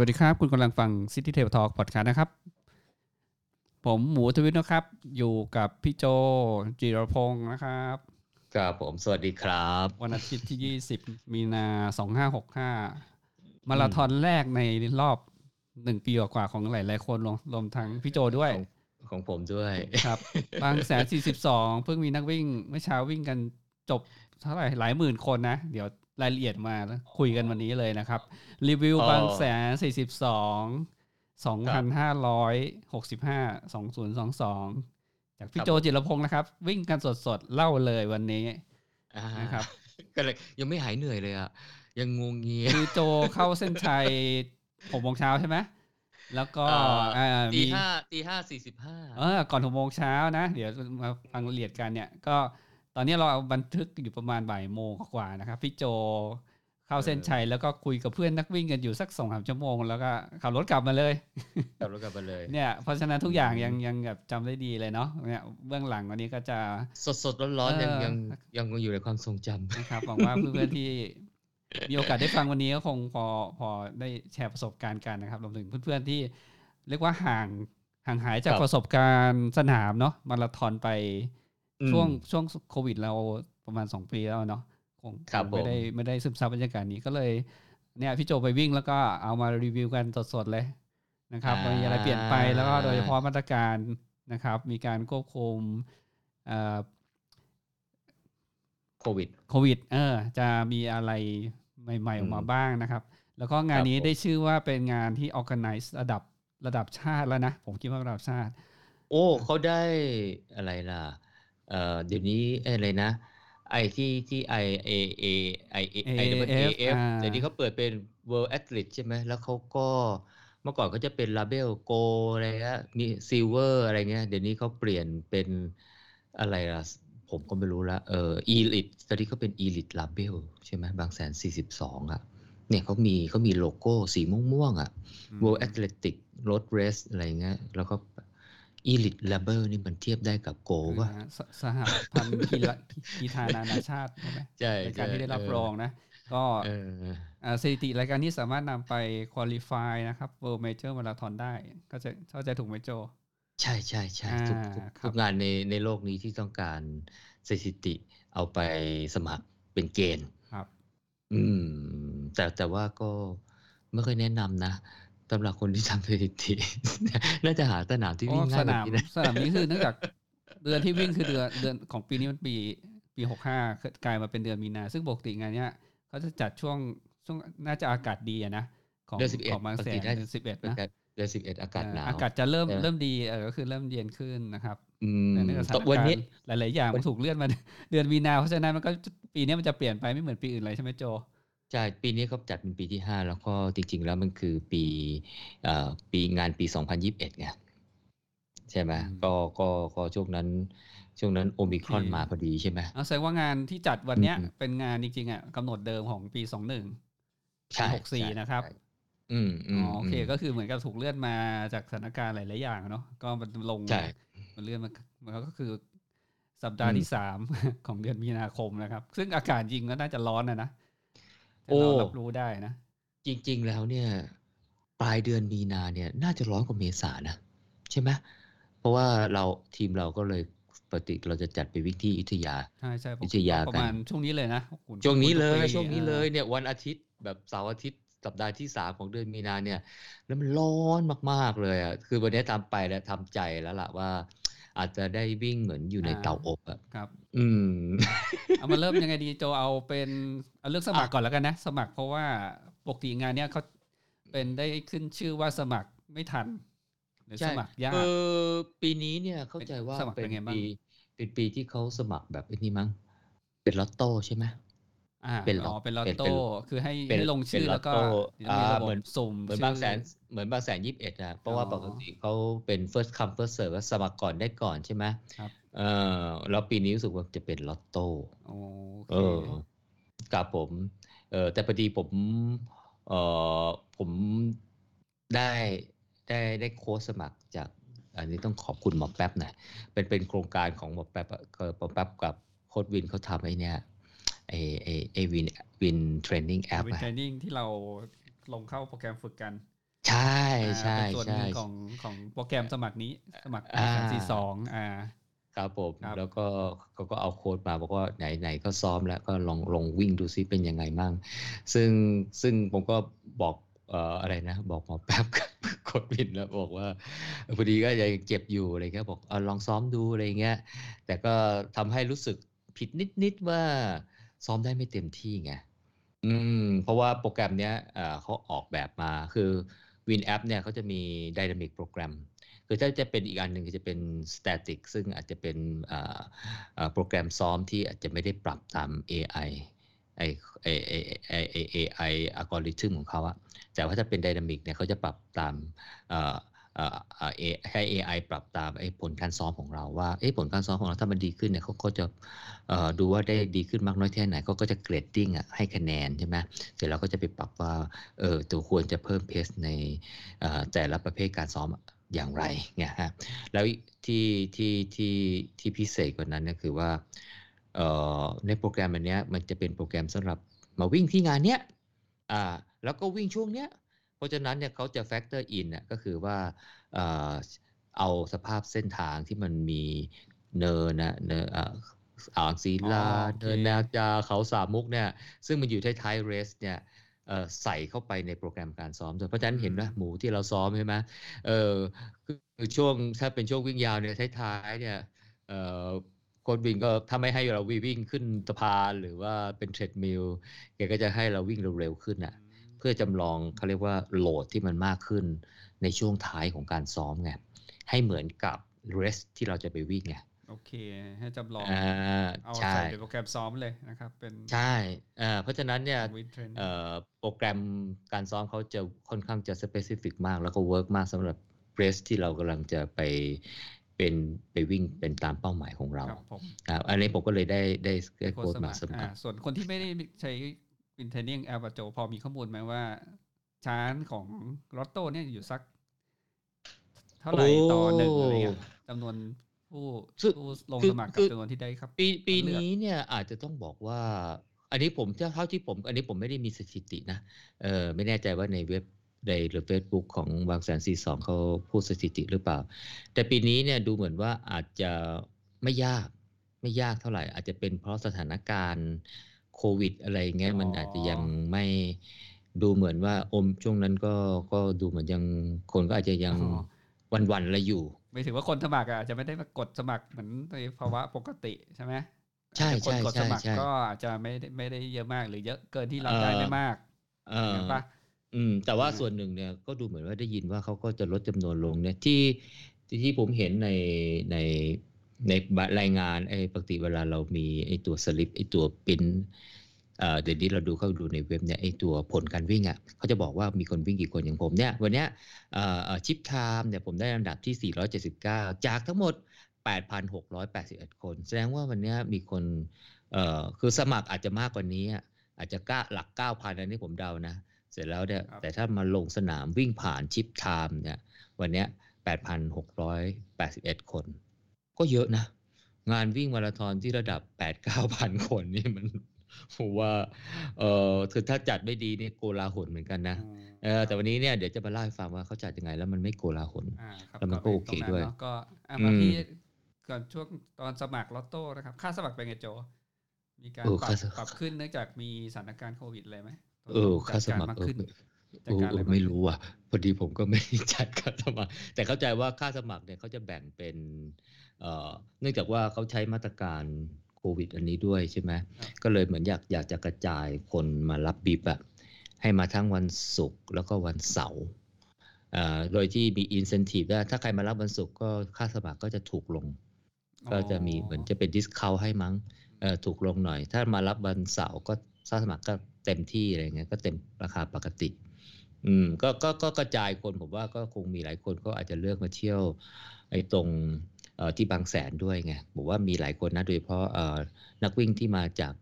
สวัสดีครับ คุณกำลังฟัง City Tail Talk Podcast นะครับ ผมหมูทวิตนะครับ อยู่กับพี่โจจิรพงศ์นะครับครับผมสวัสดีครับ วันอาทิตย์ที่ 20 มีนา2565 มาราธอนแรกในรอบหนึ่งปีกว่าๆของหลายๆคนรวมรวมทั้งพี่โจด้วยของของผมด้วยครับ บางแสน42เพิ่งมีนักวิ่งเมื่อเช้าวิ่งกันจบเท่าไหร่หลายหมื่นคนนะ เดี๋ยว รายละเอียดมาแล้วคุยกันวันนี้เลยนะครับ รีวิวอ๋อบางแสน42 2,565 2022จากพี่โจจิรพงศ์นะครับ วิ่งกันสดๆ เล่าเลยวันนี้อ่านะครับก็เลยยังไม่หายเหนื่อยเลยอะยังงงเงียคือโจเข้าเส้นชัย6โมงเช้าใช่ไหมแล้วก็เอ่ออ่าตีมีห้าตีห้าสี่สิบห้าเออก่อนหกโมงเช้านะ เดี๋ยวมาฟังรายละเอียดกันเนี่ย ก็ ตอนนี้เราเอาบันทึกอยู่ประมาณบ่ายโมงกว่าๆนะครับ พี่โจเข้าเส้นชัยแล้วก็คุยกับเพื่อนนักวิ่งกันอยู่สักสองสามชั่วโมงแล้วก็ขับรถกลับมาเลยกลับรถกลับมาเลยเนี่ยเพราะฉะนั้นทุกอย่างยังยังแบบจำได้ดีเลยเนาะเนี่ยเบื้องหลังวันนี้ก็จะสดสดร้อนร้อนๆยังเออยังยังอยู่ในความทรงจำนะครับหวังว่าเพื่อนๆที่มีโอกาสได้ฟังวันนี้ก็คงพอพอได้แชร์ประสบการณ์กันนะครับรวมถึงเพื่อนๆที่เรียกว่าห่างห่างหายจากครับประสบการณ์สนามเนาะมาราธอนไปอืม ช่วงช่วงโควิดเราประมาณสองปีแล้วเนาะคงครับคงไม่ได้ผมไม่ได้ซึมซับบรรยากาศนี้ก็เลยเนี่ยพี่โจไปวิ่งแล้วก็เอามารีวิวกันสดๆเลยนะครับว่ามีอะไรเปลี่ยนไปแล้วก็โดยเฉพาะมาตรการนะครับ มีการควบคุมเอ่อโควิดโควิดเออจะมีอะไรใหม่ ๆ ออกมาอืมบ้างนะครับ แล้วก็งานนี้ครับผมได้ชื่อว่าเป็นงานที่ organize ระดับระดับชาติแล้วนะ ผมคิดว่าระดับชาติ โอ้เขาได้อะไรล่ะ เอ่อเดี๋ยวนี้อะไรนะไอที่ที่ไอเอเอไอเอไอ AAF เอฟอ่าเดี๋ยวนี้เขาเปิดเป็น World Athlete ใช่ไหมแล้วเขาก็เมื่อก่อนเขาจะเป็นลาเบลโกอะไรเงี้ยมีซิลเวอร์อะไรเงี้ยเดี๋ยวนี้เขาเปลี่ยนเป็นอะไรล่ะ ผมก็ไม่รู้ละเออ Elite ตอนนี้เขาเป็น Elite Label ใช่ไหมบางแสน42อะเนี่ยเขามีเขามีโลโก้สีม่วงๆอะ World Athletic Road Race อะไรเงี้ยแล้วก็ Elite Label นี่มันเทียบได้กับโกคือป่ะสสหพันธ์กีฬากีฬานานาชาติใช่ไหมใช่รายการที่ได้รับใช่รองนะ ก็เอออ่าสถิติรายการนี้สามารถนำไป qualify นะครับ World Major Marathon ได้ ก็จะเข้าใจถูกไหมโจ ใช่ใช่ใช่ทุกอ่าทุกครับทุกงานในในโลกนี้ที่ต้องการสถิติเอาไปสมัครเป็นเกณฑ์ครับ อืม แต่แต่ว่าก็ไม่ค่อยแนะนำนะ สำหรับคนที่ทำสถิติ น่าจะหาสนามที่เพราะวิ่งว่าสง่ายกนาว่ามนี้นะสนามนี้คือเนื่องจากเดือนที่วิ่งคือเดือนเดือนของปีนี้มันปีปีหกห้ากลายมาเป็นเดือนมีนา ซึ่งปกติงานเนี้ยเขาจะจัดช่วงช่วงน่าจะอากาศดีอะนะของเดือน11ของบางแสนปกติน่าเดือนสิบเอ็ดเป็นนะการเดือนสิบเอ็ดอากาศหนาวอากาศจะเริ่มเออเริ่มดีเออก็คือเริ่มเย็นขึ้นนะครับอืมแต่เนื่องจากสถาแต่นวันการนี้ณ์หลาย ๆ อย่างมันถูกเลื่อนมาเดือนมีนาเพราะฉะนั้นมันก็ปีนี้มันจะเปลี่ยนไปไม่เหมือนปีอื่นเลยใช่ไหมโจ ใช่ปีนี้เขาจัดเป็นปีที่ห้าแล้วก็จริง ๆ แล้วมันคือปีเอ่อปีงานปีสองพันยิบเอ็ดไงใช่ไหมอืมก็ก็ก็ช่วงนั้นช่วงนั้นโอมิครอนโอเคมาพอดีใช่ไหมเอาแสดงว่างานที่จัดวันเนี้ยอืมเป็นงานจริงๆอะกำหนดเดิมของปีสองหนึ่งใช่หกสี่ใช่นะครับใช่อืมอือ๋มอโอเคมก็คือเหมือนกับถูกเลื่อนมาจากสถานการณ์หลายๆอย่างอะเนาะก็มันลงใช่มันเลื่อนมามันก็คือสัปดาห์อืมที่สามของเดือนมีนาคมนะครับ ซึ่งอากาศจริงก็น่าจะร้อนนะนะถ้าโอ้ เรารับรู้ได้นะ จริง ๆ แล้วเนี่ย ปลายเดือนมีนาเนี่ย น่าจะร้อนกว่าเมษานะ ใช่ไหมเพราะว่าเราทีมเราก็เลยปกติเราจะจัดไปวิ่งที่อยุธยาใช่ใช่ผมวิทยาประมาณช่วงนี้เลยนะคุณช่วงนี้เลยคุณทุกปีช่วงนี้เลยอ่าเนี่ยวันอาทิตย์แบบเสาร์อาทิตย์สัปดาห์ที่สามของเดือนมีนาเนี่ย แล้วมันร้อนมากๆเลยอะคือวันนี้ตามไปแล้วทำใจแล้วล่ะว่า อาจจะได้วิ่งเหมือนอยู่ในเตาอบอะครับ อืม เอามาเริ่มยังไงดีโจเอาเป็นเอาเรื่องสมัครก่อนแล้วกันนะ สมัครเพราะว่าปกติงานเนี้ยเขาเป็นได้ขึ้นชื่อว่าสมัครไม่ทันหรือใช่สมัครยากเออปีนี้เนี่ยเข้าใจว่าสมัครเป็นไงบ้างปีเป็นปีที่เขาสมัครแบบไอ้นี่มั้งเป็นลอตโต้ใช่ไหมอ่า เป็นอ๋อล็อตเป็นลอตเป็นโต้เป็นคือให้เป็นให้ลงชื่อเป็นแล้วก็ลอตโต้จะมีระอ่าบบเหมือนสุ่มเหมือนชื่บางแสนเหมือนบางแสนยิบเอ็ดอะเพราะว่าอ๋อปกติเขาเป็น first come first serve ว่าสมัครก่อนได้ก่อนใช่ไหมครับเออแล้วปีนี้รู้สึกว่าจะเป็นลอตโต้โอเอเคอกับผมเออแต่พอดีผมเออผมได้ได้ได้โค้ชสมัครจาก อันนี้ต้องขอบคุณหมอแป๊บหนะเป็นเป็นโครงการของหมอแป๊บอะก็หมอแป๊บกับโค้ชวินเขาทำไอ้เนี่ย ไอไอไอวินวินเทรนนิ่งแอปเป็นอะเทรนนิ่งที่เราลงเข้าโปรแกรมฝึกกัน ใช่อ่าใช่เป็นส่วนหใช่นึ่งของของโปรแกรมสมัครนี้ สมัครอ่าสามสี่สองอ่าครับผมครับแล้วก็เขาก็เอาโค้ดมาบอกว่าไหนไหนก็ซ้อมแล้วก็ลองลองวิ่งดูซิเป็นยังไงมั่งซึ่งซึ่งผมก็บอกเอ่ออะไรนะ บอกหมอแป๊บกดวินแล้วบอกว่าพอดีก็ยังเจ็บอยู่อะไรเงี้ยบอกเอาลองซ้อมดูอะไรเงี้ยแต่ก็ทำให้รู้สึกผิดนิดๆว่า ซ้อมได้ไม่เต็มที่ไงอืม เพราะว่าโปรแกรมเนี้ยเขาออกแบบมาคือ Win App เนี่ยเขาจะมี Dynamic โปรแกรมคือถ้าจะเป็นอีกอันหนึ่งจะเป็น Static ซึ่งอาจจะเป็นโปรแกรมซ้อมที่อาจจะไม่ได้ปรับตาม AI ไอไอไอไอไอ AI อัลกอริทึมของเขาอะแต่ว่าถ้าเป็น Dynamic เนี่ยเขาจะปรับตาม ให้ AI ปรับตามไอ้ผลการซ้อมของเราว่าเอ้ผลการซ้อมของเราถ้ามันดีขึ้นเนี่ยเขาก็จะดูว่าได้ดีขึ้นมากน้อยแค่ไหนเขาก็จะเกรดดิ้งอะให้คะแนนใช่ไหมเสร็จแล้วก็จะไปปรับว่าเออตัวควรจะเพิ่มเพสในแต่ละประเภทการซ้อมอย่างไรเนี่ยฮะแล้วที่ที่ที่ที่พิเศษกว่านั้นก็คือว่าในโปรแกรมอันเนี้ยมันจะเป็นโปรแกรมสำหรับมาวิ่งที่งานเนี้ยอ่าแล้วก็วิ่งช่วงเนี้ย เพราะฉะนั้นเนี่ยเขาจะ factor in น่ะก็คือว่าเอ่อเอาสภาพเส้นทางที่มันมีเนินนะเนินเอ่ออ่างศิลาอ๋อโอเคเนินนาจาเขาสามมุกเนี่ยซึ่งมันอยู่ท้ายๆเรสเนี่ยเอ่อใส่เข้าไปในโปรแกรมการซ้อมด้วยเพราะฉะนั้นเห็นไหมหมูที่เราซ้อมใช่ไหมเออคือคือช่วงถ้าเป็นช่วงวิ่งยาวเนี่ยท้ายๆเนี่ยเอ่อโค้ชวิ่งก็ถ้าไม่ให้เราวิ่งขึ้นสะพานหรือว่าเป็นเทรดมิลแกก็จะให้เราวิ่งเร็วๆขึ้นอะ เพื่อจำลองเขาเรียกว่า load ที่มันมากขึ้นในช่วงท้ายของการซ้อมไงให้เหมือนกับ race ที่เราจะไปวิ่งไงโอเค ให้จำลองอ่าเอาใช่ใส่ในโปรแกรมซ้อมเลยนะครับเป็นใช่อ่าเพราะฉะนั้นเนี่ย WinTrain เอ่อโปรแกรมการซ้อมเขาจะค่อนข้างจะ specific มาก แล้วก็ work มากสำหรับ race ที่เรากำลังจะไปเป็นไปวิ่งเป็นตามเป้าหมายของเราครับผมครับอันนี้ผมก็เลยได้ได้ได้โค้โค้ดดสมามัครสมัอ่าครส่วนคนที่ไม่ได้ใช้ วินเทรนนิ่งแอลโจพอมีข้อมูลไหมว่าชานของลอตโต้เนี่ยอยู่สัก เท่าไหร่ต่อหนึ่งอะไรเงี้ยจำนวนผู้คือผู้ลงคือสมัครกับคือจำนวนที่ได้ครับ ปีปีเลือกนี้เนี่ยอาจจะต้องบอกว่า อันนี้ผมเท่าที่ผม อันนี้ผมไม่ได้มีสถิตินะเออไม่แน่ใจว่าในเว็บในหรือ Facebook ของบางแสนซีสองเขาพูดสถิติหรือเปล่า แต่ปีนี้เนี่ยดูเหมือนว่าอาจจะไม่ยากไม่ยากเท่าไหร่ อาจจะเป็นเพราะสถานการณ์ โควิด อะไรเงี้ยอ๋อมันอาจจะยังไม่ดูเหมือนว่าอมช่วงนั้นก็ก็ดูเหมือนยังคนก็อาจจะยังอ๋อวันๆอะไรอยู่ ไม่ถึงว่าคนสมัครอะอาจจะไม่ได้มากดสมัครเหมือนในภาวะปกติใช่ไหมใช่อาจจะคนใช่กดใช่สมัครใช่ก็อาจจะไม่ได้ไม่ได้เยอะมาก หรือเยอะเกินที่รับได้เอ่อไม่มากเออเห็นปะอืม แต่ว่าอ่าส่วนหนึ่งเนี่ยก็ดูเหมือนว่าได้ยินว่าเขาก็จะลดจำนวนลงเนี่ยที่ที่ที่ผมเห็นในใน ในรายงานไอ้ปกติเวลาเรามีไอ้ตัวสลิปไอ้ตัวปินเอ่อเดี๋ยวนี้เราดูเข้าดูในเว็บเนี่ยไอ้ตัวผลการวิ่งอะเขาจะบอกว่ามีคนวิ่งกี่คนอย่างผมเนี่ยวันเนี้ยเอ่อชิปไทม์เนี่ยผมได้อันดับที่ 479 จากทั้งหมด 8,681 คน แสดงว่าวันเนี้ยมีคนเอ่อคือสมัครอาจจะมากกว่านี้อะอาจจะก้าหลัก 9,000อันนี้ผมเดานะ เสร็จแล้วเนี่ยครับแต่ถ้ามาลงสนามวิ่งผ่านชิปไทม์เนี่ยวันเนี้ย8,681 คน ก็เยอะนะ งานวิ่งมาราธอนที่ระดับ8-9,000 คนนี่มันผมว่าเออคือถ้าจัดไม่ดีนี่โกลาหลเหมือนกันนะอืมเออแต่วันนี้เนี่ยเดี๋ยวจะมาเล่าให้ฟังว่าเขาจัดยังไงแล้วมันไม่โกลาหลอ่าครับแล้วมันก็ไปโอเคตรงนั้นด้วยเนาะก็อะอืมมาที่ก่อนช่วงตอนสมัครลอตโต้นะครับ ค่าสมัครเป็นไงโจ มีการเออปรับค่าสมัครปรับขึ้นเนื่องจากมีสถานการณ์โควิดเลยไหมเออค่าสมัครจัดกมากเออขึ้นเออจัดการเออะไรอบ้างไม่รู้อะพอดีผมก็ไม่ได้จัดค่าสมัคร แต่เข้าใจว่าค่าสมัครเนี่ยเขาจะแบ่งเป็น เอ่อเนื่องจากว่าเขาใช้มาตรการโควิด อันนี้ด้วยใช่ไหม ครับ ก็เลยเหมือนอยากอยากจะกระจายคนมารับบิบอะให้มาทั้งวันศุกร์แล้วก็วันเสาร์เอ่อโดยที่มีอินเซนティブว่าถ้าใครมารับวันศุกร์ก็ค่าสมัครก็จะถูกลง ก็จะมีเหมือนจะเป็นดิสคาวให้มั้งเออถูกลงหน่อย ถ้ามารับวันเสาร์ก็ค่าสมัครก็เต็มที่อะไรเงี้ยก็เต็มราคาปกติ อืมก็ก็ก็กระจายคนผมว่าก็คงมีหลายคนก็อาจจะเลือกมาเที่ยวไอ้ตรงเอ่อ ที่บางแสนด้วยไงบอกว่ามีหลายคนนะโดยเฉพาะเอ่อนักวิ่งที่มาจาก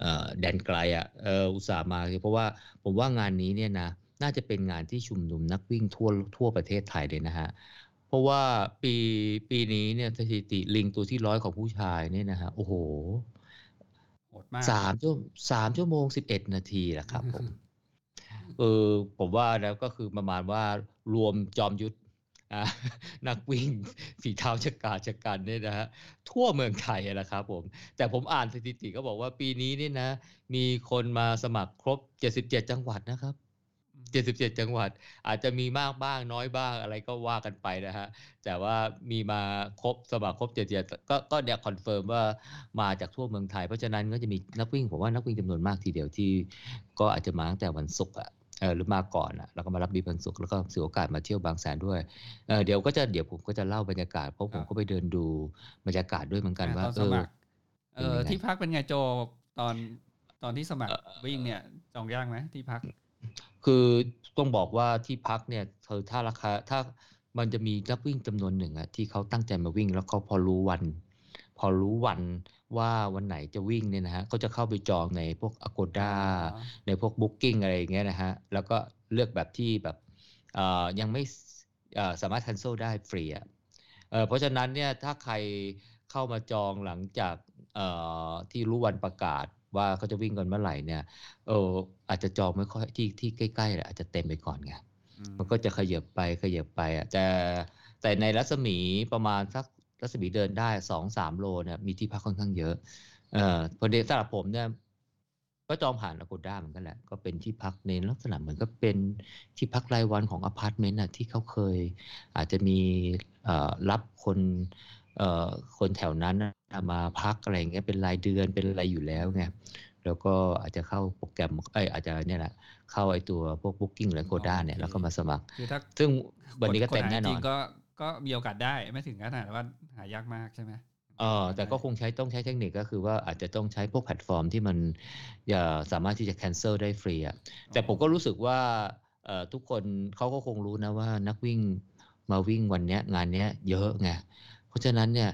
เอ่อแดนไกลอะเอออุตส่าห์มา เพราะว่าผมว่างานนี้เนี่ยนะน่าจะเป็นงานที่ชุมนุมนักวิ่งทั่วทั่วประเทศไทยเลยนะฮะเพราะว่าปีปีนี้เนี่ยสถิติลิงตัวที่ร้อยของผู้ชายเนี่ยนะฮะโอ้โหโหดมากสามชั่วสามชั่วโมงสิบเอ็ดนาทีแหละครับผมโเออผมว่านะก็คือประมาณว่ารวมจอมยุทธอ่า นักวิ่งฝีเท้าชะกาชะกันเนี่ยนะฮะทั่วเมืองไทยอะนะครับผม แต่ผมอ่านสถิติก็บอกว่าปีนี้นี่นะ มีคนมาสมัครครบ 77 จังหวัดนะครับ77 จังหวัด อาจจะมีมากบ้างน้อยบ้างอะไรก็ว่ากันไปนะฮะ แต่ว่ามีมาครบสมัครครบ77ก็ก็เนี่ย confirm ว่ามาจากทั่วเมืองไทย เพราะฉะนั้นก็จะมีนักวิ่งผมว่านักวิ่งจำนวนมากทีเดียวที่ ก็อาจจะมาตั้งแต่วันศุกร์อะ หรือมาก่อนอะแล้วก็มารับ BIB วันศุกร์แล้วก็เสียโอกาสมาเที่ยวบางแสนด้วยเออเดี๋ยวก็จะเดี๋ยวผมก็จะเล่าบรรยากาศเพราะผมก็ไปเดินดูบรรยากาศด้วยเหมือนกันอ่าว่าตอนเอสอมัครเอเป็นอยังไงที่พักเป็นไงโจตอนตอนที่สมัครเอ่อวิ่งเนี่ยจองยากไหมที่พัก คือต้องบอกว่าที่พักเนี่ยเธอถ้าราคาถ้ามันจะมีนักวิ่งจำนวนหนึ่งอะที่เขาตั้งใจมาวิ่ง แล้วเขาพอรู้วัน พอรู้วัน ว่าวันไหนจะวิ่งเนี่ยนะฮะก็จะเข้าไปจองในพวก Agoda อ๋อในพวก Booking อะไรอย่างเงี้ยนะฮะแล้วก็เลือกแบบที่แบบเอ่อยังไม่เอ่อสามารถ cancel ได้ฟรีอะเอ่อเพราะฉะนั้นเนี่ยถ้าใครเข้ามาจองหลังจากเอ่อที่รู้วันประกาศว่าเขาจะวิ่งกันเมื่อไหร่เนี่ยเอออาจจะจองไม่ค่อยที่ที่ใกล้ๆแหละอาจจะเต็มไปก่อนไงอืมมันก็จะขยับไปขยับไปอะแต่แต่ในรัศมีประมาณสัก รัศมีเดินได้สองสามโลเนี่ยมีที่พักค่อนข้างเยอะ เอ่อพอดีสำหรับผมเนี่ยก็จองผ่านอ g กด้าเหมือนกันแหละ ก็เป็นที่พักในลักษณะเหมือนก็เป็นที่พักรายวันของอพาร์ตเมนต์น่ะที่เขาเคย อาจจะมีเอ่อรับคนเอ่อคนแถวนั้นน่ะมาพักอะไรอย่างเงี้ยเป็นรายเดือนเป็นอะไรอยู่แล้วไงแล้วก็อาจจะเข้าโปรแกรมเอ้ยอาจจะเนี่ยแหละเข้าไอตัวพวก Booking หรือ Agoda เนี่ยแล้วก็มาสมัครคือถ้าซึ่งวันนี้ก็คเต็มหาแน่นจอรินงก็ ก็มีโอกาสได้ไม่ถึงขนาดว่าหายากมากใช่ไหมเออแต่ก็คงใช้ต้องใช้เทคนิคก็คือว่าอาจจะต้องใช้พวกแพลตฟอร์มที่มันอย่าสามารถที่จะ cancel ได้ฟรีอะแต่ผมก็รู้สึกว่าเอ่อทุกคนเขาก็คงรู้นะว่านักวิ่งมาวิ่งวันเนี้ยงานเนี้ยเยอะไงเพราะฉะนั้นเนี่ย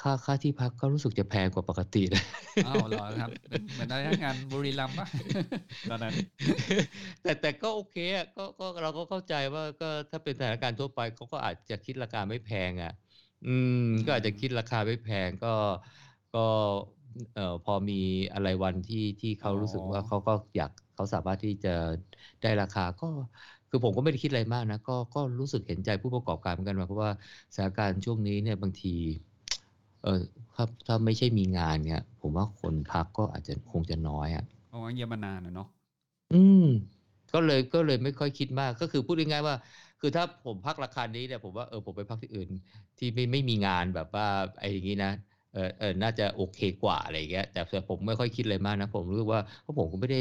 ค่าค่าที่พักก็รู้สึกจะแพงกว่าปกติเลยอ้าวเหรอครับเป็นเหมือนได้งานบุรีรัมย์ปะตอนนั้น แต่แต่ก็โอเคอะก็ก็เราก็เข้าใจว่าก็ถ้าเป็นสถานการณ์ทั่วไปเขาก็อาจจะคิดราคาไม่แพงอะ อืม ก็อาจจะคิดราคาไม่แพงก็ก็เอ่อพอมีอะไรวันที่ที่เขารู้สึกว่าอ๋อเขาก็อยากเขาสามารถที่จะได้ราคาก็คือผมก็ไม่ได้คิดอะไรมากนะก็ก็รู้สึกเห็นใจผู้ประกอบการเหมือนกันว่าเพราะว่าสถานการณ์ช่วงนี้เนี่ยบางที เออถ้าถ้าไม่ใช่มีงานเนี่ย ผมว่าคนพักก็อาจจะคงจะน้อยอะเพราะว่าเยี่ยมมานานอะเนาะอืม ก็เลยก็เลยไม่ค่อยคิดมากก็คือพูดง่ายๆว่า คือถ้าผมพักราคานี้เนี่ยผมว่าเออผมไปพักที่อื่น ที่ไม่ไม่มีงานแบบว่าไอ้อย่างนี้นะเออเออน่าจะโอเคกว่าอะไรอย่างเงี้ยแต่แต่ผมไม่ค่อยคิดเลยมากนะผมรู้สึกว่าเพราะผมก็ไม่ได้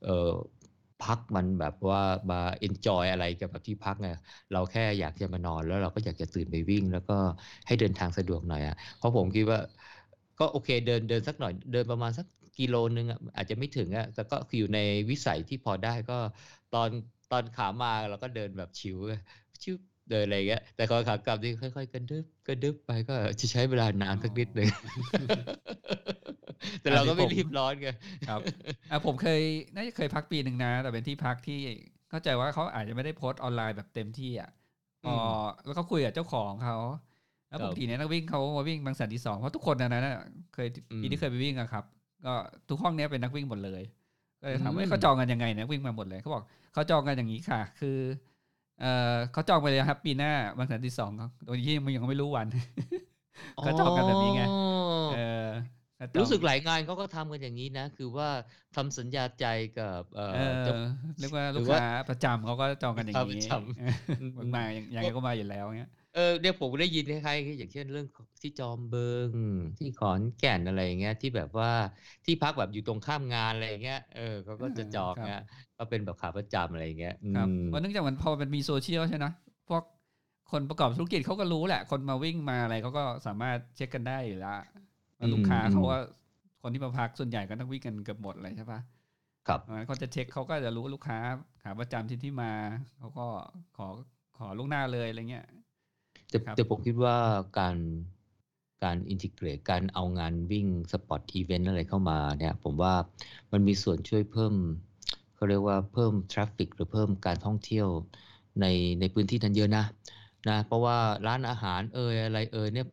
เออ พักมันแบบว่ามาเอนจอยอะไรกับแบบที่พักไงเราแค่อยากจะมานอนแล้วเราก็อยากจะตื่นไปวิ่ง แล้วก็ให้เดินทางสะดวกหน่อยอะเพราะผมคิดว่าก็โอเคเดินเดินสักหน่อยเดินประมาณสักกิโลนึงอะอาจจะไม่ถึงอะแต่ก็คืออยู่ในวิสัยที่พอได้ก็ตอนตอนขามาเราก็เดินแบบชิวชิว เดินอะไรเงี้ย แต่ตอนขากลับนี่ค่อยๆกระดึบกระดึบไปก็จะใช้เวลานานสักนิดหนึ่งแต่เราก็ไม่รีบร้อนไงครับอะผมเคยน่าจะเคยพักปีหนึ่งนะ แต่เป็นที่พักที่เข้าใจว่าเขาอาจจะไม่ได้โพสต์ออนไลน์แบบเต็มที่อะพอแล้วก็คุยกับเจ้าของเขาแล้วปกติเนี่ยนักวิ่งเขามาวิ่งบางแสนที่สองเพราะทุกคนนะนะเคยปีที่เคยไปวิ่งอะครับ ก็ทุกห้องเนี้ยเป็นนักวิ่งหมดเลยก็เลยถามว่าเอ้ยเขาจองกันยังไงนะวิ่งมาหมดเลยเขาบอกเขาจองกันอย่างนี้ค่ะ คือ เออเขาจองไปเลยครับ ปีหน้าบางแสนที่สองครับโดยที่มันยังไม่รู้วันก็จองกันแบบนี้ไงเออเขาจองรู้สึกหลายงานเขาก็ทำกันอย่างนี้นะ คือว่าทำสัญญาใจกับเอ่อเออเจ้าเรียกว่าหรืลูกอว่าค้าประจำเขาก็จองกันอย่างลูนี้กค้าประจำเออมันมาอย่างยังไงก็มาอยู่แล้วเงี้ย เออเนี่ยผมได้ยินคล้ายๆอย่างเช่นเรื่องที่จอมเบิงที่ขอนแก่นอะไรอย่างเงี้ย ที่แบบว่าที่พักแบบอยู่ตรงข้ามงานอะไรอย่างเงี้ยเออเขาก็จะจองครับเงี้ยก็เป็นแบบขาประจำอะไรอย่างเงี้ยครับอืมเพราะเนื่องจากมันพอมันมีโซเชียลใช่ไหมพวกคนประกอบธุรกิจเขาก็รู้แหละ คนมาวิ่งมาอะไรเขาก็สามารถเช็คกันได้อยู่แล้วแล้วลูกค้าเขาว่าคนที่มาพักส่วนใหญ่ก็ต้องวิ่งกันเกือบหมดเลยใช่ปะครับเพราะฉะนั้นเขาจะเช็คเขาก็จะรู้ลูกค้าขาประจำที่ที่มาเขาก็ขอขอลูกหน้าเลยอะไรเงี้ย แต่ครับ แต่ผมคิดว่าการการ integrate การเอางานวิ่ง sport event อะไรเข้ามาเนี่ย ผมว่ามันมีส่วนช่วยเพิ่มเขาเรียกว่าเพิ่ม traffic หรือเพิ่มการท่องเที่ยวในในพื้นที่นั้นเยอะนะนะเพราะว่าร้านอาหารเอ่ยอะไรเอ่ยเนี่ย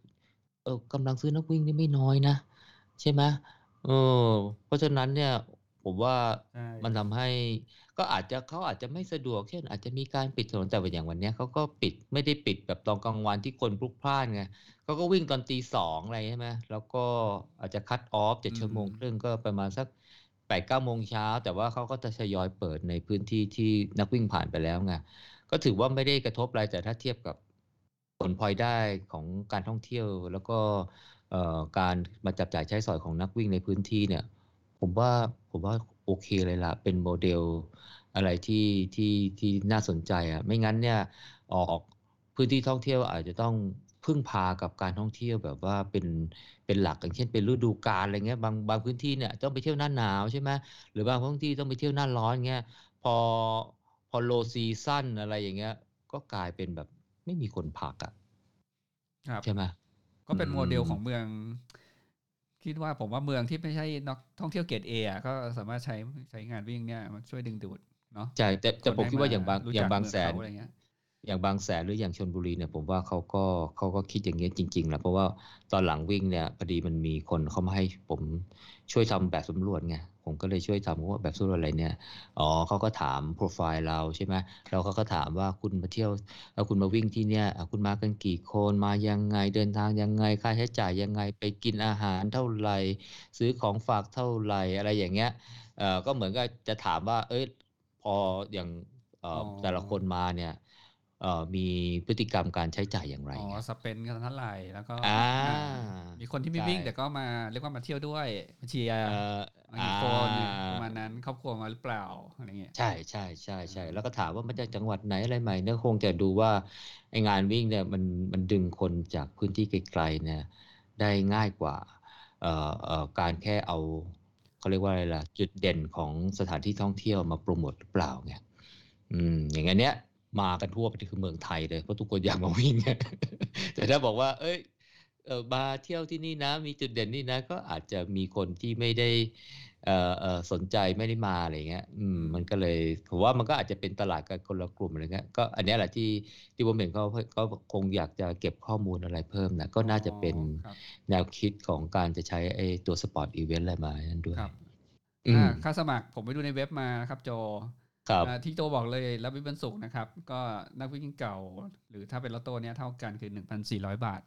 เออกำลังซื้อนักวิ่งนี่ไม่น้อยนะ ใช่ไหมเออเพราะฉะนั้นเนี่ยผมว่าใช่ มันทำให้ ก็อาจจะเขาอาจจะไม่สะดวกเช่นอาจจะมีการปิดถนนแต่ว่าอย่างวันเนี้ยเขาก็ปิดไม่ได้ปิดแบบตอนกลางวันที่คนพลุกพล่านไงเขาก็วิ่งตอนตีสองอะไรใช่ไหมแล้วก็อาจจะคัดออฟเจ็ดอืชั่วโมงมครึ่งก็ประมาณสักแปดเก้าโมงเช้า แต่ว่าเขาก็จะทยอยเปิดในพื้นที่ที่นักวิ่งผ่านไปแล้วไงก็ถือว่าไม่ได้กระทบอะไรแต่ถ้าเทียบกับผลพลอยได้ของการท่องเที่ยว แล้วก็เอ่อการมาจับจ่ายใช้สอยของนักวิ่งในพื้นที่เนี่ย ผมว่าผมว่า โอเคเลยล่ะเป็นโมเดลอะไรที่ที่ที่น่าสนใจอะไม่งั้นเนี่ยออกพื้นที่ท่องเที่ยวอาจจะต้องพึ่งพากับการท่องเที่ยวแบบว่าเป็นเป็นหลักอย่างเช่นเป็นฤดูกาลอะไรเงี้ยบางบางพื้นที่เนี่ยต้องไปเที่ยวหน้าหนาวใช่ไหมหรือบางพื้นที่ต้องไปเที่ยวหน้าร้อนเงี้ยพอพอ low season อะไรอย่างเงี้ย ก็กลายเป็นแบบไม่มีคนพักอะครับใช่ไหมก็เป็นโมเดลอืมของเมือง คิดว่าผมว่าเมืองที่ไม่ใช่นักท่องเที่ยวเกรดเอะก็สามารถใช้ใช้งานวิ่งเนี่ยมันช่วยดึงดูดเนาะใช่แต่แต่นผมให้คิดว่าอย่างบางรู้อย่างจักบางเมืแสนเขอะไรเงี้ยอย่างบางแสนหรืออย่างชนบุรีเนี่ยผมว่าเขาก็เขาก็คิดอย่างเงี้ยจริงๆแหละเพราะว่าตอนหลังวิ่งเนี่ยพอดีมันมีคนเข้ามาให้ผมช่วยทำแบบสำรวจไง ผมก็เลยช่วยทำว่าแบบสำรวจอะไรเนี่ย อ๋อเขาก็ถามโปรไฟล์เราใช่ไหมแล้วเขาก็ถามว่าคุณมาเที่ยว แล้วคุณมาวิ่งที่เนี่ยอะคุณมากันกี่คน มายังไง เดินทางยังไง ค่าใช้จ่ายยังไง ไปกินอาหารเท่าไหร่ ซื้อของฝากเท่าไหร่ อะไรอย่างเงี้ย เอ่อ ก็เหมือนกับจะถามว่า เอ้ย พออย่างเอ่อออแต่ละคนมาเนี่ยเอ่อ มีพฤติกรรมการใช้จ่ายอย่างไรอ๋อไงสเปนกันเท่าไหร่แล้วก็อ่าอ่ามีคนที่ไม่ใช่วิ่งแต่ก็มาเรียกว่ามาเที่ยวด้วยมาเชียร์เอ่อมากี่คนเนี่ยอ่าประมาณนั้นครอบครัวมาหรือเปล่าอะไรเงี้ยใช่ใช่ใช่ใช่อืมแล้วก็ถามว่ามาจากจังหวัดไหนอะไรใหม่เนี่ยคงจะดูว่าไองานวิ่งเนี่ยมันมันดึงคนจากพื้นที่ไกลๆเนี่ยได้ง่ายกว่าเอ่อเอ่อการแค่เอาเขาเรียกว่าอะไรล่ะจุดเด่นของสถานที่ท่องเที่ยวมาโปรโมทหรือเปล่าไงอืมอย่างอันเนี้ย มากันทั่วไปคือเมืองไทยเลยเพราะทุกคนอยากมาวิ่งแต่ถ้าบอกว่า เอ้ยมาเที่ยวที่นี่นะ มีจุดเด่นนี่นะ ก็อาจจะมีคนที่ไม่ได้สนใจไม่ได้มาอะไรเงี้ยอืมมันก็เลยผมว่ามันก็อาจจะเป็นตลาดกันคนละกลุ่มอะไรเงี้ยก็อันนี้แหละที่ที่ผมเห็นเขาเขาคงอยากจะเก็บข้อมูลอะไรเพิ่มนะก็น่าจะเป็นแนวคิดของการจะใช้ไอ้ตัว sport event อะไรมานั่นด้วยครับค่าสมัครผมไปดูในเว็บมานะครับโจ ครับอ่าที่โจบอกเลยรับ BIB วันศุกร์นะครับ ก็นักวิ่งเก่า หรือถ้าเป็นลอตโต้เนี่ยเท่ากันคือ1,400บาท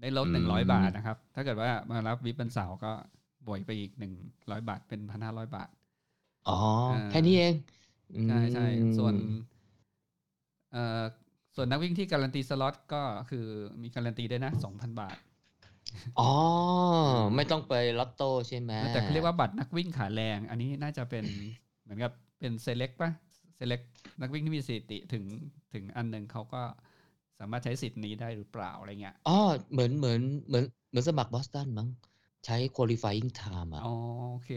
ได้ลดอืม100บาทนะครับ ถ้าเกิดว่ามารับวิบวันเสาร์ก็บวกไปอีก100บาทเป็น1,500บาท อ๋ออ่าแค่นี้เองอืใช่ใช่มส่วนเอ่อส่วนนักวิ่งที่การันตีสล็อตก็คือมีการันตีด้วยนะ2,000บาท อ๋อ ไม่ต้องไปลอตโต้ใช่ไหมแต่เขาเรียกว่าบัตรนักวิ่งขาแรง อันนี้น่าจะเป็นเหมือนกับ เป็นเซเล็กป่ะเซเล็กนักวิ่งที่มีสถิติถึงถึงอันหนึ่งเขาก็สามารถใช้สิทธิ์นี้ได้หรือเปล่าอะไรเงี้ยอ๋อเหมือนเหมือนเหมือนเหมือนสมัครบอสตันมั้งใช้ qualifying time อะอ๋อโอเค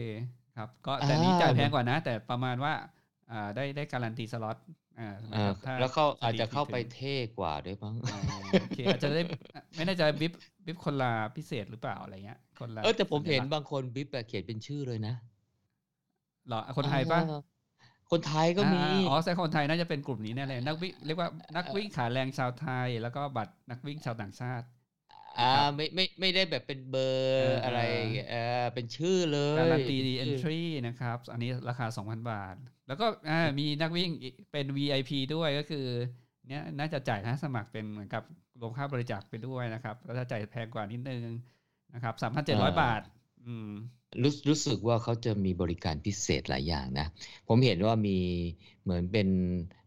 ครับ ก็แต่นี้อ่าจ่ายแพงกว่านะ แต่ประมาณว่าอ่าได้ได้การันตีสล็อตอ่าอ่าถ้แล้วเขาสถิติอาจจะเข้าไปถึงเท่กว่าด้วยมั้งอ๋อโอเคอาจจะได้ไม่แน่ใจบิบบิบคนละพิเศษหรือเปล่าอะไรเงี้ยคนละเออแต่ผมเห็นสัญลักษณ์บางคนบิ๊บเขียนเป็นชื่อเลยนะเหรอคนไทยป่ะเออ คนไทยก็มีอ่าอ๋อใช่คนไทยน่าจะเป็นกลุ่มนี้แน่เลยนักวิ่งเรียกว่านักวิ่งขาแรงชาวไทย แล้วก็บัตรนักวิ่งชาวต่างชาติ อ่าครับไม่ไม่ไม่ได้แบบเป็นเบอเอร์อออะไรเออเป็นชื่อเลยการันตีเป็นชื่อ entry นะครับ อันนี้ราคา 2,000 บาท แล้วก็อ่ามีนักวิ่งอีกเป็น VIP ด้วยก็คือเนี้ยน่าจะจ่ายค่าสมัครเป็นเหมือนกับรวมค่าบริจาคไปด้วยนะครับก็จะจ่ายแพงกว่านิดนึงนะครับ3,700บาท อืม รู้รู้สึกว่าเขาจะมีบริการพิเศษหลายอย่างนะ ผมเห็นว่ามีเหมือนเป็น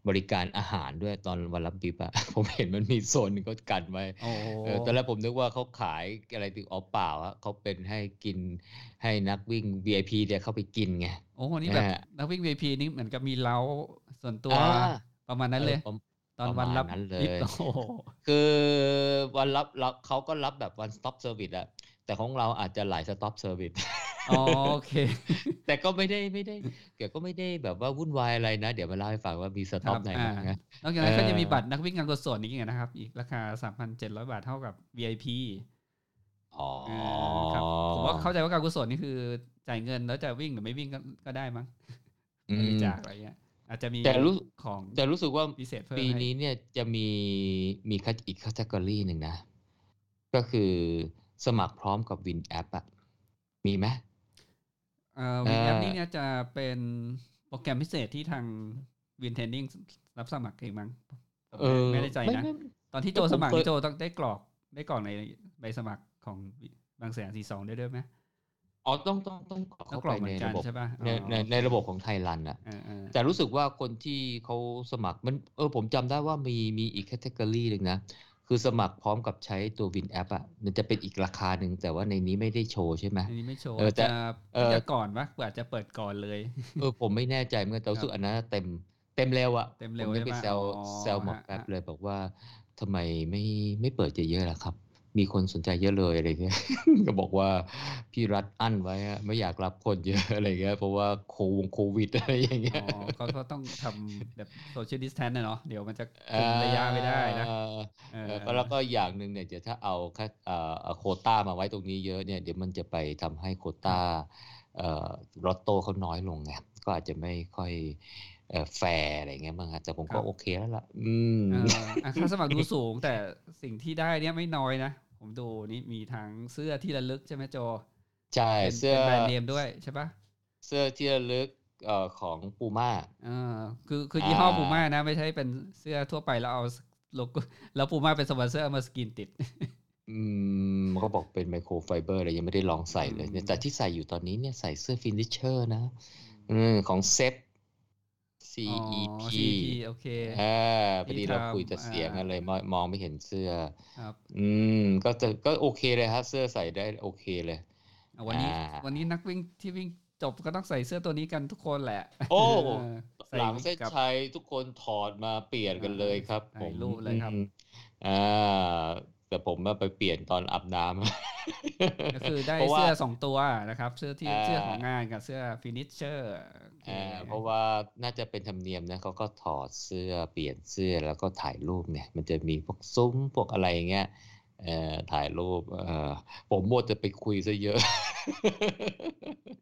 บริการอาหารด้วยตอนวันรับบิบอะผมเห็นมันมีโซนหนึงเขากันไว้โอ้เออตอนแรกผมนึกว่าเขาขายอะไรถึงอ๋อเปล่าอะเขาเป็นให้กินให้นักวิ่ง VIP เนี่ยเข้าไปกินไงโอ้นี่แบบอ่านักวิ่ง VIP นี่เหมือนกับมีเล้าส่วนตัวอ่าประมาณนั้นเลยออผมตอนวันรับประมาณนั้นเลยบิ๊บโอ้โหคือวันรับรับเขาก็รับแบบ one stop service อะ แต่ของเราอาจจะหลาย stop service อ๋อโอเค แต่ก็ไม่ได้ไม่ได้เกี่ยวก็ไม่ได้แบบว่าวุ่นวายอะไรนะ เดี๋ยวมาเล่าให้ฟังว่ามีสต็อปครับไหนอ่าบ้างนะนอกจากนั้นก็จะมีเออบัตรนักวิ่งงานกุศลอีกนะครับ อีกราคา 3,700 บาทเท่ากับ VIP อ๋ออ่าครับผมว่าเข้าใจว่าการกุศลนี่คือจ่ายเงินแล้วจะวิ่งหรือไม่วิ่งก็ก็ได้มั้งอืบริมจาคอะไรเงี้ยอาจจะมีแต่รู้ของแต่รู้สึกว่าพิเศษเพิ่มปีให้นี้เนี่ยจะมีมีคัอีกคัตกรีหนึ่งนะ ก็คือ สมัครพร้อมกับวินแอปอะมีไหมเอ่อวินแอปเอ่อนี่เนี่ยจะเป็นโปรแกรมพิเศษที่ทางวินเทนดิ้งรับสมัครเองมั้งผมเออไม่ได้ใจนะไม่ตอนที่โจผมสมัครเคยนี่โจต้องได้กรอกได้กรอกในใบสมัครของบางแสนสี่สองได้ด้วยไหมอ๋อต้องต้องต้องกรอกต้องเข้ากรไปอกเหมืในอนกันระบบใช่ป่ะในอ๋อในในระบบของไทยรันอะเออเออแต่รู้สึกว่าคนที่เขาสมัครมันเออผมจำได้ว่ามีมีอีกแคตตากรีหนึ่งนะ คือสมัครพร้อมกับใช้ตัววินแอปอะมันจะเป็นอีกราคาหนึ่งแต่ว่าในนี้ไม่ได้โชว์ใช่ไหมอันนี้ไม่โชว์เออแต่จะเออจะก่อนปะอาจจะเปิดก่อนเลยเออผมไม่แน่ใจเหมือนกันแต่รู้สึกอันนั้นเต็มเต็มเร็วอะเต็มเร็วผมไม่ไปใช่ปะแซวอ๋อแซวหมอกฮะแป๊บฮะเลยบอกว่าทำไมไม่ไม่เปิดเยอะๆล่ะครับ มีคนสนใจเยอะเลยอะไรเงี้ย ก็บอกว่าพี่รัฐอั้นไว้อะไม่อยากรับคนเยอะอะไรเงี้ยเพราะว่าโควงโควิดอะไรอย่างเงี้อ๋ยอเขาก็ต้องทำแบบ social distance นะเนาะเดี๋ยวมันจะคุมระยะไม่ได้นะเออเอเอออก็แล้วก็อย่างหนึ่งเนี่ยเดี๋ยวถ้าเอาแค่เอ่อโควต้ามาไว้ตรงนี้เยอะเนี่ยเดี๋ยวมันจะไปทำให้โควต้าเอ่อรอตโต้เขาน้อยลงไงก็อาจจะไม่ค่อยเอ่อแฟร์อะไรเงี้ยมั้งฮะแต่ผมก็โอเคแล้วล่ะ อืมเอออะค่าสมัครดูสูงแต่สิ่งที่ได้เนี่ยไม่น้อยนะ ผมดูนี่มีทั้งเสื้อที่ระลึกใช่ไหมโจใช่เป็นเสื้อเป็น brand name ด้วยใช่ปะเสื้อที่ระลึกเอ่อของปูม่าเออคือคือยี่ห้ออ่าปูม่านะ ไม่ใช่เป็นเสื้อทั่วไปแล้วเอาโลโก้แล้วปูม่าเป็นสปอนเซอร์เอามาสกรีนติด อืมเขาบอกเป็น microfiber อะไรยังไม่ได้ลองใส่เลยเนี่ยอืมแต่ที่ใส่อยู่ตอนนี้เนี่ยใส่เสื้อ finisher นะ อืมของเซฟ อ๋อ CEP CEP โอเค อ่าพอดีที่เราทำคุยแต่เสียงอ่าอะไรมองมองไม่เห็นเสื้อ ครับ อืม ก็จะก็โอเคเลยฮะเสื้อใส่ได้โอเคเลย อะวันนี้อ่า วันนี้นักวิ่งที่วิ่งจบก็ต้องใส่เสื้อตัวนี้กันทุกคนแหละโอ้ เออใส่หลังเส้นกับ ชัยทุกคนถอดมาเปลี่ยนกันเลยครับถ่ายผมรูปเลยครับ อืมอ่า แต่ผมมาไปเปลี่ยนตอนอาบน้ำก็คือได้เพราะว่าเสื้อสองตัวนะครับ เสื้อที่อ่าเสื้อของงานกับเสื้อ finisherอ่าเพราะว่าน่าจะเป็นธรรมเนียมนะเขาก็ถอดเสื้อเปลี่ยนเสื้อแล้วก็ถ่ายรูปเนี่ย มันจะมีพวกซุ้มพวกอะไรอย่างเงี้ยเอ่อถ่ายรูปเอ่อผมหมดจะไปคุยซะเยอะ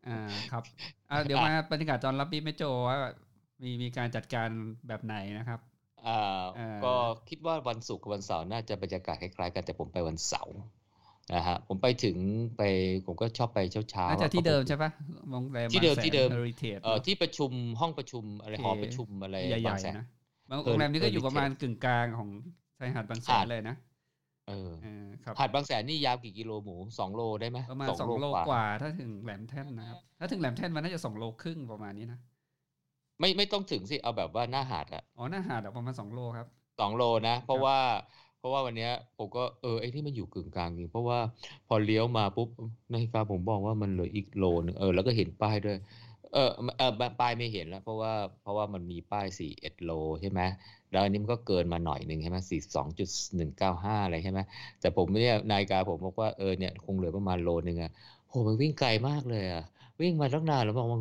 อ่าครับอ่าเดี๋ยวมาบรรยากาศตอนรับ bib แม่โจว่ามีมีการจัดการแบบไหนนะครับ อ่าเอ่อก็คิดว่าวันศุกร์กับวันเสาร์น่าจะบรรยากาศคล้ายๆกันแต่ผมไปวันเสาร์นะฮะผมไปถึงไปผมก็ชอบไปเช้าๆน่าจะอะที่เดิมก็ใช่ปะโรงแรมที่เดิมบางแสนที่เดิม Heritage เอ่อที่ประชุมห้องประชุมอะไรโอเคหอประชุมอะไรใหญ่บางแสนๆนะบางเออโรงแรมนี้ก็อยู่ Heritage ประมาณกึ่งกลางของชายหาดบางแสนหาดเลยนะเออเออครับหาดบางแสนนี่ยาวกี่กิโลหมูสองโลได้ไหมประมาณสองโลกว่าถ้าถึงแหลมแท่นนะครับถ้าถึงแหลมแท่นมันน่าจะสองโลครึ่งประมาณนี้นะ ไม่ไม่ต้องถึงสิ เอาแบบว่าหน้าหาดอะอ๋อหน้าหาดอะประมาณสองโลครับสองโลนะ เพราะว่าเพราะว่าวันเนี้ยผมก็เออไอ้ที่มันอยู่กึ่งกลางจริงเพราะว่าพอเลี้ยวมาปุ๊บนาฬิกาผมบอกว่ามันเหลืออีกโลนึงเออแล้วก็เห็นป้ายด้วย เออเออป้ายไม่เห็นแล้ว เพราะว่าเพราะว่ามันมีป้ายสี่เอ็ดโลใช่ไหมแล้วอันนี้มันก็เกินมาหน่อยหนึ่งใช่ไหมสี่สองจุดหนึ่งเก้าห้าอะไรใช่ไหมแต่ผมเนี่ยนาฬิกาผมบอกว่าเออเนี่ยคงเหลือประมาณโลนึงอะโหมันวิ่งไกลมากเลยอะ วิ่งมาตั้งนานแล้วบอกว่า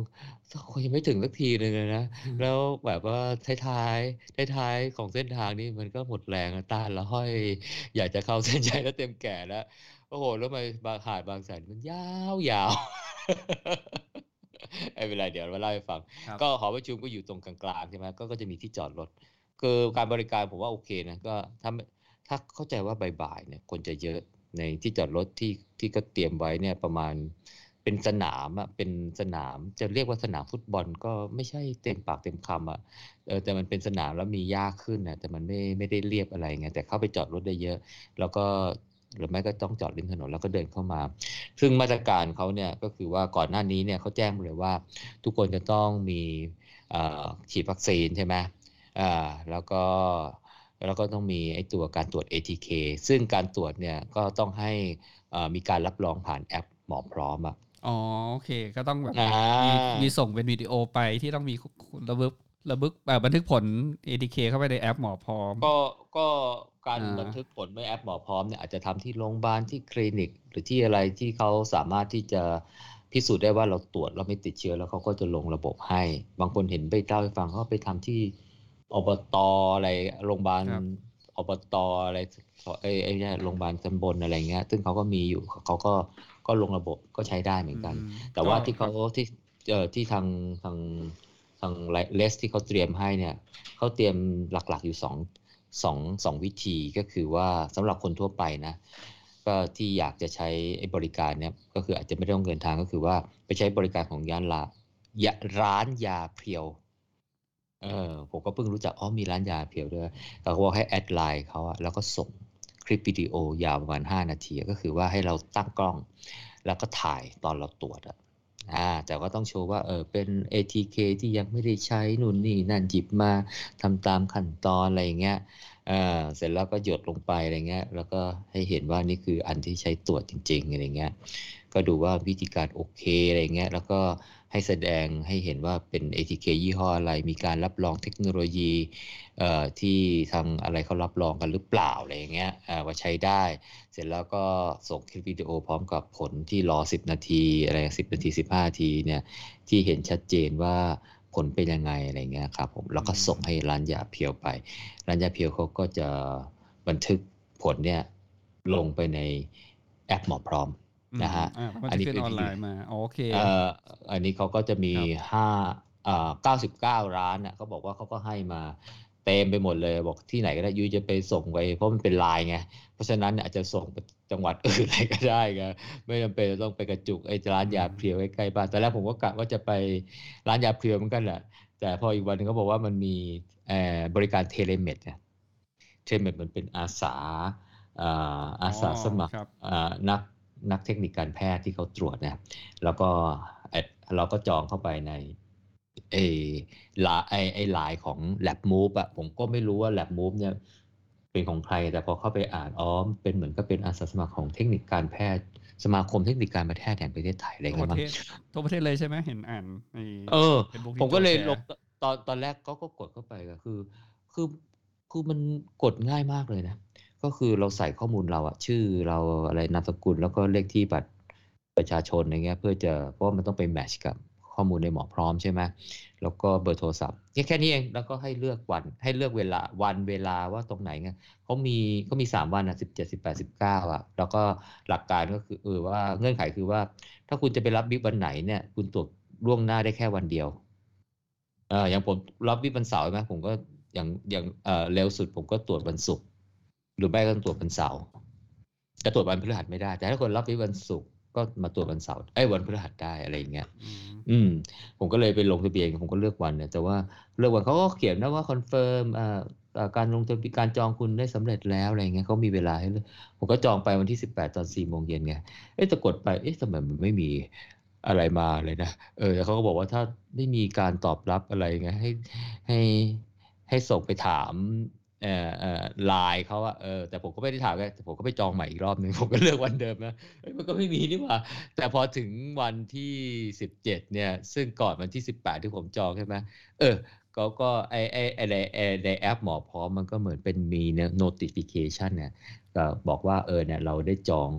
ยังไม่ถึงสักทีเลยนะ แล้วแบบว่าท้ายๆท้ายๆของเส้นทางนี่มันก็หมดแรงอะตาละห้อย อยากจะเข้าเส้นชัยแล้วเต็มแก่แล้วโอ้โหแล้วมาบางหาดบางแสนมันยาวยาวไม่เป็นไรเดี๋ยวมาเล่าให้ฟังครับก็หอประชุมก็อยู่ตรงกลางๆใช่ไหมก็ก็จะมีที่จอดรถคือการบริการผมว่าโอเคนะก็ถ้าไม่ถ้าเข้าใจว่าบ่ายๆเนี่ยคนจะเยอะในที่จอดรถที่ที่ก็เตรียมไว้เนี่ยประมาณ เป็นสนามอะเป็นสนามจะเรียกว่าสนามฟุตบอลก็ไม่ใช่เต็มปากเต็มคำอะเออแต่มันเป็นสนามแล้วมีหญ้าขึ้นนะแต่มันไม่ไม่ได้เรียบอะไรไงแต่เข้าไปจอดรถได้เยอะ แล้วก็หรือไม่ก็ต้องจอดริมถนนแล้วก็เดินเข้ามา ซึ่งมาตรการเขาเนี่ยก็คือว่าก่อนหน้านี้เนี่ยเขาแจ้งเลยว่าทุกคนจะต้องมีฉีดวัคซีนใช่ไหมอ่าแล้วก็แล้วก็ต้องมีไอ้ตัวการตรวจ ATK ซึ่งการตรวจเนี่ยก็ต้องให้อ่อมีการรับรองผ่านแอปหมอพร้อมอะ อ๋อโอเค ก็ต้องแบบอ่ามีมีส่งเป็นวิดีโอไปที่ต้องมีระบึกระบึกแบบบันทึกผล ADK เข้าไปในแอปหมอพร้อม ก็ก็การอ่าบันทึกผลไม่แอปหมอพร้อมเนี่ยอาจจะทำที่โรงพยาบาลที่คลินิก หรือที่อะไรที่เขาสามารถที่จะพิสูจน์ได้ว่าเราตรวจเราไม่ติดเชื้อแล้วเขาก็จะลงระบบให้ บางคนเห็นไปเล่าให้ฟังเขาไปทำที่อบตอะไรโรงพยาบาลครับอบตอะไรไอ้ไอ้เนี่ยโรงพยาบาลตำบลอะไรเงี้ย ซึ่งเขาก็มีอยู่เขาก็ ก็ลงระบบก็ใช้ได้เหมือนกันอืมแต่ว่าก็ที่เขาที่เอ่อที่ทางทางทางเลสที่เขาเตรียมให้เนี่ยเขาเตรียมหลักๆอยู่สองสองสองวิธีก็คือว่าสำหรับคนทั่วไปนะ ก็ที่อยากจะใช้ไอ้บริการเนี่ยก็คืออาจจะไม่ต้องเดินทางก็คือว่าไปใช้บริการของย่านลายาร้านยาเพียวเออผมก็เพิ่งรู้จักอ๋อมีร้านยาเพียวด้วยแต่เขาบอกให้แอดไลน์เขาอะแล้วก็ส่งค ลิปวิดีโอยาวประมาณ 5 นาที ก็คือว่าให้เราตั้งกล้อง แล้วก็ถ่ายตอนเราตรวจอะอ่าแต่ก็ต้องโชว์ว่าเออเป็น ATK ที่ยังไม่ได้ใช้นู่นนี่นั่นหยิบมาทำตามขั้นตอนอะไรเงี้ยเออเสร็จแล้วก็หยดลงไปอะไรเงี้ยแล้วก็ให้เห็นว่านี่คืออันที่ใช้ตรวจจริงๆอะไรเงี้ยก็ดูว่าวิธีการโอเคอะไรเงี้ยแล้วก็ให้แสดงให้เห็นว่าเป็น ATK ยี่ห้ออะไร มีการรับรองเทคโนโลยี ที่ทางอะไรเขารับรองกันหรือเปล่าอะไรอย่างเงี้ยอ่าว่าใช้ได้ เสร็จแล้วก็ส่งคลิปวิดีโอพร้อมกับผลที่รอ 10 นาทีอะไร10 นาที 15 นาทีเนี่ยที่เห็นชัดเจนว่าผลเป็นยังไงอะไรเงี้ยครับผมแล้วก็ส่งให้ร้านยาเพียวไป ร้านยาเพียวเขาก็จะบันทึกผลเนี่ยลงไปในแอปหมอพร้อมนะฮะอืมอ่ามันอันจะนี้ขึ้นคือออนไลน์มาโอเคเอ่ออันนี้เขาก็จะมีครับห้าเอ่อเก้าสิบเก้าร้านน่ะเขาบอกว่าเขาก็ให้มา เต็มไปหมดเลยบอกที่ไหนก็ได้ยูจะไปส่งไปเพราะมันเป็นไลน์ไงเพราะฉะนั้นเนี่ยอาจจะส่งไปจังหวัดอื่นอะไรก็ได้ไงไม่จำเป็นต้องไปกระจุกไอ้ร้านยาเพลียวใกล้ๆบ้านตอนแรกผมก็กะว่าจะไปร้านยาเพลียวเหมือนกันแหละแต่พออีกวันหนึงเขาบอกว่ามันมีเอ่อบริการ telemed เนี่ย telemed มันเป็นอาสาอ่าอาสาสมัครครับอ่านักนักเทคนิคการแพทย์ที่เขาตรวจนะครับแล้วก็เอ่อเราก็จองเข้าไปใน ไอ้ไลน์ไอ้ไอ้ไลน์ของ Lab Move อะผมก็ไม่รู้ว่า Lab Move เนี่ยเป็นของใคร แต่พอเข้าไปอ่านอ๋อเป็นเหมือนกับเป็นอาสาสมัครของเทคนิคการแพทย์สมาคมเทคนิคการแพทย์แห่งประเทศไทยอะไรทั่วเงี้ยประมั้งเทศทั่วประเทศเลยใช่ไหมเห็นอ่านในเออ Facebook ผมก็เลยที่โจลแชงร์ตอนตอนแรกก็ก็กดเข้าไปก็คือ คือคือมันกดง่ายมากเลยนะ ก็คือเราใส่ข้อมูลเราอะชื่อเราอะไรนามสกุลแล้วก็เลขที่บัตรประชาชนอะไรเงี้ย เพื่อจะเพราะว่ามันต้องไปแมทช์กับ ข้อมูลในหมอพร้อมใช่ไหมแล้วก็เบอร์โทรศัพท์แค่แค่นี้เองแล้วก็ให้เลือกวันให้เลือกเวลาวันเวลาว่าตรงไหนไงเขามีเขามีสามวันอะสิบเจ็ดสิบแปดสิบเก้าอะแล้วก็หลักการก็คือเออว่าเงื่อนไขคือว่า ถ้าคุณจะไปรับ bib วันไหนเนี่ย คุณตรวจล่วงหน้าได้แค่วันเดียวเอออย่างผมรับ bib วันเสาร์ใช่ไหมผมก็อย่างอย่างเออเร็วสุดผมก็ตรวจวันศุกร์หรือไม่ก็ต้องตรวจวันเสาร์จะตรวจวันพฤหัสไม่ได้ แต่ถ้าคนรับ bib วันศุกร์ ก็มาตรวจวันเสาร์ไอ้ยวันพฤหัสได้อะไรอย่างเงี้ยอืมอืม ผมก็เลยไปลงทะเบียนผมก็เลือกวันเนี่ยแต่ว่าเลือกวันเขาก็เขียนนะว่า confirm อ่าอ่าการลงทะเบียนการจองคุณได้สำเร็จแล้วอะไรเงี้ยเขามีเวลาให้เลือกผมก็จองไปวันที่สิบแปดตอนสี่โมงเย็นไงเอ๊ะแต่กดไปเอ๊ะทำไมมันไม่มีอะไรมาเลยนะเออแต่เขาก็บอกว่าถ้าไม่มีการตอบรับอะไรไงให้ให้ให้ส่งไปถาม เอ่อเอ่อไลน์เขาอะเออแต่ผมก็ไม่ได้ถามไงแต่ผมก็ไปจองใหม่อีกรอบหนึ่งผมก็เลือกวันเดิมนะเอ้ยมันก็ไม่มีนี่หว่า แต่พอถึงวันที่สิบเจ็ดเนี่ย ซึ่งก่อนวันที่สิบแปดที่ผมจองใช่ไหมเออเขาก็ไอไอไอในไอในแอปหมอพร้อมมันก็เหมือนเป็นมีเนี่ย notification เนี่ยก็บอกว่าเออเนี่ยเราได้จอง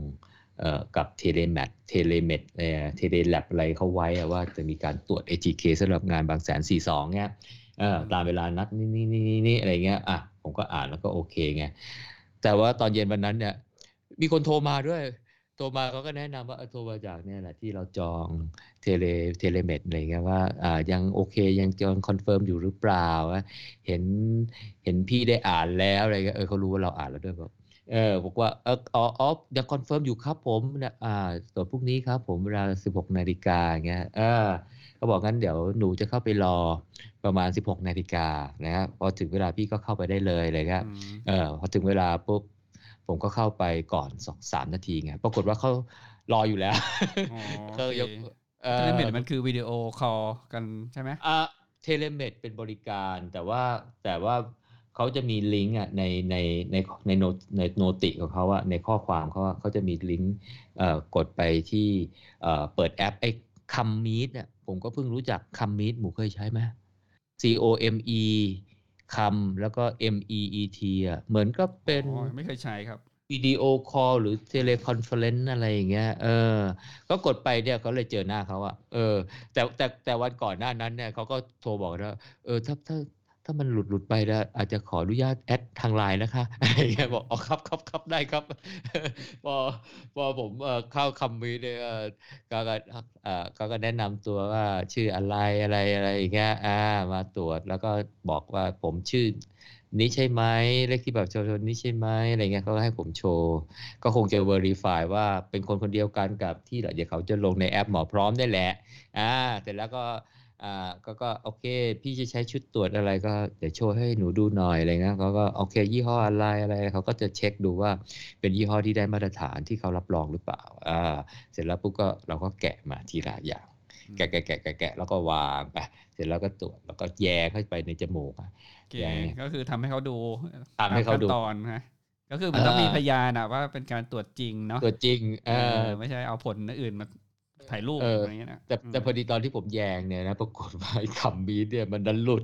เอ่อกับ telemed telemed เอ่อ tele lab อะไรเขาไว้อะว่าจะมีการตรวจ ATK สำหรับงานบางแสนสี่สองเนี่ยเออตามเวลานัดนี่นี่นี่นี่อะไรเงี้ยอะ ผมก็อ่านแล้วก็โอเคไงแต่ว่าตอนเย็นวันนั้นเนี่ยมีคนโทรมาด้วย โทรมาเขาก็แนะนำว่าโทรมาจากเนี่ยแหละที่เราจอง tele telemed อะไรเงี้ยว่าอ่ายังโอเคยังจอง confirm อยู่หรือเปล่าว่าเห็นเห็นพี่ได้อ่านแล้วอะไรเงี้ยเออเขารู้ว่าเราอ่านแล้วด้วยบอกเออบอกว่าเอออ๋ออ๋อยัง confirm อยู่ครับผมนะอ่าตรวจพรุ่งนี้ครับผมเวลาสิบหกนาฬิกาเงี้ยเออ เขาบอกงั้นเดี๋ยวหนูจะเข้าไปรอประมาณสิบหกนาฬิกานะครับพอถึงเวลาพี่ก็เข้าไปได้เลยอะไรเงี้ยอืมเออพอถึงเวลาปุ๊บผมก็เข้าไปก่อนสองสามนาทีไงปรากฏว่าเขารออยู่แล้วอ๋อก็โอเคยกเอ telemed มันคือวิดีโอcall กันใช่ไหมอะ telemed เป็นบริการแต่ว่าแต่ว่าเขาจะมีลิงก์อะในในในใน no ใน noti ของเขาอะในข้อความเขาอะเขาจะมีลิงก์เอ่อกดไปที่เอ่อเปิดแอปไอ้ คัมมีดเนี่ยผมก็เพิ่งรู้จักคัมมีดหมูเคยใช้ไหม C O M E come แล้วก็ M E E T อะเหมือนก็เป็นอ๋อไม่เคยใช้ครับ video call หรือ teleconference อะไรอย่างเงี้ย เออ ก็กดไปเนี่ยเขาเลยเจอหน้าเขาอะเออ แต่แต่แต่วันก่อนหน้านั้นเนี่ยเขาก็โทรบอกว่า เออ ถ้าถ้า ถ้ามันหลุดหลุดไปแล้วอาจจะขออนุญาตแอดทางไลน์นะคะอะไรเงี้ยบอกอ๋อครับครับครับได้ครับ พอพอผมเข้าคำมีเนี่ยก็ก็เออก็แนะนำตัวว่าชื่ออะไรอะไรอะไรอย่างเงี้ยอ่ามาตรวจแล้วก็บอกว่าผมชื่อนี้ใช่ไหมเลขที่แบบชาชนนี้ใช่ไหมอะไรเงี้ยเขาก็ให้ผมโชว์ ก็คงจะ verify ว่าเป็นคนคนเดียวกันกับที่เดี๋ยวเขาจะลงในแอปหมอพร้อมได้แหละ อ่าเสร็จแล้วก็ อ่าก็ก็โอเค พี่จะใช้ชุดตรวจอะไรก็เดี๋ยวโชว์ให้หนูดูหน่อยอะไรเงี้ยเขาก็โอเค ยี่ห้ออะไรอะไรเขาก็จะเช็คดูว่าเป็นยี่ห้อที่ได้มาตรฐานที่เขารับรองหรือเปล่าอ่าเสร็จแล้วปุ๊บก็เราก็แกะมาทีละอย่างแกะแกะแกะแกะแกะแล้วก็วางไปเสร็จแล้วก็ตรวจแล้วก็แยงเข้าไปในจมูกอะโอเคแย่ก็คือทำให้เขาดูทำให้เขาดูตมขั้นตอนนะก็คือมันต้องมีอ่าพยานอะว่าเป็นการตรวจจริงเนาะตัวจริงเอเอออไม่ใช่เอาผลอื่นมา ถ่ายรูปเออออะไรเงี้ยนะแต่แต่พอดีตอนที่ผมแยงเนี่ยนะปรากฏว่าไอ้ Come Meet เนี่ยมันดันหลุด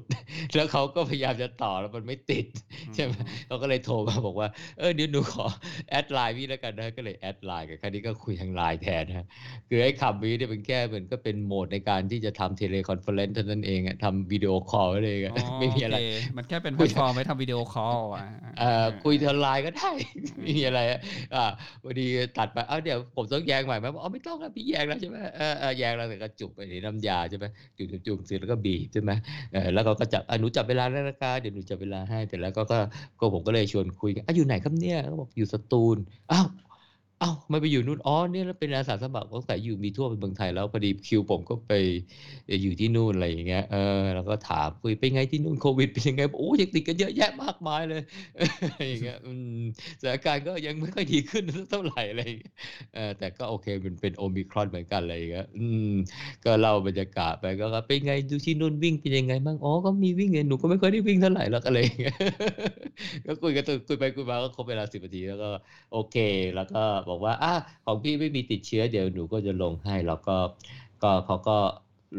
แล้วเขาก็พยายามจะต่อแล้วมันไม่ติดใช่ไหมเขาก็เลยโทรมาบอกว่าเออเดี๋ยวหนูขอ add ไลน์พี่แล้วกันนะก็เลย add ไลน์กับคราวนี้ก็คุยทางไลน์แทนนะคือไอ้ Come Meet เนี่ยเป็นแค่เหมือนก็เป็นโหมดในการที่จะทำ teleconference เท่านั้นเองอะทำ video call อะไรเองอะอ๋อไม่มีอะไรโเคมันแค่เป็นแพลตฟอร์มไว้ทำ video call อะเอ่อคุยทางไลน์ก็ได้ไม่มีอะไรอะอ่าพอดีตัดไปเอ้าเดี๋ยวผมต้องแยงใหม่ไหมบอกอ๋อไม่ต้องครับพี่แยงแล้วใช่ไหมเออแยงแล้วก็จุบไปในน้ำยาใช่ไหมจุบจุบจุบเสร็จแล้วก็บีบใช่ไหมเออแล้วก็จับอะหนูจับเวลาแล้วนะคะเดี๋ยวหนูจับเวลาให้แต่แล้วก็ก็ก็ผมก็เลยชวนคุยกันอะอยู่ไหนครับเนี่ยเขาบอกอยู่สตูลอ้าว อ้าวไม่ไปอยู่นู่นอ๋อเนี่ยแล้วเป็นอาสาสมัครสงสัยอยู่มีทั่วไปเมืองไทยแล้วพอดีคิวผมก็ไปอยู่ที่นู่นอะไรอย่างเงี้ยเออแล้วก็ถามคุยเป็นไงที่นู่นโควิดเป็นยังไงโอ้ยังติดกันเยอะแยะมากมายเลยอย่างเงี้ยสถานการณ์ก็ยังไม่ค่อยดีขึ้นเท่าไหร่อะไรเงี้ยเออแต่ก็โอเคมันเป็นโอมิครอนเหมือนกันอะไรอย่างเงี้ยอืมก็เล่าบรรยากาศไปก็ว่าเป็นไงดูที่นู่นวิ่งเป็นยังไงบ้างอ๋อก็มีวิ่งไงหนูก็ไม่ค่อยได้วิ่งเท่าไหร่แล้วอะไรอย่างเงี้ยก็คุยกันคุยไปคุยมาก็ครบเวลาสิบนาทีแล้วก็โอเค แล้วก็บอกว่าอะของพี่ไม่มีติดเชื้อเดี๋ยวหนูก็จะลงให้แล้วก็ก็เขาก็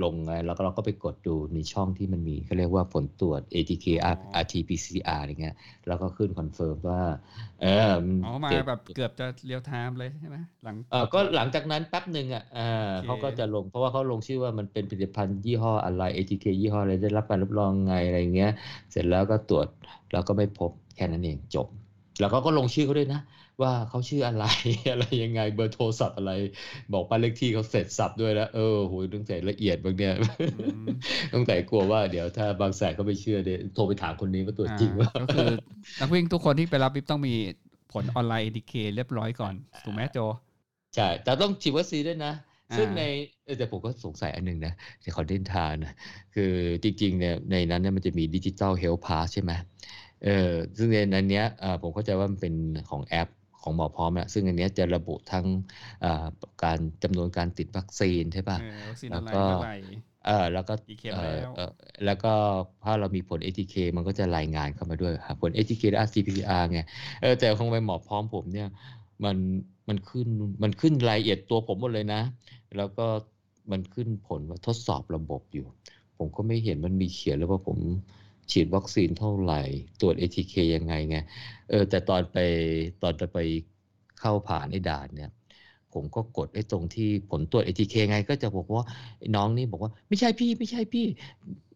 ลงไงแล้วก็เราก็ไปกดดูในช่องที่มันมีเขาเรียกว่าผลตรวจ ATK อ๋อ RT PCR อะไรเงี้ย แล้วก็ขึ้น confirm ว่า เออมันอ๋อมาติดแบบเกือบจะ real time เลยใช่ไหมหลังเออก็หลังจากนั้นแป๊บหนึ่งอะอ่าโอเคเขาก็จะลงเพราะว่าเขาลงชื่อว่ามันเป็นผลิตภัณฑ์ยี่ห้ออะไร ATK ยี่ห้ออะไรได้รับการรับรองไงอะไรเงี้ย เสร็จแล้วก็ตรวจแล้วก็ไม่พบแค่นั้นเองจบ แล้วเขาก็ลงชื่อเขาด้วยนะ ว่าเขาชื่ออะไรอะไรยังไงเบอร์โทรศัพท์อะไร บอกบ้านเลขที่เขาเสร็จสับด้วยแล้วเออโหตั้งแต่ละเอียดบางเนี่ยอืมตั้งแต่กลัวว่าเดี๋ยวถ้าบางแสนเขาไม่เชื่อเดี๋ยวโทรไปถามคนนี้ว่าตัวจริงว่าอ่าก็คือนักวิ่งทุกคนที่ไปรับบิบต้องมีผลออนไลน์ ATK เรียบร้อยก่อนถูกไหมโจใช่แต่ต้องฉีดวัคซีนด้วยนะอ่าซึ่งในเออแต่ผมก็สงสัยอันหนึ่งนะในคอนเทนทานนะคือจริงๆเนี่ยในนั้นเนี่ยมันจะมีดิจิ t a ลเฮล t ์พาสใช่ไหม เออซึ่งในนั้นเนี้ยเอ่อผมเข้าใจว่ามันเป็นของแอปของหมอพร้อมนะซึ่งอันเนี้ยจะระบุทั้งอ่าการจำนวนการติดวัคซีนใช่ป่ะเออวัคซีนแล้อะวไรก็เมื่อไหร่เออแล้วก็กี่เข็มเอ่อแล้วเอ่อแล้วก็ถ้าเรามีผล ATK มันก็จะรายงานเข้ามาด้วยครับผล ATK และ RT-PCR ไงเออแต่ของไปหมอพร้อมผมเนี่ยมันมันขึ้นมันขึ้นรายละเอียดตัวผมหมดเลยนะ แล้วก็มันขึ้นผลว่าทดสอบระบบอยู่ ผมก็ไม่เห็นมันมีเขียนเลยว่าผม ฉีดวัคซีนเท่าไหร่ ตรวจ ATK ยังไงไงเออแต่ตอนไปตอนจะไปเข้าผ่านไอ้ด่านเนี่ยผมก็กดไอ้ตรงที่ผลตรวจ ATK ไง ก็จะบอกว่าน้องนี่บอกว่าไม่ใช่พี่ไม่ใช่พี่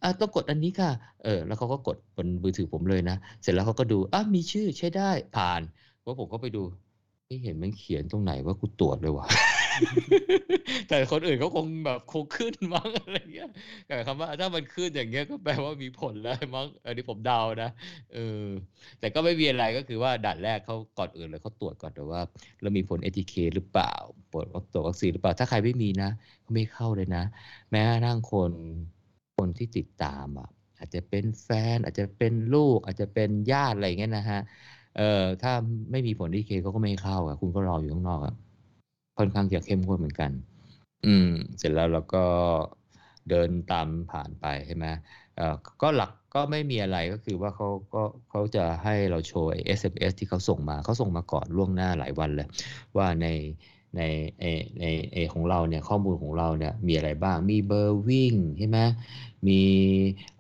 อะต้องกดอันนี้ค่ะเออแล้วเขาก็กดบนมือถือผมเลยนะ เสร็จแล้วเขาก็ดูอะมีชื่อใช้ได้ผ่านว่าผมก็ไปดูไม่เห็นมันเขียนตรงไหนว่ากูตรวจเลยวะ แต่คนอื่นเขาคงแบบคงขึ้นมั้งอะไรเงี้ยแต่คำว่าถ้ามันขึ้นอย่างเงี้ยก็แปลว่ามีผลแล้วมั้งอันนี้ผมเดานะเออแต่ก็ไม่มีอะไรก็คือว่าด่านแรกเขาก่อนอื่นเลยเขาตรวจก่อนว่าเรามีผล ATK หรือเปล่าผลตรวจวัคซีนหรือเปล่า ถ้าใครไม่มีนะเขาไม่เข้าเลยนะ แม้กระทั่งคนคนที่ติดตามอะอาจจะเป็นแฟน อาจจะเป็นลูก อาจจะเป็นญาติอะไรเงี้ยนะฮะเออถ้าไม่มีผล ATK เขาก็ไม่เข้าอะคุณก็รออยู่ข้างนอกอะ ค่อนข้างจะเข้มข้นเหมือนกัน อืม เสร็จแล้วเราก็เดินตามผ่านไปใช่ไหมเอ่อก็หลักก็ไม่มีอะไรก็คือว่าเขาก็เขาจะให้เราโชว์ไอ้ SMS ที่เขาส่งมาเขาส่งมาก่อนล่วงหน้าหลายวันเลย ว่าในในในในในของเราเนี่ยข้อมูลของเราเนี่ยมีอะไรบ้างมีเบอร์วิ่งใช่ไหมมี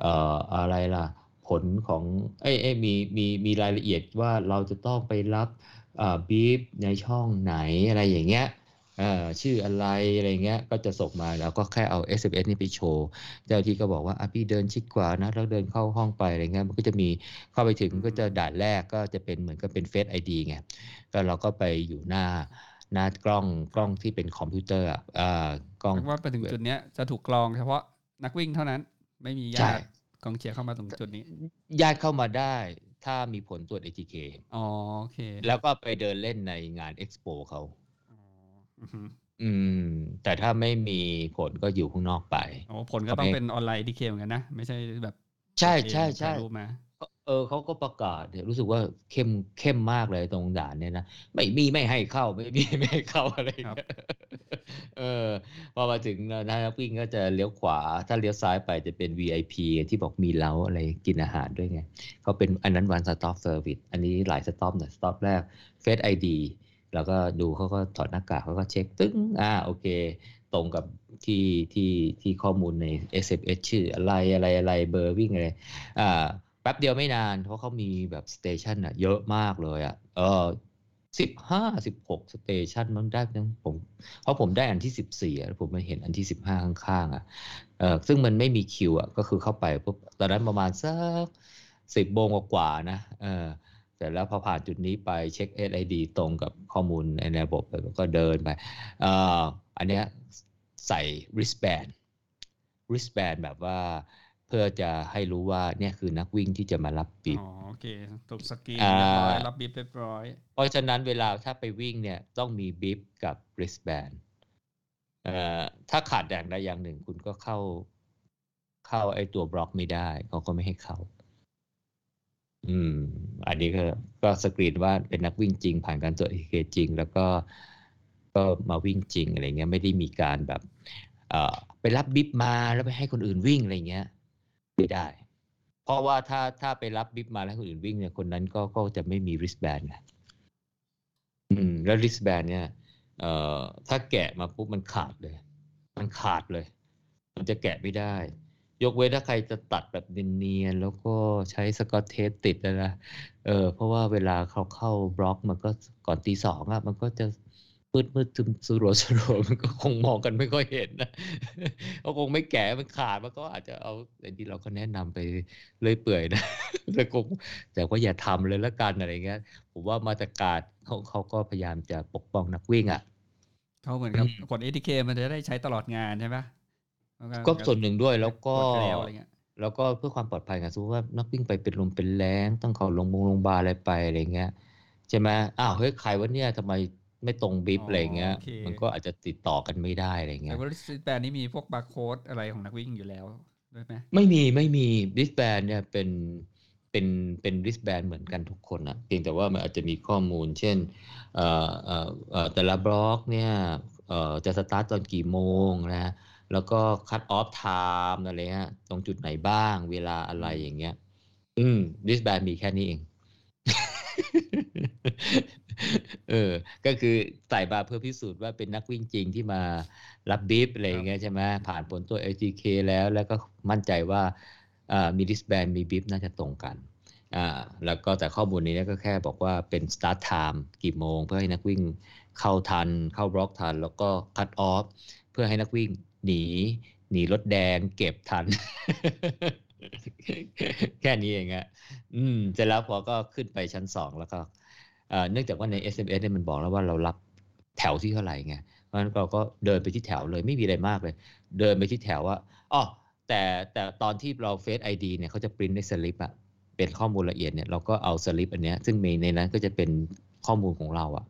เอ่ออะไรล่ะผลของเอ้ยเอ้ยมีมีมีรายละเอียดว่าเราจะต้องไปรับอ่าบีฟในช่องไหนอะไรอย่างเงี้ยเอ่อ ชื่ออะไรอะไรเงี้ย ก็จะส่งมาแล้วก็แค่เอา SMS นี่ไปโชว์ เจ้าที่ก็บอกว่าอะพี่เดินชิดกว่านะแล้วเดินเข้าห้องไปอะไรเงี้ยมันก็จะมีเข้าไปถึงก็จะด่านแรกก็จะเป็นเหมือนกับเป็นเฟซไอดีไงก็เราก็ไปอยู่หน้าหน้ากล้องกล้องที่เป็นคอมพิวเตอร์อะอ่ากล้องเรียกว่าไปถึงจุดเนี้ยจะถูกกรองเฉพาะนักวิ่งเท่านั้นไม่มีใช่ญาติกองเชียร์เข้ามาตรงจุดนี้ ญาติเข้ามาได้ถ้ามีผลตรวจ ATK อ๋อโอเค แล้วก็ไปเดินเล่นในงานเอ็กซ์โปเขา อ๋ออือฮึอืม แต่ถ้าไม่มีผลก็อยู่ข้างนอกไปโอ้ผลก็ต้องเป็นออนไลน์ดีเคเหมือนกันนะ ไม่ใช่แบบ ใช่ใช่ใช่ถ่ายรูปมาเออเขาก็ประกาศเนี่ยรู้สึกว่าเข้มเข้มมากเลยตรงด่านเนี่ยนะไม่มีไม่ให้เข้าไม่มีไม่ให้เข้าอะไรอย่างเงี้ยเออพอมาถึงนะนักวิ่งก็จะเลี้ยวขวา ถ้าเลี้ยวซ้ายไปจะเป็น VIP ที่บอกมีเล้าอะไรกินอาหารด้วยไงเขาเป็นอันนั้น one stop service อันนี้หลาย stop หน่อย stop แรก Face ID แล้วก็ดูเขาก็ถอดหน้ากากเขาก็เช็คตึ้งอ่าโอเค ตรงกับที่ที่ที่ข้อมูลใน SMS ชื่ออะไรอะไรอะไรเบอร์วิ่งอะไรอ่าแป๊บเดียวไม่นานเพราะเขามีแบบ station อะเยอะมากเลยอะเออสิบห้าสิบหกสเตชันมันได้ทั้งผมเพราะผมได้อันที่สิบสี่อะผมมาเห็นอันที่สิบห้าข้างๆอะเออซึ่งมันไม่มีคิวอะก็คือเข้าไปปุ๊บตอนนั้นประมาณสักสิบโมงกว่าๆนะเออ เสร็จแล้วพอผ่านจุดนี้ไปเช็ค SID ตรงกับข้อมูลในระบบแล้วก็เดินไปเอ่ออันเนี้ยใส่ wristband wristband แบบว่าเพื่อจะให้รู้ว่าเนี่ยคือนักวิ่งที่จะมารับบิบอ๋อโอเคถูกสกรีนอ่าเรียบร้อยรับบิบเรียบร้อย เพราะฉะนั้นเวลาถ้าไปวิ่งเนี่ยต้องมีบิบกับ wristband เอ่อถ้าขาดอย่างใดอย่างหนึ่งคุณก็เข้าเข้าไอ้ตัวบล็อกไม่ได้เขาก็ไม่ให้เข้า อืม อันนี้ก็ก็สกรีนว่าเป็นนักวิ่งจริง ผ่านการตรวจ ATK จริง แล้วก็ก็มาวิ่งจริงอะไรเงี้ยไม่ได้มีการแบบ เอ่อ ไปรับบิบมาแล้วไปให้คนอื่นวิ่งอะไรเงี้ยไม่ได้ เพราะว่าถ้าถ้าไปรับบิบมาแล้วคนอื่นวิ่งเนี่ยคนนั้นก็ก็จะไม่มี wristband ไงอืม แล้ว wristband เนี่ยเอ่อถ้าแกะมาปุ๊บมันขาดเลย มันขาดเลย มันจะแกะไม่ได้ ยกเว้นถ้าใครจะตัดแบบเนียนๆแล้วก็ใช้สกอตเทปติดนะนะเออเพราะว่าเวลาเขาเข้าบล็อกมันก็ก่อนตีสองอะมันก็จะมืดมืดทึมสรัวสรัวมันก็คงมองกันไม่ค่อยเห็นนะเขาคงไม่แกะมันขาดมันก็อาจจะเอาไอ้ที่เราก็แนะนำไปเลยเปื่อยนะแต่คงแต่ว่าอย่าทำเลยละกันอะไรเงี้ยผมว่ามาตรการเขาเขาก็พยายามจะปกป้องนักวิ่งอะเขาเหมือนกับอืมกด ATK มันจะได้ใช้ตลอดงานใช่ไหม ก็ส่วนหนึ่งด้วยแล้วก็ดไปแล้วอะไรเงี้ยแล้วก็เพื่อความปลอดภัยไงสมมติว่านักวิ่งไปเป็นลมเป็นแรงต้องเขาลงโรงพยาบาลอะไรไปอะไรเงี้ยใช่ไหมอ้าวเฮ้ยใครวะเนี่ยทำไมไม่ตรง bib อะไรเงี้ย มันก็อาจจะติดต่อกันไม่ได้อะไรแต่เงี้ยว่า wristband นี้มีพวกบาร์โค้ดอะไรของนักวิ่งอยู่แล้วด้วยไหมไม่มีไม่มี wristband เนี่ยเป็นเป็นเป็น wristband เหมือนกันทุกคนอะเพียงแต่ว่ามันอาจจะมีข้อมูล เช่นเอ่อเอ่อเอ่อแต่ละบล็อกเนี่ยเอ่อจะสตาร์ตตอนกี่โมงนะ แล้วก็ cut off time อะไรเงี้ยตรงจุดไหนบ้าง เวลาอะไรอย่างเงี้ย อืม wristband มีแค่นี้เอง เออ ก็คือใส่มาเพื่อพิสูจน์ว่าเป็นนักวิ่งจริงที่มารับ bib อะไรอย่างเงี้ยใช่ไหมผ่านผลตัว ATK แล้วแล้วก็มั่นใจว่าอ่ามี wristband มี bib น่าจะตรงกันอ่าแล้วก็แต่ข้อมูลนี้ก็แค่บอกว่าเป็น start time กี่โมง เพื่อให้นักวิ่งเข้าทัน เข้าบล็อกทัน แล้วก็ cut off เพื่อให้นักวิ่ง หนีหนีรถแดงเก็บทัน แค่นี้เองอะอืมเสร็จแล้วพอก็ขึ้นไปชั้นสองแล้วก็เนื่องจากว่าใน SMS เนี่ยมันบอกแล้วว่าเรารับแถวที่เท่าไหร่ไงเพราะฉะนั้นเราก็เดินไปที่แถวเลยไม่มีอะไรมากเลย เดินไปที่แถวว่าอ๋อแต่แต่ตอนที่เราเฟซไอดีเนี่ยเขาจะปริ้นในสลิปอะเป็นข้อมูลละเอียดเนี่ยเราก็เอาสลิปอันเนี้ยซึ่งในในนั้นก็จะเป็นข้อมูลของเราอะ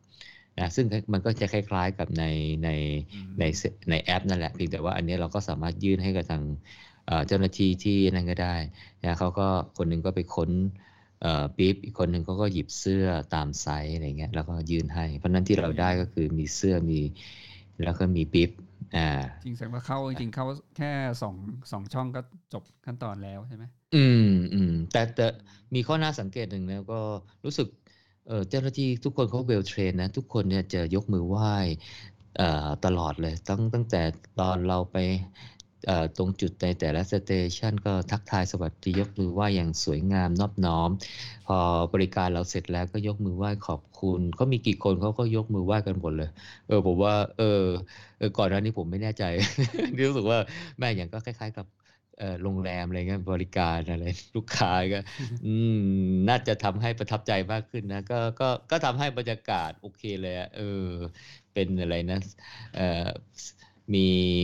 นะซึ่งมันก็จะคล้าย ๆกับในในอืมในเซในแอปนั่นแหละเพียงแต่ว่าอันเนี้ยเราก็สามารถยื่นให้กับทางเอ่อเจ้าหน้าที่ที่นั่นก็ได้นะเขาก็คนหนึ่งก็ไปค้นเอ่อ bib อีกคนหนึ่งเขาก็หยิบเสื้อตามไซส์อะไรเงี้ยแล้วก็ยื่นให้ เพราะฉะนั้นที่เราได้ก็คือมีเสื้อมีแล้วก็มี bib อ่าจริงแสดงว่าเข้าจริงๆเข้าแค่สองสองช่องก็จบขั้นตอนแล้วใช่ไหมอืมอืมแต่แต่มีข้อน่าสังเกตหนึ่งนะก็รู้สึก เออเจ้าหน้าที่ทุกคนเขา well-trained นะ ทุกคนเนี่ยจะยกมือไหว้เอ่อตลอดเลย ตั้งตั้งแต่ตอนเราไปเอ่อตรงจุดในแต่ละสเตชันก็ทักทายสวัสดียกมือไหว้อย่างสวยงามนอบน้อม พอบริการเราเสร็จแล้วก็ยกมือไหว้ขอบคุณเขามีกี่คนเขาก็ยกมือไหว้กันหมดเลย เออผมว่าเออเออก่อนหน้านี้ผมไม่แน่ใจ รู้สึกว่าแม่อย่างก็คล้าย ๆ กับ โรงแรมอะไรเงี้ยบริการอะไรลูกค้าก็อืมน่าจะทำให้ประทับใจมากขึ้นนะ ก็ก็ก็ทำให้บรรยากาศโอเคเลยอะเออ เป็นอะไรนะเอ่อมี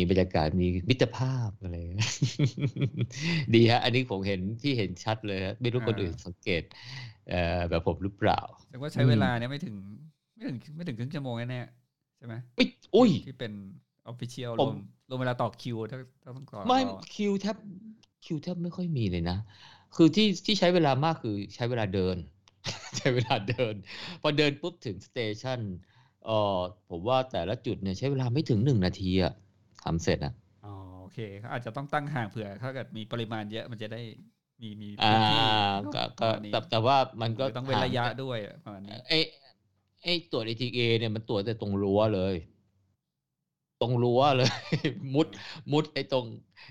บรรยากาศมีมิตรภาพอะไรดีฮะ อันนี้ผมเห็นที่เห็นชัดเลยฮะไม่รู้คนอื่นสังเกตเอ่อแบบผมหรือเปล่าแสดงว่าใช้เวลาเนี่ยไม่ถึง ไม่ถึงไม่ถึงครึ่งชั่วโมงแน่ๆใช่ไหมไม่อุ้ยที่เป็น ออฟฟิเชียลผรมวมรวมเวลาต่อคิวถ้าถ้าต้องต่อไม่รอคิวแทบคิวแทบไม่ค่อยมีเลยนะ คือที่ที่ใช้เวลามากคือใช้เวลาเดิน ใช้เวลาเดิน พอเดินปุ๊บถึงสเตชันเออผมว่าแต่ละจุดเนี่ยใช้เวลาไม่ถึงหนึ่งนาทีอะทำเสร็จอะอ๋อโอเคเขาอาจจะต้องตั้งห่างเผื่อ ถ้าเกิดมีปริมาณเยอะมันจะได้มีมีอ่าพื้นที่ก็ปก็ระมาณนี้แต่แต่ว่ามันก็หรือต้องเว้นระยะห่างด้วยประมาณนี้ไอ้ไอ้ตรวจ ATA เนี่ยมันตรวจแต่ตรงรั้วเลย ตรงรั้วเลย มุดมุดไอ้ตรง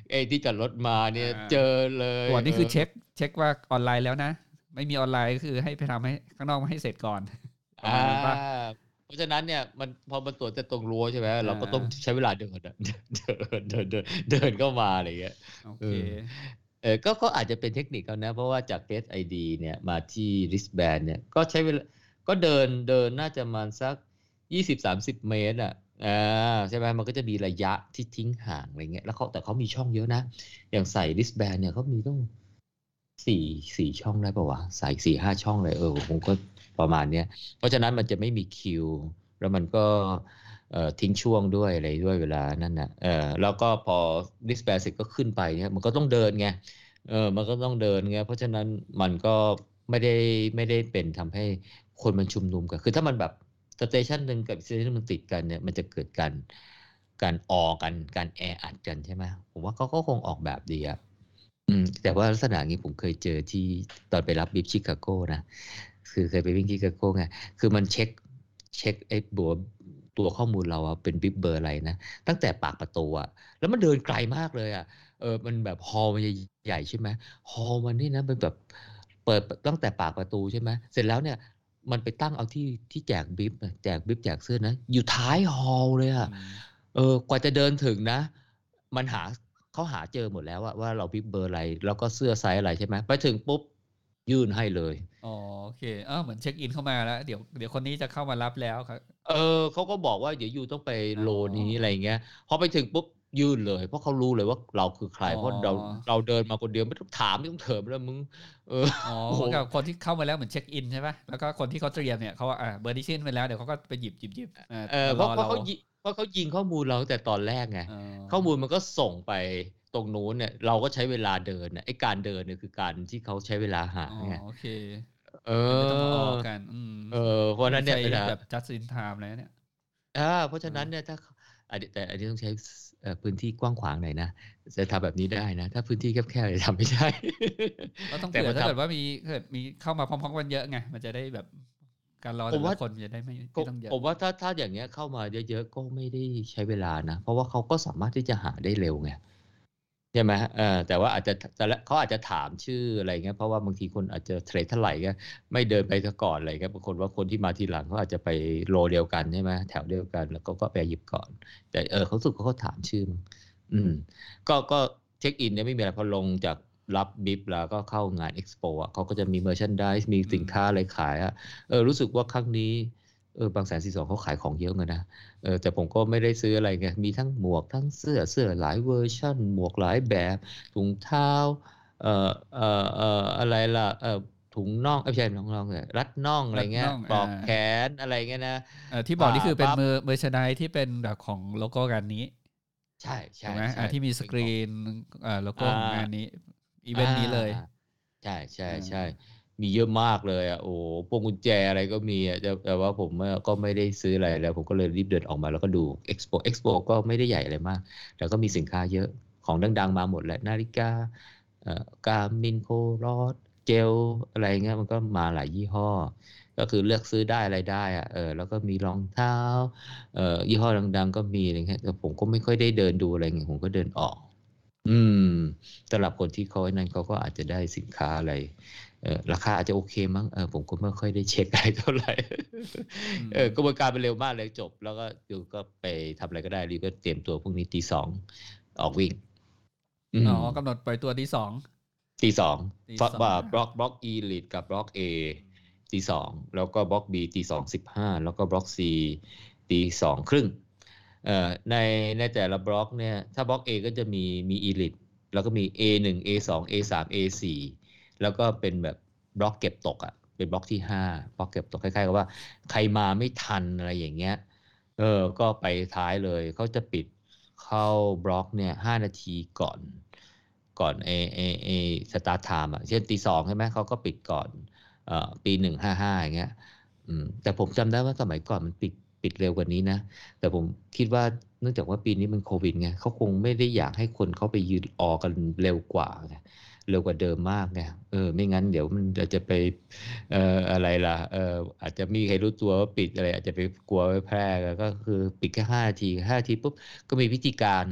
ไอ้ที่จอดรถมาเนี่ยอ่าเจอเลยตัวนี้คืออเช็ค เช็คว่าออนไลน์แล้วนะ ไม่มีออนไลน์ก็คือให้ไปทำให้ข้างนอกมาให้เสร็จก่อนประอ่ามาณนั้นปะเพราะฉะนั้นเนี่ยมันพอมันตรวจแต่ตรงรั้วใช่ไหมเราก็อ่าต้องใช้เวลาเดินอะเดินเดินเดินเดินเข้ามาอะไรอย่างเงี้ยโอเอเคอเออก็ก็อาจจะเป็นเทคนิคเขานะ เพราะว่าจาก Face ID เนี่ยมาที่ wristband เนี่ยก็ใช้เวลาก็เดินเดินน่าจะประมาณสัก 20-30 เมตรอะ อ่าใช่ไหมมันก็จะมีระยะที่ทิ้งห่างอะไรเงี้ยแล้วเขาแต่เขามีช่องเยอะนะ อย่างใส่ wristband เนี่ยเขามีต้องสี่สี่ช่องได้ป่าวะใส่สี่ห้าช่องเลยเออผมก็ประมาณเนี้ยเพราะฉะนั้นมันจะไม่มีคิว แล้วมันก็ทิ้งช่วงด้วยอะไรด้วยเวลานั่นนะเออแล้วก็พอ wristband เสร็จก็ขึ้นไปเนี่ยมันก็ต้องเดินไงเออมันก็ต้องเดินไงเพราะฉะนั้นมันก็ไม่ได้ไม่ได้เป็นทำให้คนมันชุมนุมกันคือถ้ามันแบบ station หนึ่งกับ station มันติดกันเนี่ยมันจะเกิดการการออกันการแออัดกันใช่ไหมผมว่าเขาก็คงออกแบบดีอะแต่ว่าลักษณะนี้ผมเคยเจอที่ตอนไปรับ bib ชิคาโก้นะคือเคยไปวิ่งที่ชิคาโก้ไงคือมันเช็คเช็คไอ้บัวตัวข้อมูลเราอะเป็น bib เบอร์อะไรนะ ตั้งแต่ปากประตูอะแล้วมันเดินไกลมากเลยอะเออมันแบบ hall มันใหญ่ใช่ไหม hall มันนี่นะมันแบบเปิดตั้งแต่ปากประตูใช่ไหมเสร็จแล้วเนี่ย มันไปตั้งเอาที่ที่แจก bib อะแจก bib แจกเสื้อนะ อยู่ท้าย hall เลยอะอืมเออกว่าจะเดินถึงนะ มันหาเขาหาเจอหมดแล้วอะว่าเรา bib เบอร์อะไร แล้วก็เสื้อไซส์อะไรใช่ไหมไปถึงปุ๊บยื่นให้เลยอ๋อโอเคเออเหมือน check in เข้ามาแล้ว เดี๋ยวเดี๋ยวคนนี้จะเข้ามารับแล้วครับ เออเขาก็บอกว่าเดี๋ยว you ต้องไปอ๋อ row นี้อะไรเงี้ยพอไปถึงปุ๊บ ยื่นเลย เพราะเขารู้เลยว่าเราคือใคร เพราะเราอ๋อเราเดินมาคนเดียวไม่ต้องถามไม่ต้องเถิมแล้วมึงเอออ๋อโอ้โหเหมือนกับคนที่เข้ามาแล้วเหมือน check in ใช่ปะแล้วก็คนที่เขาเตรียมเนี่ยเขาอ่าเบอร์ดิชินไปแล้วเดี๋ยวเขาก็ไปหยิบหยิบหยิบอ่าเออเพรราะอเพราะเราเขายิเพราะเขายิงข้อมูลเราตั้งแต่ตอนแรกไงอ๋อข้อมูลมันก็ส่งไปตรงนู้นเนี่ยเราก็ใช้เวลาเดินน่ะไอ้การเดินเนี่ยคือการที่เขาใช้เวลาหาอ๋อไงโอเค เอไม่ต้องมาอออกกันอืมเออเพราะฉะนั้นเนี่ยใช้เวลาแบบ just in time แล้วเนี่ยอ่าเพราะฉะนั้นเนี่ยถ้าอันนี้แต่อันนี้ต้องใช้เอ่อ พื้นที่กว้างขวางหน่อยนะจะทำแบบนี้ได้นะ ถ้าพื้นที่แคบๆจะทำไม่ได้ก็ต้องแต่เผื่อมันถ้าทำเกิดว่ามีเกิดมีเข้ามาพร้อมๆกันเยอะไงมันจะได้แบบการรอผแต่มละว่าคนจะได้ไม่ก็ไม่ต้องเยอะผมว่าถ้าถ้าอย่างเงี้ยเข้ามาเยอะๆก็ไม่ได้ใช้เวลานะ เพราะว่าเขาก็สามารถที่จะหาได้เร็วไง ใช่ไหมเออแต่ว่าอาจจะแต่ละเขาอาจจะถามชื่ออะไรเงี้ย เพราะว่าบางทีคนอาจจะเทรดเท่าไหร่ก็ไม่เดินไปซะก่อนอะไรเงี้ยบางคนว่าคนที่มาทีหลังเขาอาจจะไป row เดียวกันใช่ไหมแถวเดียวกัน แล้วก็ก็ไปหยิบก่อน แต่เออเขาสุดเขาถามชื่อ อืม ก็ก็ check in เนี่ยไม่มีอะไรพอลงจากรับ bib แล้วก็เข้างานเอ็กซ์โปอะเขาก็จะมี merchandise มีสินค้าอะไรขายอะเออรู้สึกว่าครั้งนี้ เออบางแสนสี่สองเขาขายของเยอะขึ้นนะเออแต่ผมก็ไม่ได้ซื้ออะไรไงมีทั้งหมวกทั้งเสื้อเสื้อหลายเวอร์ชันหมวกหลายแบบถุงเท้าเอ่อเอ่อเอ่ออะไรล่ะเอ่อถุงน่องเอ้ยไม่ใช่น้องน่องเลยรัดน่องอะไรเงี้ยรัดน่องปลอกอ่าแขนอะไรเงี้ยนะเอ่อที่บอกนี่คือเป็นปั๊บเมอร์ merchandise ที่เป็นแบบของโลโก้งานนี้ ใช่ใช่ถูกไหมใช่อ่าที่มีสกรีนเอ่อโลโก้ของงานนี้อีเวนต์นี้เลยอ่าใช่ใช่อ่าใช่ มีเยอะมากเลยอะโอ้พวงกุญแจอะไรก็มีอะแต่แต่ว่าผมก็ไม่ได้ซื้ออะไรแล้ว ผมก็เลยรีบเดินออกมาแล้วก็ดูเอ็กซ์โปเอ็กซ์โปก็ไม่ได้ใหญ่อะไรมากแต่ก็มีสินค้าเยอะของดัง ๆ มาหมดแหละนาฬิกาเอ่อการมินโครอดเจลอะไรเงี้ยมันก็มาหลายยี่ห้อ ก็คือเลือกซื้อได้อะไรได้อะเออแล้วก็มีรองเท้าเอ่อยี่ห้อดัง ๆ ก็มีอะไรเงี้ยแต่ผมก็ไม่ค่อยได้เดินดูอะไรเงี้ยผมก็เดินออก อืมสำหรับคนที่เขาไอ้นั่นเขาก็อาจจะได้สินค้าอะไร ราคาอาจจะโอเคมั้งเออผมก็ไม่ค่อยได้เช็คอะไรเท่าไหร่เออกระบวนการมันเร็วมากเลยจบ แล้วก็ you ก็ไปทำอะไรก็ได้รีบก็เตรียมตัวพรุ่งนี้ตีสองออกวิ่งอ๋อกำหนดปล่อยตัวตีสองตีสองว่า block block elite กับ block A ตีสองแล้วก็ block B ตีสองสิบห้าแล้วก็ block C ตีสองครึ่งเอ่อในในแต่ละบล็อกเนี่ยถ้า block A ก็จะมีมี Elite แล้วก็มี A1 A2 A3 A4 แล้วก็เป็นแบบบล็อกเก็บตกอะเป็นบล็อกที่ห้าบล็อกเก็บตกคล้ายๆกับว่า ใครมาไม่ทันอะไรอย่างเงี้ยเออก็ไปท้ายเลยเขาจะปิดเข้าบล็อกเนี่ยห้านาทีก่อนก่อนเอเอเอ start time อะเช่นตีสองใช่ไหมเขาก็ปิดก่อนเอ่อตีหนึ่งห้าห้าอย่างเงี้ยอืมแต่ผมจำได้ว่าสมัยก่อนมันปิดปิดเร็วกว่านี้นะ แต่ผมคิดว่าเนื่องจากว่าปีนี้มันโควิดไงเขาคงไม่ได้อยากให้คนเขาไปยืนออกันเร็วกว่าไง เร็วกว่าเดิมมากไงเออไม่งั้นเดี๋ยวมันจะไปเอ่ออะไรล่ะเอออาจจะมีใครรู้ตัวว่าปิดอะไร อาจจะไปกลัวไปแพร่ก็คือปิดแค่ห้าทีห้าทีปุ๊บก็มีพิธีการ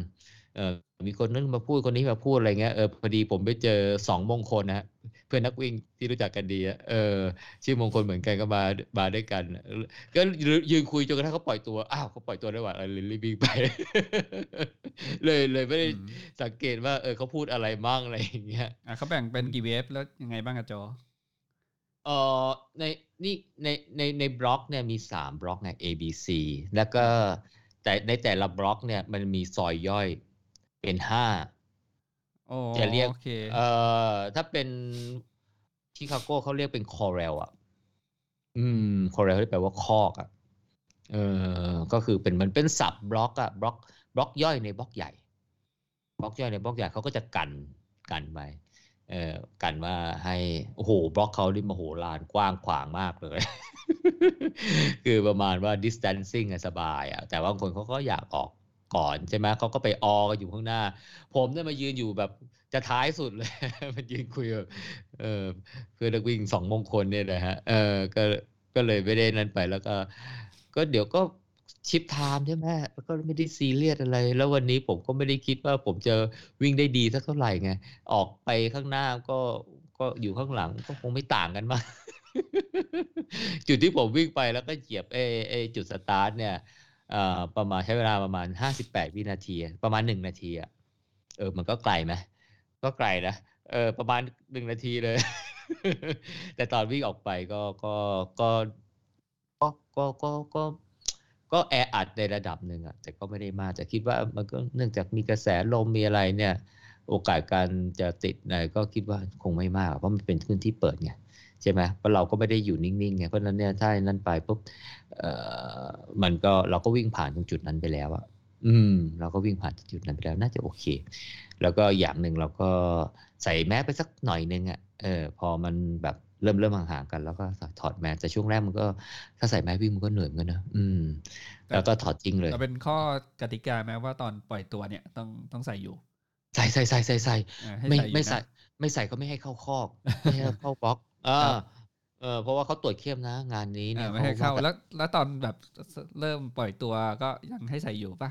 เอ่อ มีคนนั้นมาพูดคนนี้มาพูดอะไรเงี้ยเออพอดีผมไปเจอสองมงคลนะเพื่อนนักวิ่งที่รู้จักกันดีอะเออ ชื่อมงคลเหมือนกันก็มามาด้วยกัน ก็ยืนคุยจนกระทั่งเขาปล่อยตัวอ้าวเขาปล่อยตัวได้ว่าเลยรีบวิ่งไป เลยเลยไม่ได้สังเกตว่าเออเขาพูดอะไรมั่งอะไรอย่างเงี้ยอ่าเขาแบ่งเป็นกี่ wave แล้วยังไงบ้างอะจอเอ่อในนี่ในในในบล็อกเนี่ยมีสามบล็อกไง A B C แล้วก็แต่ในแต่ละบล็อกเนี่ยมันมีซอยย่อย เป็นห้าจะเรียกเอ่อถ้าเป็นชิคาโกเขาเรียกเป็น corral อะ อืม corral ที่แปลว่าคอกอะเออก็คือเป็นมันเป็นสับบล็อกอะบล็อกบล็อกย่อยในบล็อกใหญ่บล็อกย่อยในบล็อกใหญ่เขาก็จะกันกันไว้เอ่อกันว่าให้โอ้โหบล็อกเขาดิมโหฬารกว้างขวางมากเลย คือประมาณว่า distancing สบายอะแต่ว่าบางคนเขาก็อยากออก ก่อนใช่ไหมเขาก็ไปออกันอยู่ข้างหน้า ผมเนี่ยมายืนอยู่แบบจะท้ายสุดเลย มันยืนคุยแบบเออเพื่อนักวิ่งสองมงคลเนี่ยนะฮะเออก็ก็เลยไม่ได้นั้นไปแล้วก็ ก็เดี๋ยวก็ chip time ใช่ไหมแล้วก็ไม่ได้ซีเรียสอะไร แล้ววันนี้ผมก็ไม่ได้คิดว่าผมจะวิ่งได้ดีสักเท่าไหร่ไง ออกไปข้างหน้าก็ก็อยู่ข้างหลังก็คงไม่ต่างกันมาก จุดที่ผมวิ่งไปแล้วก็เหยียบเอเอจุดสตาร์ทเนี่ย ประมาณใช้เวลาประมาณห้าสิบแปดวินาที ประมาณหนึ่งนาทีอะเออ มันก็ไกลไหมก็ไกลนะเออประมาณหนึ่งนาทีเลย แต่ตอนวิ่งออกไปก็ก็ก็ก็ก็ก็ก็ก็แออัดในระดับหนึ่งอะแต่ก็ไม่ได้มากแต่คิดว่ามันก็เนื่องจากมีกระแสลมมีอะไรเนี่ย โอกาสการจะติดอะก็คิดว่าคงไม่มาก เพราะมันเป็นพื้นที่เปิดไง ใช่ไหมเพราะเราก็ไม่ได้อยู่นิ่งๆไงเพราะนั้นเนี่ยถ้านั่นไปปุ๊บเอ่อมันก็เราก็วิ่งผ่านตรงจุดนั้นไปแล้วอะอืม เราก็วิ่งผ่านจุดนั้นไปแล้วน่าจะโอเค แล้วก็อย่างหนึ่งเราก็ใส่แมสไปสักหน่อยนึงอะเออ พอมันแบบเริ่มเริ่มห่างๆกัน แล้วก็ถอดแมสแต่ช่วงแรกมันก็ถ้าใส่แมสวิ่งมันก็เหนื่อยเหมือนกันนะอืม แล้วก็ถอดจริงเลยแต่เป็นข้อกติกาไหมว่าตอนปล่อยตัวเนี่ยต้องต้องใส่อยู่ใส่ใส่ใส่ใส่ใส่ไม่ไม่ใส่ ไม่ใส่ก็ไม่ให้เข้าคอกไม่ให้เข้าบล็อก เออเออเพราะว่าเขาตรวจเข้มนะ งานนี้เนี่ยไม่ให้เข้าแล้ว แล้วตอนแบบเริ่มปล่อยตัวก็ยังให้ใส่อยู่ปะ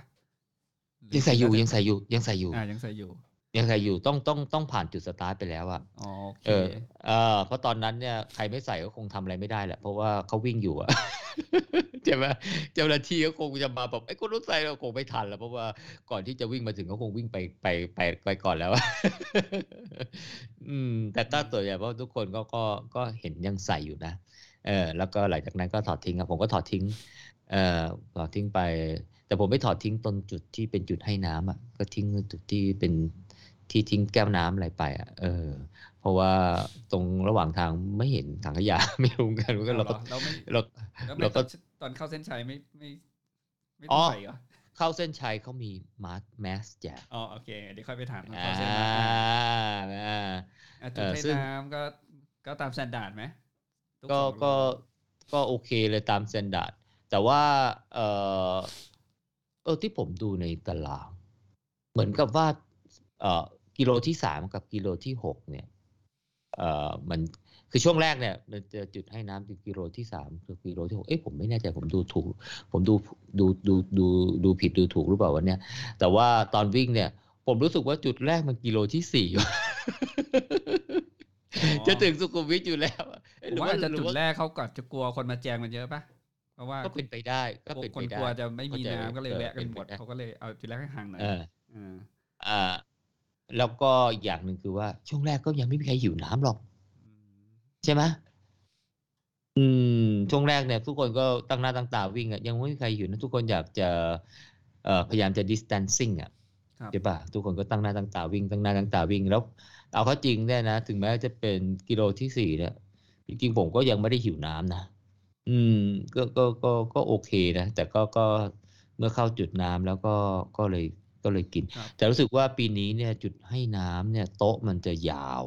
ยังใส่อยู่ยังใส่อยู่ยังใส่อยู่อ่ายังใส่อยู่ ยังใส่อยู่ต้องต้องต้องผ่านจุดสตาร์ทไปแล้วอะอ๋อเออเออเพราะตอนนั้นเนี่ยใครไม่ใส่ก็คงทำอะไรไม่ได้แหละ เพราะว่าเขาวิ่งอยู่อะใช่ไหมเจ้าหน้าที่ก็คงจะมาแบบไอ้คนรู้ใส่เราคงไม่ทันแล้วเพราะว่าก่อนที่จะวิ่งมาถึงเขาคงวิ่งไปไปไปไปก่อนแล้วอืม แต่ก็ตัวใหญ่เพราะทุกคนก็ก็ก็เห็นยังใส่อยู่นะเออแล้วก็หลังจากนั้นก็ถอดทิ้งครับผมก็ถอดทิ้ง เอ่อถอดทิ้งไป แต่ผมไม่ถอดทิ้งตรงจุดที่เป็นจุดให้น้ำอะก็ทิ้งจุดที่เป็น ที่ทิ้งแก้วน้ำอะไรไปอะเออ เพราะว่าตรงระหว่างทางไม่เห็นถังขยะไม่รู้กันก็เราก็เราไม่เราเราก็ตอนเข้าเส้นชัยไม่ไม่ไม่ต้องใส่เหรอเข้าเส้นชัยเขามี mask mask แจกอ๋อโอเคเดี๋ยวค่อยไปถามเข้าเส้นอ่าจุดให้น้ำก็ก็ตาม standard ไหมก็ก็ก็โอเคเลยตาม standard แต่ว่าเออเออที่ผมดูในตาราง เหมือนกับว่า เอ่อ กิโลที่สามกับกิโลที่หกเนี่ยเอ่อมันคือช่วงแรกเนี่ยมันจะจุดให้น้ำกิโลที่สามคือกิโลที่หกเอ้ยผมไม่แน่ใจผมดูถูก ผมดูดูดูดูดูผิดดูถูกหรือเปล่าวันเนี้ยแต่ว่าตอนวิ่งเนี่ย ผมรู้สึกว่าจุดแรกมันกิโลที่สี่จะถึงสุขุมวิทอยู่แล้วหรือว่าจะจุดแรกเขาก่อนจะกลัวคนมาแจงมันเยอะปะเพราะว่าก็เป็นไปได้ ก็เป็นไปได้คนกลัวจะไม่มีน้ำก็เลยแวะกันหมดเขาก็เลยเอาจุดแรกให้ห่างหน่อยอ่า แล้วก็อย่างหนึ่งคือว่าช่วงแรกก็ยังไม่มีใครหิวน้ำหรอก ใช่ไหมอืมช่วงแรกเนี่ย ทุกคนก็ตั้งหน้าตั้งตาวิ่งอะยังไม่มีใครอยู่นะทุกคนอยากจะเอ่อพยายามจะ distancing อะใช่ป่ะทุกคนก็ตั้งหน้าตั้งตาวิ่งตั้งหน้าตั้งตาวิ่งแล้ว เอาเข้าจริงเนี่ยนะ ถึงแม้จะเป็นกิโลที่สี่เนี่ยจริงๆผมก็ยังไม่ได้หิวน้ำนะอืม ก็ก็ก็ก็โอเคนะแต่ก็ก็เมื่อเข้าจุดน้ำแล้วก็ก็เลย ก็เลยกินครับแต่รู้สึกว่าปีนี้เนี่ยจุดให้น้ำเนี่ยโต๊ะมันจะยาว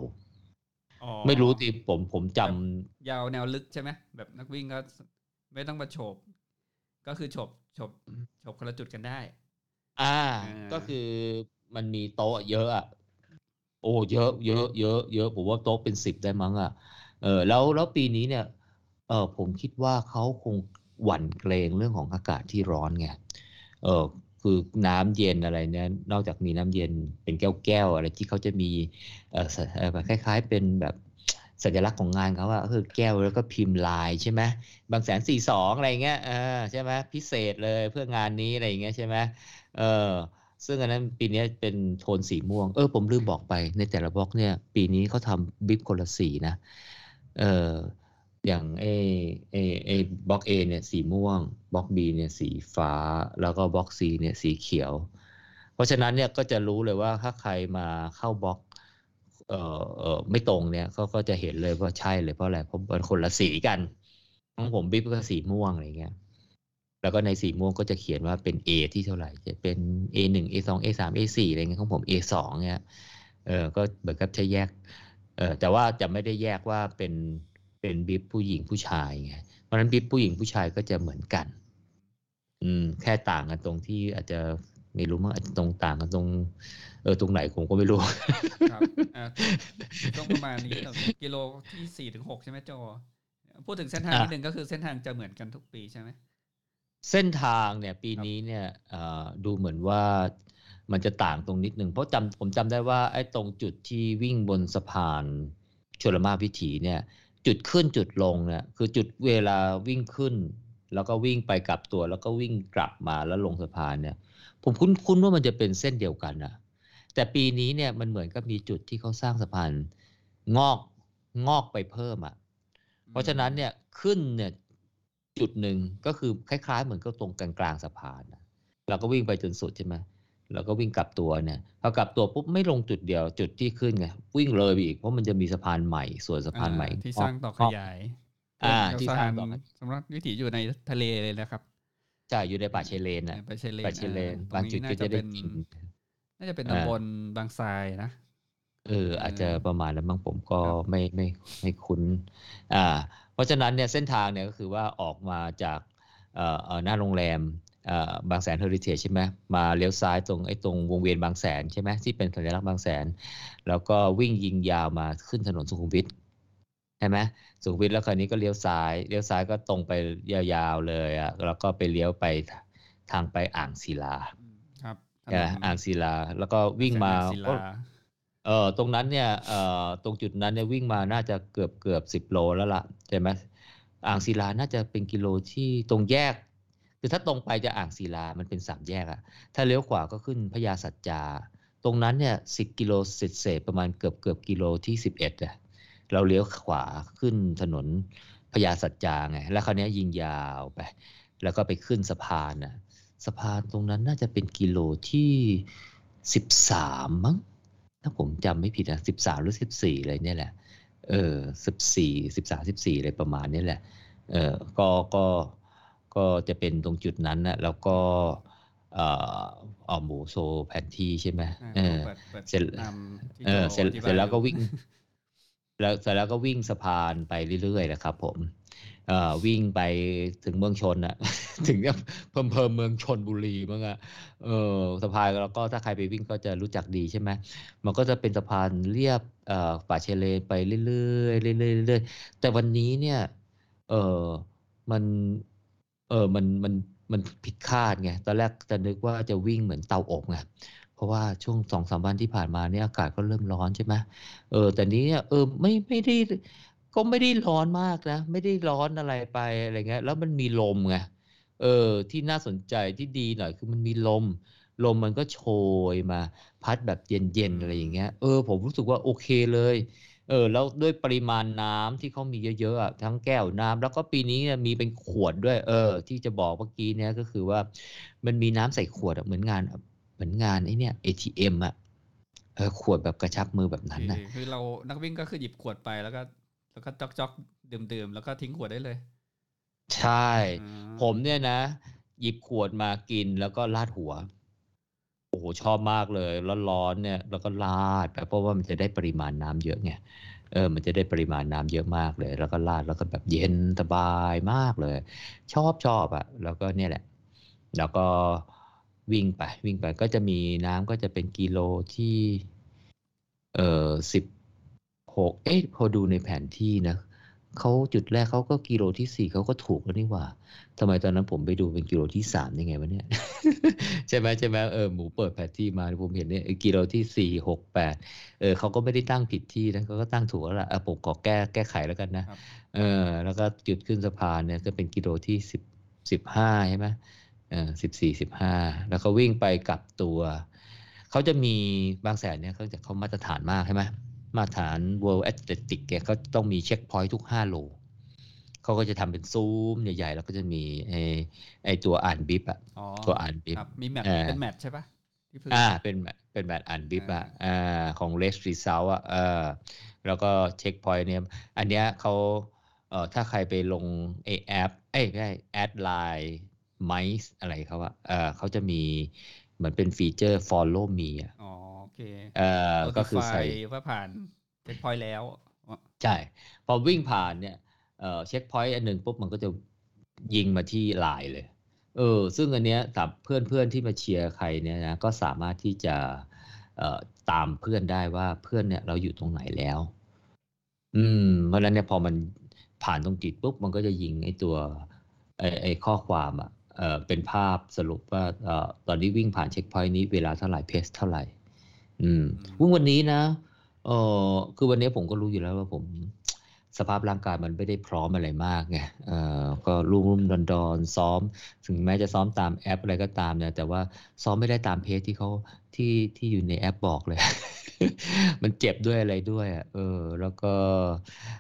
อ๋อไม่รู้ที่ผมผมจำยาวแนวลึกใช่ไหมแบบนักวิ่งก็ไม่ต้องมาโฉบก็คือโฉบโฉบโฉบคนละจุดกันได้อ่าอ่า ก็คือมันมีโต๊ะเยอะอะโอ้เยอะเยอะเยอะเยอะผมว่าโต๊ะเป็นสิบได้มั้งอะเออแล้วแล้วปีนี้เนี่ย เออผมคิดว่าเขาคงหวั่นเกรงเรื่องของอากาศที่ร้อนไงเออ คือน้ำเย็นอะไรเนี่ยนอกจากมีน้ำเย็นเป็นแก้วแก้วๆอะไรที่เขาจะมีคล้ายๆเป็นแบบสัญลักษณ์ของงานเขาอะก็คือแก้วแล้วก็พิมพ์ลายใช่ไหมบางแสนสี่สองอะไรเงี้ยเออใช่ไหมพิเศษเลยเพื่องานนี้อะไรเงี้ยใช่ไหมเออซึ่งอันนั้นปีนี้เป็นโทนสีม่วง เออผมลืมบอกไปในแต่ละบล็อกเนี่ย ปีนี้เขาทำ bib คนละสีนะเออ อย่างเอเอเอ block A เนี่ยสีม่วง block B เนี่ยสีฟ้า แล้วก็บล็อกซีเนี่ยสีเขียว เพราะฉะนั้นเนี่ยก็จะรู้เลยว่าถ้าใครมาเข้าบล็อกเอ่อเอ่อไม่ตรงเนี่ยเขาก็จะเห็นเลยว่าใช่เลยเพราะอะไรเพราะมันคนละสีกันของผมบิ๊กก็สีม่วงอะไรเงี้ยแล้วก็ในสีม่วงก็จะเขียนว่าเป็น A ที่เท่าไหร่จะเป็น A หนึ่ง A สอง A สาม A สี่อะไรเงี้ยของผม A สองเนี่ยเออก็เหมือนกับจะแยกเออแต่ว่าจะไม่ได้แยกว่าเป็น เป็นบิบผู้หญิงผู้ชายไงเพราะฉะนั้นบิบผู้หญิงผู้ชายก็จะเหมือนกัน อืม แค่ต่างกันตรงที่อาจจะไม่รู้มั้งอาจจะตรงต่างกันตรง เออตรงไหนผมก็ไม่รู้ ครับอ่าต้องประมาณนี้ครับกิโลที่สี่ถึงหกใช่ไหมโจพูดถึงเส้นทางอะนิดนึงก็คือเส้นทางจะเหมือนกันทุกปีใช่ไหมเส้นทางเนี่ย ปีครับนี้เนี่ยเอ่อดูเหมือนว่ามันจะต่างตรงนิดหนึ่งเพราะจำผมจำได้ว่าไอ้ตรงจุดที่วิ่งบนสะพานชลมาวิถีเนี่ย จุดขึ้นจุดลงเนี่ยคือจุดเวลาวิ่งขึ้น แล้วก็วิ่งไปกลับตัว แล้วก็วิ่งกลับมาแล้วลงสะพานเนี่ย ผมคุ้นคุ้นว่ามันจะเป็นเส้นเดียวกันนะแต่ปีนี้เนี่ยมันเหมือนกับมีจุดที่เขาสร้างสะพานงอกงอกไปเพิ่มอะ เพราะฉะนั้นเนี่ยขึ้นเนี่ยจุดหนึ่งก็คือคล้าย ๆ เหมือนก็ตรงกลางๆสะพานเราก็วิ่งไปจนสุดใช่ไหม เราก็วิ่งกลับตัวเนี่ยพอกลับตัวปุ๊บไม่ลงจุดเดียวจุดที่ขึ้นไงวิ่งเลยไปอีกเพราะมันจะมีสะพานใหม่ส่วนสะพานใหม่อ่าที่สร้างต่อขยาย อ่าเป็นที่สะสร้าพางนต่อสำหรับวิถีอยู่ในทะเลเลยนะครับใช่อยู่ในป่าชายเลนนะไปเชเลนป่าชายเลนอ่บางจุดก็จะได้ตรงกินี้นน่าจะเป็นอ่าตำบลบางทรายนะเอออาจจะประมาณนั้นบ้างผมก็ครับไม่ไม่ไม่คุ้น อ่า เพราะฉะนั้นเนี่ยเส้นทางเนี่ยก็คือว่าออกมาจากเอ่อเอ่อหน้าโรงแรมเอ่อ บางแสนเฮอริเทจใช่ไหมมาเลี้ยวซ้ายตรงไอ้ตรงวงเวียนบางแสนใช่ไหมที่เป็นสัญลักษณ์บางแสน แล้วก็วิ่งยิงยาวมาขึ้นถนนสุขุมวิทใช่ไหมสุขุมวิทแล้วคราวนี้ก็เลี้ยวซ้ายเลี้ยวซ้ายก็ตรงไปยาวๆเลยอะแล้วก็ไปเลี้ยวไปทางไปอ่างศิลาอืมครับถนใช่ไหมนอ่างศิลาแล้วก็วิ่งมาเส้นทงศิลาเออตรงนั้นเนี่ยเอ่อตรงจุดนั้นเนี่ยวิ่งมาน่าจะเกือบเกือบสิบโลแล้วล่ะใช่ไหมอ่างศิลาน่าจะเป็นกิโลที่ตรงแยก คือถ้าตรงไปจะอ่างศิลา มันเป็นสามแยกอะถ้าเลี้ยวขวาก็ขึ้นพญาสัจจา ตรงนั้นเนี่ยสิบกิโลเศษเศษประมาณเกือบเกือบกิโลที่สิบเอ็ดอะเราเลี้ยวขวาขึ้นถนนพญาสัจจาไง แล้วคราวนี้ยิงยาวไป แล้วก็ไปขึ้นสะพานน่ะสะพานตรงนั้นน่าจะเป็นกิโลที่สิบสามมั้ง ถ้าผมจำไม่ผิดนะสิบสามหรือสิบสี่เลยเนี่ยแหละ เออสิบสี่สิบสามสิบสี่อะไรประมาณนี้แหละ เออก็ก็ก็ จะเป็นตรงจุดนั้นนะแล้วก็เอ่อเอาหมูโซแผนที่ใช่ไหมอ่าเออเปิดเปิดเสร็จนำที่เออโจเสร็จอธิบายเสร็จแล้วก็อยู่วิ่ง แล้วเสร็จแล้วก็วิ่งสะพานไปเรื่อยๆนะครับ ผมเอ่อวิ่งไปถึงเมืองชนอะถึงจะเพิ่มเพิ่มเมืองชนบุรีมั้งอะเออสะพานแล้วก็ถ้าใครไปวิ่งก็จะรู้จักดีใช่ไหมมันก็จะเป็นสะพานเรียบเอ่อป่าเชายเลนไปเรื่อยๆเรื่อยๆเรื่อยๆแต่วันนี้เนี่ย เออมัน เออมันมันมันผิดคาดไงตอนแรกจะนึกว่าจะวิ่งเหมือนเตาอบไงเพราะว่าช่วงสองสามวันที่ผ่านมาเนี่ยอากาศก็เริ่มร้อนใช่ไหมเออ แต่นี้เนี่ยเออไม่ไม่ได้ก็ไม่ได้ร้อนมากนะ ไม่ได้ร้อนอะไรไปอะไรเงี้ยแล้วมันมีลมไงเออ ที่น่าสนใจที่ดีหน่อยคือมันมีลม ลมมันก็โชยมา พัดแบบเย็นๆอะไรอย่างเงี้ยเออผมรู้สึกว่าโอเคเลย เออแล้วด้วยปริมาณน้ำที่เขามีเยอะๆอะทั้งแก้วน้ำแล้วก็ปีนี้เนี่ยมีเป็นขวดด้วย เออ ที่จะบอกเมื่อกี้เนี่ยก็คือว่า มันมีน้ำใส่ขวดอะเหมือนงานเหมือนงานไอ้เนี่ย ATM อะเออขวดแบบกระชับมือแบบนั้นคือนะคือเรานักวิ่งก็คือหยิบขวดไปแล้วก็ แล้วก็จอกจอกดื่มดื่มๆแล้วก็ทิ้งขวดได้เลย ใช่อ่าผมเนี่ยนะ หยิบขวดมากินแล้วก็ลาดหัว โอ้โหชอบมากเลยร้อนๆเนี่ยแล้วก็ลาดไปเพราะว่ามันจะได้ปริมาณน้ำเยอะไงเออมันจะได้ปริมาณน้ำเยอะมากเลย แล้วก็ลาดแล้วก็แบบเย็นสบายมากเลย ชอบชอบอะแล้วก็เนี่ยแหละ แล้วก็วิ่งไป วิ่งไปก็จะมีน้ำก็จะเป็นกิโลที่ เออสิบหกเอ๊ะพอดูในแผนที่นะ เขาจุดแรกเขาก็กิโลที่สี่เขาก็ถูกแล้วนี่หว่าทำไมตอนนั้นผมไปดูเป็นกิโลที่สามยังไงวะเนี่ย ใช่ไหมใช่ไหมเออหมูเปิดแผนที่มาผมเห็นเนี่ยกิโลที่สี่หกแปดเออเขาก็ไม่ได้ตั้งผิดที่นะเขาก็ตั้งถูกแล้วล่ะเออผมขอแก้แก้ไขแล้วกันนะครับเออ แล้วก็จุดขึ้นสะพานเนี่ยก็เป็นกิโลที่สิบสิบห้าใช่ไหมเออสิบสี่สิบห้าแล้วเขาวิ่งไปกลับตัวเขาจะมีบางแสนเนี่ยเขาจะเขามาตรฐานมากใช่ไหม มาตรฐาน World Athletic แกก็ต้องมี checkpoint ทุก 5 โล เขาก็จะทำเป็นซุ้มใหญ่ๆ แล้วก็จะมีไอ้ไอ้ตัวอ่าน bib อะอ๋อตัวอ่านบิบครับมี mat เออเป็น mat ใช่ปะที่เพิ่งอ่าเป็นแบบเป็นแบบอ่าน bib อะอ่าของ race result อะเออแล้วก็ checkpoint เนี่ยอันเนี้ยเขาเอ่อถ้าใครไปลงไอแอปเอ้ยไม่ใช่แอดไลน์ไมซ์อะไรเขาอะเออเขาจะมีเหมือนเป็นฟีเจอร์ follow me อะอ๋อโอ เคเออก็คือใส่ Notify ว่าผ่าน checkpoint แล้วอ๋อใช่ พอวิ่งผ่านเนี่ยเอ่อ checkpoint อันหนึ่งปุ๊บมันก็จะยิงมาที่ไลน์เลย เออ ซึ่งอันเนี้ยตับเพื่อนเพื่อนๆที่มาเชียร์ใครเนี่ยนะก็สามารถที่จะเอ่อตามเพื่อนได้ว่าเพื่อนเนี่ยเราอยู่ตรงไหนแล้ว อืม เพราะฉะนั้นเนี่ยพอมันผ่านตรงจุดปุ๊บมันก็จะยิงไอ้ตัวไอ้ไอ้ข้อความอะเอ่อเป็นภาพสรุปว่าเอ่อตอนนี้วิ่งผ่านเช็คพอยต์นี้เวลาเท่าไหร่เพสเท่าไหร่ อืมวิ่งวันนี้นะเออคือวันนี้ผมก็รู้อยู่แล้วว่าผม สภาพร่างกายมันไม่ได้พร้อมอะไรมากไงเออก็รุ่มรุ่มดอนดอนๆซ้อม ถึงแม้จะซ้อมตามแอปอะไรก็ตามเนี่ย แต่ว่าซ้อมไม่ได้ตามเพจที่เขาที่ที่อยู่ในแอปบอกเลย มันเจ็บด้วยอะไรด้วยอะเออ แล้วก็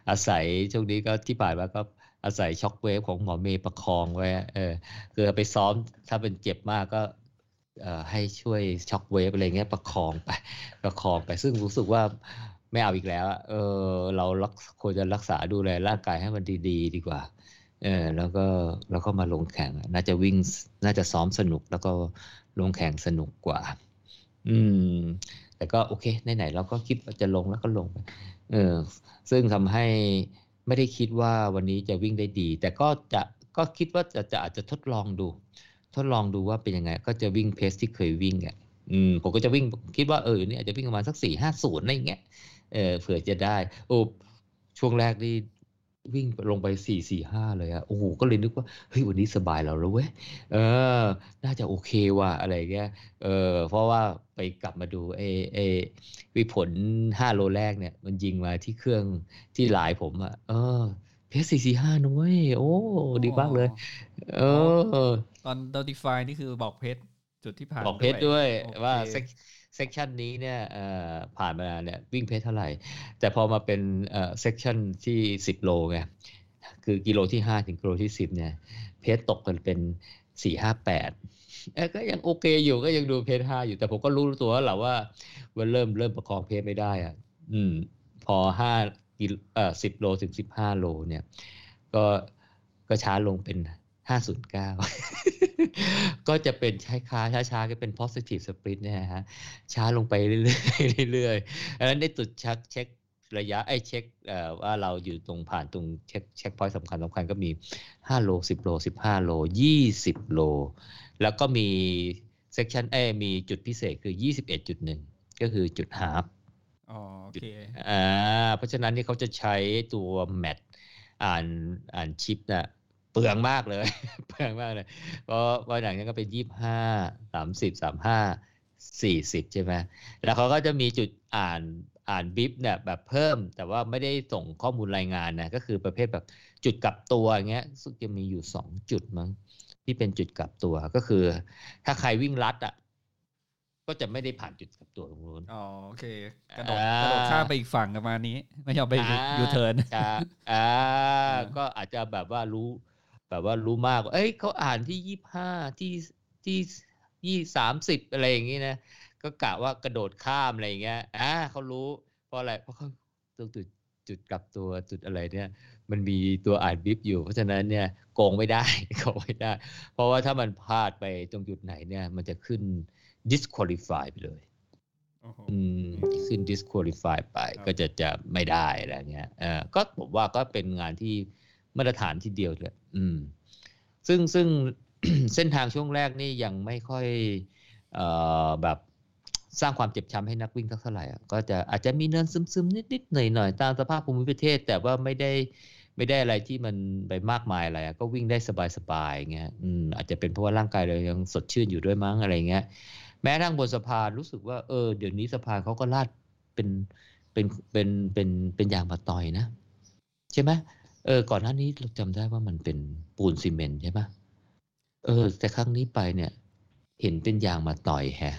อาศัยช่วงนี้ก็ที่ผ่านมาก็อาศัย shockwave ของหมอเมย์ประคองไว้ เออ คือไปซ้อมถ้าเป็นเจ็บมากก็ ให้ช่วย shockwave อะไรเงี้ยประคองไปประคองไปซึ่งรู้สึกว่าไม่เอาอีกแล้วเออเรารักควรจะรักษาดูแลร่างกายให้มันดีๆดีกว่าเออแล้วก็แล้วก็มาลงแข่งน่าจะวิ่งน่าจะซ้อมสนุก แล้วก็ลงแข่งสนุกกว่า อืม แต่ก็โอเคไหนๆเราก็คิดว่าจะลงแล้วก็ลงไปเออซึ่งทำให้ไม่ได้คิดว่าวันนี้จะวิ่งได้ดี แต่ก็จะก็คิดว่าจะจะอาจจะทดลองดู ทดลองดูว่าเป็นยังไง ก็จะวิ่งเพสที่เคยวิ่งอะอืมผมก็จะวิ่งคิดว่าเออเนี่ยอาจจะวิ่งประมาณสักสี่ห้าศูนย์อะไรอย่างเงี้ยเออเผื่อจะได้ โอ้ช่วงแรกนี่วิ่งลงไปสี่สี่ห้าเลยอะโอ้โหก็เลยนึกว่าเฮ้ยวันนี้สบายเราแล้วเว้ยเออ น่าจะโอเคว่ะอะไรเงี้ยเออเพราะว่าไปกลับมาดูเอเอวิผลห้าโลแรกเนี่ย มันยิงมาที่เครื่องที่ไลน์ผมอะเออ pace สี่สี่ห้านุ้ย โอ้ ดีมากเลย เออ ตอน notify นี่คือบอก pace จุดที่ผ่านบอก pace ด้วยโอเคว่า sec section นี้เนี่ยเอ่อผ่านมาเนี่ยวิ่ง pace เท่าไหร่ แต่พอมาเป็นเอ่อ section ที่สิบโลไง คือกิโลที่ห้าถึงกิโลที่สิบเนี่ย เพจตกกันเป็นสี่ห้าแปดก็ยังโอเคอยู่ก็ยังดูเพจห้าอยู่แต่ผมก็รู้ตัวแล้วแหละว่า ว่าเริ่มเริ่มประคองเพจไม่ได้อะ อืม พอห้า กิโลเอ่อสิบโลถึงสิบห้าโลเนี่ยก็ก็ช้าลงเป็นห้าศูนย์เก้าก็จะเป็นช้าช้าช้าช้าๆก็เป็น positive split เนี่ยฮะช้าลงไปเรื่อยๆเรื่อยๆอันนั้นได้จุดชักเช็คระยะไอ้เช็คว่าเราอยู่ตรงผ่านตรงเช็ค checkpoint สำคัญสำคัญก็มี 5 โล 10 โล 15 โล 20 โล แล้วก็มีเซ c ชันเอมีจุดพิเศษคือ 21.1 ก็คือจุด half อ๋อโอเคอ่าเพราะฉะนั้นนี่เขาจะใช้ตัว mat อ่านอ่านชิปน่ะเปลืองมากเลย เปลืองมากเลย เพราะว่าอย่างนี้ก็เป็นยี่ห้าสามสิบสามห้าสี่สิบใช่ไหมแล้วเขาก็จะมีจุดอ่านอ่านบิฟเนี่ยแบบเพิ่ม แต่ว่าไม่ได้ส่งข้อมูลรายงานนะก็คือประเภทแบบจุดกลับตัวอย่างเงี้ยจะมีอยู่สองจุดมั้งที่เป็นจุดกลับตัวก็คือ ถ้าใครวิ่งลัดอะ ก็จะไม่ได้ผ่านจุดกลับตัวตรงนู้นอ๋อโอเคกระโดดอ่ากระโดดข้ามไปอีกฝั่งประมาณนี้ ไม่ยอมไปอ่ายูเทิร์นจะอ่าอ่าก็อาจจะแบบว่ารู้ แบบว่ารู้มากว่าเอ้ยเขาอ่านที่ยี่ห้าที่ที่ยี่สามสิบอะไรอย่างงี้นะก็กะว่ากระโดดข้ามอะไรอย่างเงี้ยอ่าเขารู้ เพราะอะไรเพราะเขาตรงจุดจุดกลับตัวจุดอะไรเนี่ย มันมีตัวอ่านบิฟอยู่ เพราะฉะนั้นเนี่ยโกงไม่ได้โกงไม่ได้ เพราะว่าถ้ามันพลาดไปตรงจุดไหนเนี่ย มันจะขึ้น disqualify ไปเลยโอ้โหอืมขึ้น disqualify ไปครับก็จะจะไม่ได้อะไรเงี้ยเออก็ผมว่าก็เป็นงานที่มาตรฐานที่เดียวเลยอืมซึ่งซึ่งเส้นทางช่วงแรกนี่ยังไม่ค่อยเอ่อแบบสร้างความเจ็บช้ำให้นักวิ่งสักเท่าไหร่อะก็จะอาจจะมีเนินซึมๆ นิดๆ หน่อยๆ ตามสภาพภูมิประเทศ แต่ว่าไม่ได้ไม่ได้อะไรที่มันไปมากมายอะไรอะก็วิ่งได้สบายๆเงี้ยอืมอาจจะเป็นเพราะว่าร่างกายเรายังสดชื่นอยู่ด้วยมั้งอะไรเงี้ย แม้ทั้งบนสะพารู้สึกว่าเออเดี๋ยวนี้สะพาเขาก็ลาดเป็นเป็นเป็นเป็นเป็นยางมะตอยนะ ใช่ไหมเออ ก่อนหน้านี้เราจำได้ว่ามันเป็นปูนซีเมนต์ใช่ปะเออ แต่ครั้งนี้ไปเนี่ย เห็นเป็นยางมาต่อยแฮะ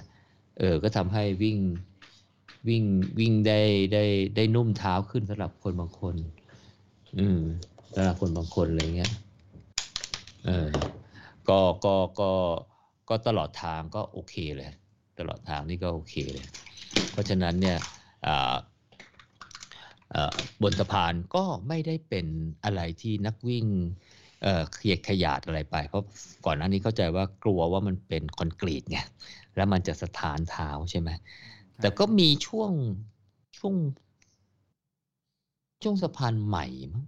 เออ ก็ทำให้วิ่งวิ่งวิ่งได้ได้ได้นุ่มเท้าขึ้นสำหรับคนบางคน อืมสำหรับคนบางคนอะไรเงี้ย เออ ก็ก็ก็ ก็ตลอดทางก็โอเคเลย ตลอดทางนี่ก็โอเคเลย เพราะฉะนั้นเนี่ยอ่าเอ่อบนสะพานก็ไม่ได้เป็นอะไรที่นักวิ่งเอ่อเขียดขยาดอะไรไป เพราะก่อนหน้านี้เข้าใจว่ากลัวว่ามันเป็นคอนกรีตไงแล้วมันจะสถานเท้าใช่ไหมแต่ก็มีช่วงช่วงช่วงสะพานใหม่มั้ง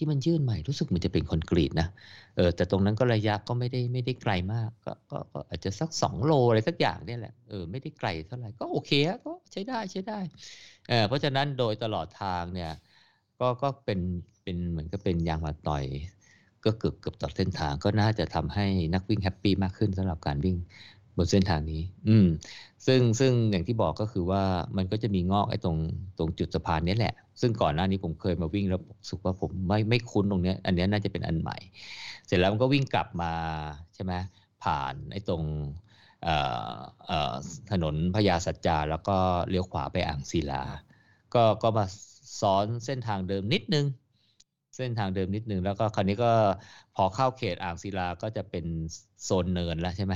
ที่มันยื่นใหม่รู้สึกเหมือนจะเป็นคอนกรีตนะเออแต่ตรงนั้นก็ระยะก็ไม่ได้ไม่ได้ไกลมากก็ก็ก็อาจจะสักสองโลอะไรสักอย่างเนี่ยแหละเออไม่ได้ไกลเท่าไหร่ก็โอเคก็ใช้ได้ใช้ได้เออเพราะฉะนั้นโดยตลอดทางเนี่ยก็ก็เป็นเป็นเหมือนก็เป็นยางมะตอย ก็เกือบเกือบตลอดเส้นทางก็น่าจะทำให้นักวิ่ง happy มากขึ้นสำหรับการวิ่งบนเส้นทางนี้ อืม ซึ่งซึ่งอย่างที่บอกก็คือว่ามันก็จะมีงอกไอ้ตรงตรงจุดสะพานนี้แหละ ซึ่งก่อนหน้านี้ผมเคยมาวิ่งแล้วรู้สึกว่าผมไม่ไม่คุ้นตรงเนี้ยอันเนี้ยน่าจะเป็นอันใหม่ เสร็จแล้วมันก็วิ่งกลับมาใช่ไหมผ่านไอ้ตรงเอ่อเอ่อถนนพญาสัจจาแล้วก็เลี้ยวขวาไปอ่างศิลา ก็ก็มาซ้อนเส้นทางเดิมนิดนึง เส้นทางเดิมนิดนึง แล้วก็คราวนี้ก็พอเข้าเขตอ่างศิลาก็จะเป็นโซนเนินแล้วใช่ไหม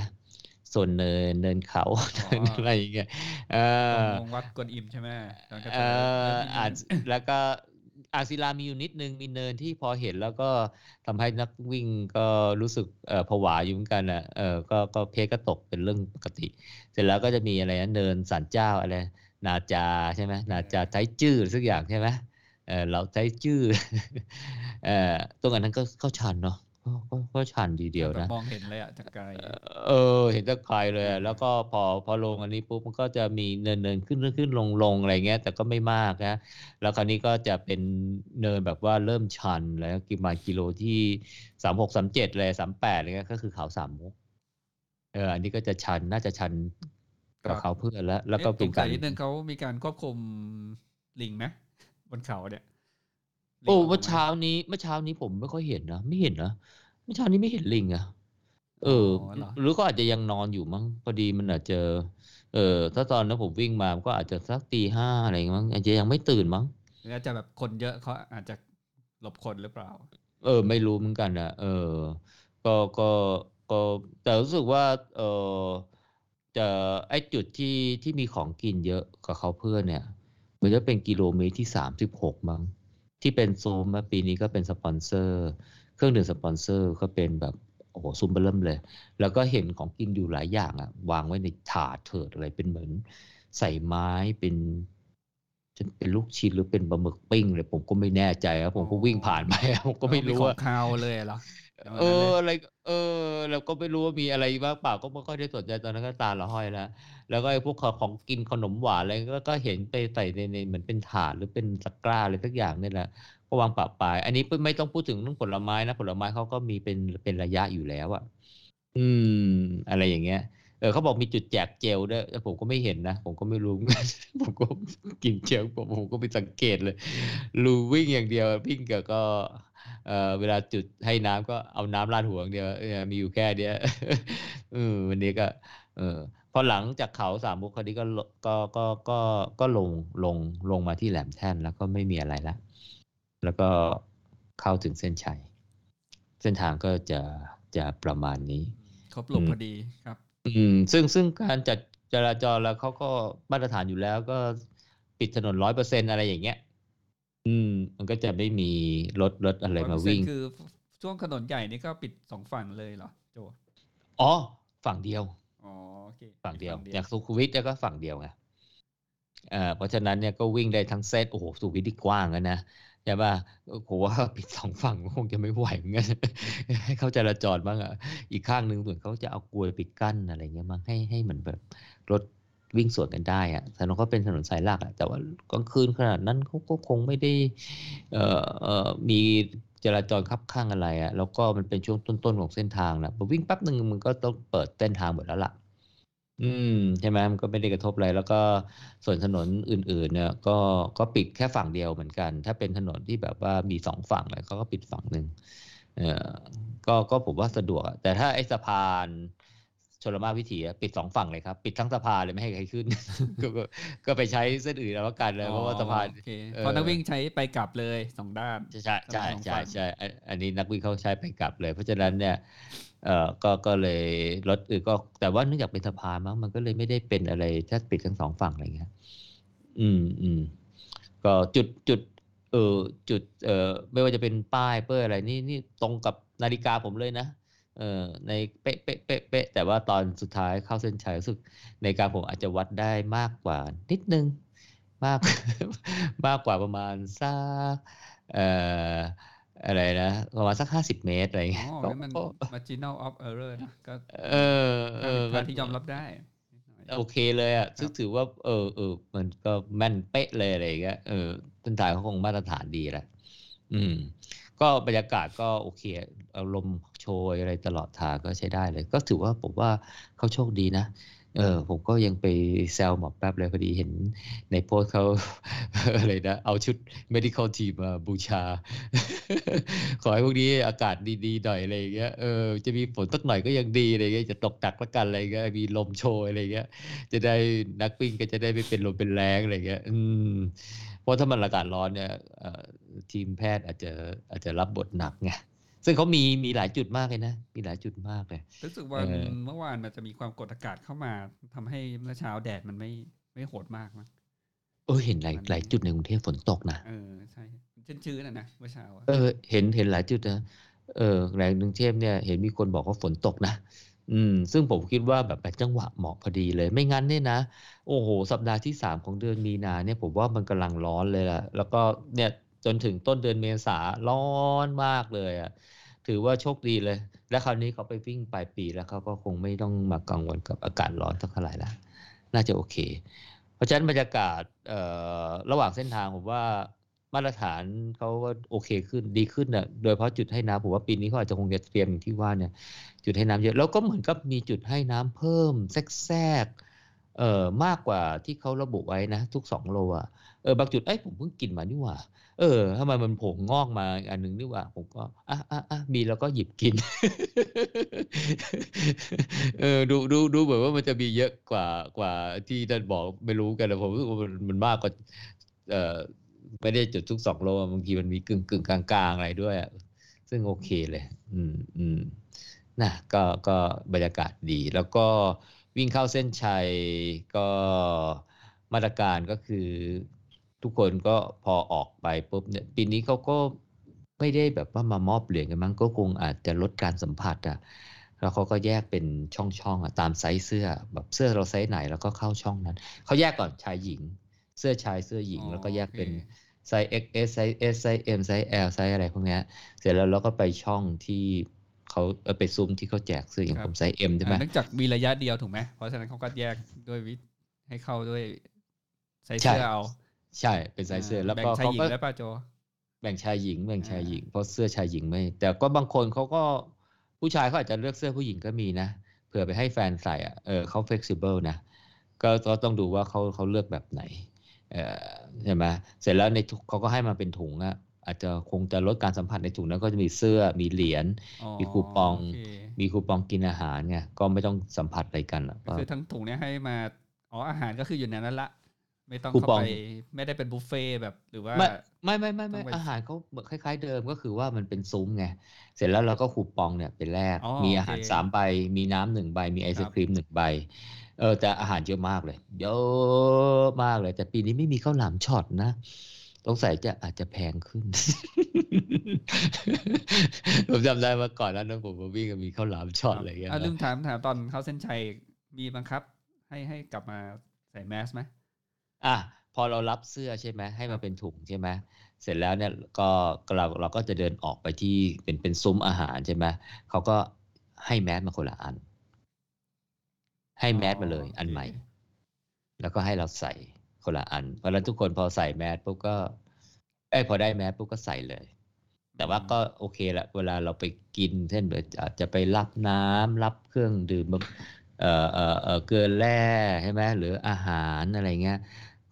โซนเนินเนินเขาอ๋อเนินอะไรอย่างเงี้ยเอตรองวัดกวนอิมใช่ไหมแล้วก็เอจะอแล้วมีอาจแล้วก็อ่างศิลามีอยู่นิดนึงมีเนินที่พอเห็นแล้วก็ทำให้นักวิ่งก็รู้สึกเอ่อผวาอยู่เหมือนกันอะเออก็ก็เพก็ตกเป็นเรื่องปกติ เสร็จแล้วก็จะมีอะไรนะเนินสันเจ้าอะไรนาจาใช่ไหมนาจาไทจื้อสักอย่างใช่ไหมเออเราไทจื้อเออตรงอันนั้นก็ก็ชันเนาะ ก็ก็ก็ชันดีเดียวแบบนะ มองเห็นเลยอะจากไกลเออ เห็นแตะไกลเลยอะแล้วก็พอพอลงอันนี้ปุ๊บมันก็จะมีเนินเนินขึ้นขึ้นขึ้นลงลงอะไรเงี้ย แต่ก็ไม่มากนะแล้วคราวนี้ก็จะเป็นเนินแบบว่าเริ่มชันแล้วกิมากิโลที่สามหกสามเจ็ดเลยสามแปดอะไรเงี้ยก็คือเขาสามมุกเอออันนี้ก็จะชันน่าจะชันกับเขาเพื่อนแล้ว แล้วก็อ๊ะเป็นสงกาสัรยนิดนึงเขามีการควบคุมลิงไหมบนเขาเนี่ย ลิงโอ้ออกเมื่อไหเช้านี้เมื่อเช้านี้ผมไม่ค่อยเห็นนะไม่เห็นนะเมื่อเช้านี้ไม่เห็นลิงอะเออ เหรอ หรือก็อาจจะยังนอนอยู่มั้งพอดีมันอาจจะ เออถ้าตอนนั้นผมวิ่งมามันก็อาจจะสักตีห้าอะไรอย่างเงี้ยมั้งอาจจะยังไม่ตื่นมั้ง หรืออาจจะแบบคนเยอะเขาอาจจะหลบคนหรือเปล่า เออ ไม่รู้เหมือนกันนะเออ ก็ก็ก็แต่รู้สึกว่า เออจะไอจุดที่ที่มีของกินเยอะกับเขาเพื่อนเนี่ยเหมือนจะเป็นกิโลเมตรที่สามสิบหกมั้ง ที่เป็นโซมมาปีนี้ก็เป็นสปอนเซอร์ เครื่องดื่มสปอนเซอร์ก็เป็นแบบโอ้โหซุมเบอร์เริ่มเลย แล้วก็เห็นของกินอยู่หลายอย่างอะวางไว้ในถาดเถิดอะไรเป็นเหมือน ใส่ไม้เป็นจะเป็นลูกชิ้นหรือเป็นปลาหมึกปิ้งเลยผมก็ไม่แน่ใจครับผมก็วิ่งผ่านไปอะผมก็ไม่รู้ขอว่างคาวเลยเหรอเอออะไรเออเราก็ไม่รู้ว่ามีอะไรบ้างเปล่าก็ไม่ค่อยได้สนใจตอนนั้นก็ตาละห้อยแล้ว แล้วก็ไอ้พวกของกินขนมหวานอะไรก็ก็เห็นไปใส่ในในเหมือนเป็นถาดหรือเป็นตะกร้าอะไรสักอย่างนี่แหละก็วางปะปาย อันนี้ไม่ต้องพูดถึงเรื่องผลไม้นะผลไม้เขาก็มีเป็นเป็นระยะอยู่แล้วอะอืม อะไรอย่างเงี้ยเออเขาบอกมีจุดแจกเจลด้วยแต่ผมก็ไม่เห็นนะ ผมก็ไม่รู้ ผมก็กินเจลผมผมก็ไม่สังเกตเลยรู้วิ่งอย่างเดียววิ่งกับก็เออเวลาจุดให้น้ำก็เอาน้ำราดหัวอย่างเดียวมีอยู่แค่เนี้ยเออวันนี้ก็ เออ พอหลังจากเขาสามมุกคราวนี้ก็ลก็ก็ก็ก็ลงลงลงมาที่แหลมแท่นแล้วก็ไม่มีอะไรละแล้วก็เข้าถึงเส้นชัย เส้นทางก็จะจะประมาณนี้ ครบหลบอืมพอดีครับ อืม ซึ่งซึ่งการจัดจราจรแล้วเขาก็มาตรฐานอยู่แล้วก็ปิดถนนร้อยเปอร์เซ็นอะไรอย่างเงี้ย อืม มันก็จะไม่มีรถรถอะไรมาวิ่ง คือช่วงถนนใหญ่นี่ก็ปิดสองฝั่งเลยเหรอโจอ๋อ ฝั่งเดียว อ๋อโอเคฝั่งเดียวอย่างสุขุมวิทเนี่ยก็ฝั่งเดียวไงเอ่อเพราะฉะนั้นเนี่ยก็วิ่งได้ทั้งเซตโอ้โหสุขุมวิทที่กว้างแล้วนะใช่ป่ะผมว่าปิดสองฝั่งคงจะไม่ไหวเหมือนกันให้เขาจราจรบ้างอะอีกข้างหนึ่งเหมือนเขาจะเอากลวยปิดกั้นอะไรเงี้ยมั้งให้ให้เหมือนแบบรถวิ่งสวนกันได้อะถนนก็เป็นถนนสายหลักอะแต่ว่ากลางคืนขนาดนั้นเขาก็คงไม่ได้เอ่อเอ่อมี จราจรคับข้างอะไรอะแล้วก็มันเป็นช่วงต้นๆของเส้นทางนะพอวิ่งแป๊บหนึ่งมันก็ต้องเปิดเส้นทางหมดแล้วล่ะ อืมใช่ไหมมันก็ไม่ได้กระทบอะไร แล้วก็ส่วนถนนอื่น ๆ เนี่ย ก็ก็ปิดแค่ฝั่งเดียวเหมือนกัน ถ้าเป็นถนนที่แบบว่ามีสองฝั่งเลยเขาก็ปิดฝั่งหนึ่งเออก็ก็ผมว่าสะดวกอะแต่ถ้าไอ้สะพาน ชลมาวิถีอะปิดสองฝั่งเลยครับ ปิดทั้งสะพานเลยไม่ให้ใครขึ้น ก็ก็ก็ไปใช้เส้นอื่นแล้วกันเลยเพราะว่าสะพานโอเคเออเพราะนักวิ่งใช้ไปกลับเลยสองด้านใช่ใช่ใช่สองฝั่งใช่อันอันนี้นักวิ่งเขาใช้ไปกลับเลย เพราะฉะนั้นเนี่ยเอ่อก็ก็เลยรถอื่นก็แต่ว่าเนื่องจากเป็นสะพานมั้งมันก็เลยไม่ได้เป็นอะไรถ้าปิดทั้งสองฝั่งอะไรเงี้ยอืมอืมก็จุดจุดเออจุดเอ่อไม่ว่าจะเป็นป้ายเป้ยอะไรนี่นี่ตรงกับนาฬิกาผมเลยนะ เออในเป๊ะเป๊ะเป๊ะเป๊ะแต่ว่าตอนสุดท้ายเข้าเส้นชัยรู้สึกในาฬิกาผมอาจจะวัดได้มากกว่านิดนึงมากมากกว่าประมาณสักเอ่ออะไรนะประมาณสักห้าสิบเมตรอะไรอ๋เงี้ยอก็งั้นมันก็ marginal of error นะก็เออเออค่าที่ยอมรับได้นิดหน่อยโอเคเลยอะครับซึ่งถือว่า เออเออมันก็แม่นเป๊ะเลยอะไรอย่างเงี้ยเออต้นทางเขาคงมาตรฐานดีแหละอืม ก็บรรยากาศก็โอเคอารมณ์โชยอะไรตลอดทางก็ใช้ได้เลย ก็ถือว่าผมว่าเขาโชคดีนะเออผมก็ยังไปแซวหมอแป๊บเลยพอดีเห็นในโพสเขาอะไรนะเอาชุด medical team มาบูชา ขอให้พวกนี้อากาศดีๆหน่อยอะไรเงี้ยเออจะมีฝนสักหน่อยก็ยังดีอะไรเงี้ยจะตกหนักละกันอะไรเงี้ยมีลมโชยอะไรเงี้ยจะได้นักวิ่งก็จะได้ไม่เป็นลมเป็นแรงอะไรเงี้ยอืมเพราะถ้ามันอากาศร้อนเนี่ย ทีมแพทย์อาจจะอาจจะรับบทหนักไงซึ่งเขามีมีหลายจุดมากเลยนะ มีหลายจุดมากเลยรู้สึกว่าเออเมื่อวานมันจะมีความกดอากาศเข้ามาทำให้เมื่อเช้าแดดมันไม่ไม่โหดมากมั้งเออเห็นหลายมันหลายจุดในกรุงเทพฝนตกนะเออใช่ชื้นๆนะนะเมื่อเช้าอะเออเห็นเห็นหลายจุดนะเออหลายกรุงเทพเนี่ยเห็นมีคนบอกว่าฝนตกนะอืมซึ่งผมคิดว่าแบบเป็นจังหวะเหมาะพอดีเลย ไม่งั้นเนี่ยนะ โอ้โห สัปดาห์ที่สามของเดือนมีนาเนี่ยผมว่ามันกำลังร้อนเลยล่ะ แล้วก็เนี่ย จนถึงต้นเดือนเมษาร้อนมากเลยอะถือว่าโชคดีเลย และคราวนี้เขาไปวิ่งปลายปีแล้วเขาก็คงไม่ต้องมากังวลกับอากาศร้อนเท่าไหร่ละน่าจะโอเค เพราะฉะนั้นบรรยากาศระหว่างเส้นทางผมว่ามาตรฐานเขาก็โอเคขึ้นดีขึ้นน่ะโดยเฉพาะจุดให้น้ำผมว่าปีนี้เขาอาจจะคงจะเตรียมอย่างที่ว่าเนี่ย จุดให้น้ำเยอะแล้วก็เหมือนกับมีจุดให้น้ำเพิ่มแทรกเอ่อมากกว่าที่เขาระบุไว้นะ ทุกสองโลอะเออบางจุดเอ้ผมเพิ่งกินมานี่หว่า เออทำไมมันโผล่งอกมาอันหนึ่งนี่หว่า ผมก็อะอะอะมีแล้วก็หยิบกิน เออดูดูดูเหมือนว่ามันจะมีเยอะกว่ากว่าที่ท่านบอกไม่รู้กันนะผมรู้สึกว่ามันมันมากกว่าเออไม่ได้จุดทุกสองโลบางทีมันมีกึ่งกึ่งกลางๆอะไรด้วยอะซึ่งโอเคเลย อืมอืมนะก็ก็บรรยากาศดี แล้วก็วิ่งเข้าเส้นชัยก็มาตรการก็คือ ทุกคนก็พอออกไปปุ๊บเนี่ยปีนี้เขาก็ไม่ได้แบบว่ามามอบเหรียญกันมั้งก็คงอาจจะลดการสัมผัสอะแล้วเขาก็แยกเป็นช่องๆอะตามไซส์เสื้อแบบเสื้อเราไซส์ไหนแล้วก็เข้าช่องนั้นเขาแยกก่อนชายหญิง เสื้อชายเสื้อหญิงอ๋อแล้วก็แยกเป็นโอเคไซส์ XS ไซส์ S ไซส์ M ไซส์ L ไซส์อะไรพวกเนี้ยเสร็จแล้วเราก็ไปช่องที่เขาเออไปซุ้มที่เขาแจกเสื้ออย่างผมไซส์ M ใช่ไหมอ่าเนื่องจากมีระยะเดียวถูกไหมเพราะฉะนั้นเขาก็แยกด้วยวิธีให้เข้าด้วยใส่ใช่เสื้อเอา ใช่เป็นไซส์เสื้อแล้วแบ่ก็งชายเขาหญิงก็แล้วป่ะโจ แบ่งชายหญิง แบ่งชายอ่าหญิงเพราะเสื้อชายหญิงไม่ แต่ก็บางคนเขาก็ผู้ชายเขาอาจจะเลือกเสื้อผู้หญิงก็มีนะเผื่อไปให้แฟนใส่อะเออเขา flexible นะก็ก็ต้องดูว่าเขาเขาเลือกแบบไหนเออใช่ไหมเสร็จแล้วในทุกเขาก็ให้มาเป็นถุงอะอาจจะคงจะลดการสัมผัสในถุงนั้นก็จะมีเสื้อมีเหรียญอ๋อมีคูปองโเคมีคูปองกินอาหารไงก็ไม่ต้องสัมผัสอะไรกันหรอกก็คือทั้งถุงเนี้ยให้มาอ๋ออาหารก็คืออยู่ในนั้นละ ไม่ต้องคูเข้าปองไปไม่ได้เป็นบุฟเฟ่ต์แบบหรือว่า ไม่ไม่ไม่ไม่ต้ไม่องไปอาหารเขาเหมือนคล้ายๆเดิมก็คือว่ามันเป็นซุ้มไง เสร็จแล้วเราก็คูปองเนี่ยไปแลกอ๋อมีโอเคอาหารสามใบ มีน้ำหนึ่งใบ มีไอศครับครีมหนึ่งใบเออแต่อาหารเยอะมากเลย เยอะมากเลย แต่ปีนี้ไม่มีข้าวหลามช็อตนะต้องใส่จะอาจจะแพงขึ้น ผมจำได้ว่าก่อนนั้นผมวิ่งมีข้าวหลามช็อตอะไรอย่างเงี้ยลืมถามถามตอนเข้าเส้นชัยมีบังคับ ให้ให้กลับมาใส่แมสไหม อะพอเรารับเสื้อใช่ไหมให้มาเป็นถุงใช่ไหมเสร็จแล้วเนี่ยก็เราเราก็จะเดินออกไปที่เป็นเป็นซุ้มอาหารใช่ไหมเขาก็ให้แมสมาคนละอัน ให้แมสมาเลย อันใหม่ แล้วก็ให้เราใส่คนละอันเพราะฉะนั้นทุกคนพอใส่แมสปุ๊บก็ไอ้พอได้แมสปุ๊บก็ใส่เลย แต่ว่าก็โอเคละเวลาเราไปกินเช่นแบบอาจจะไปรับน้ำรับเครื่องดื่มเอ่อเอ่อเอ่อเกลือแร่ใช่ไหมหรืออาหารอะไรเงี้ย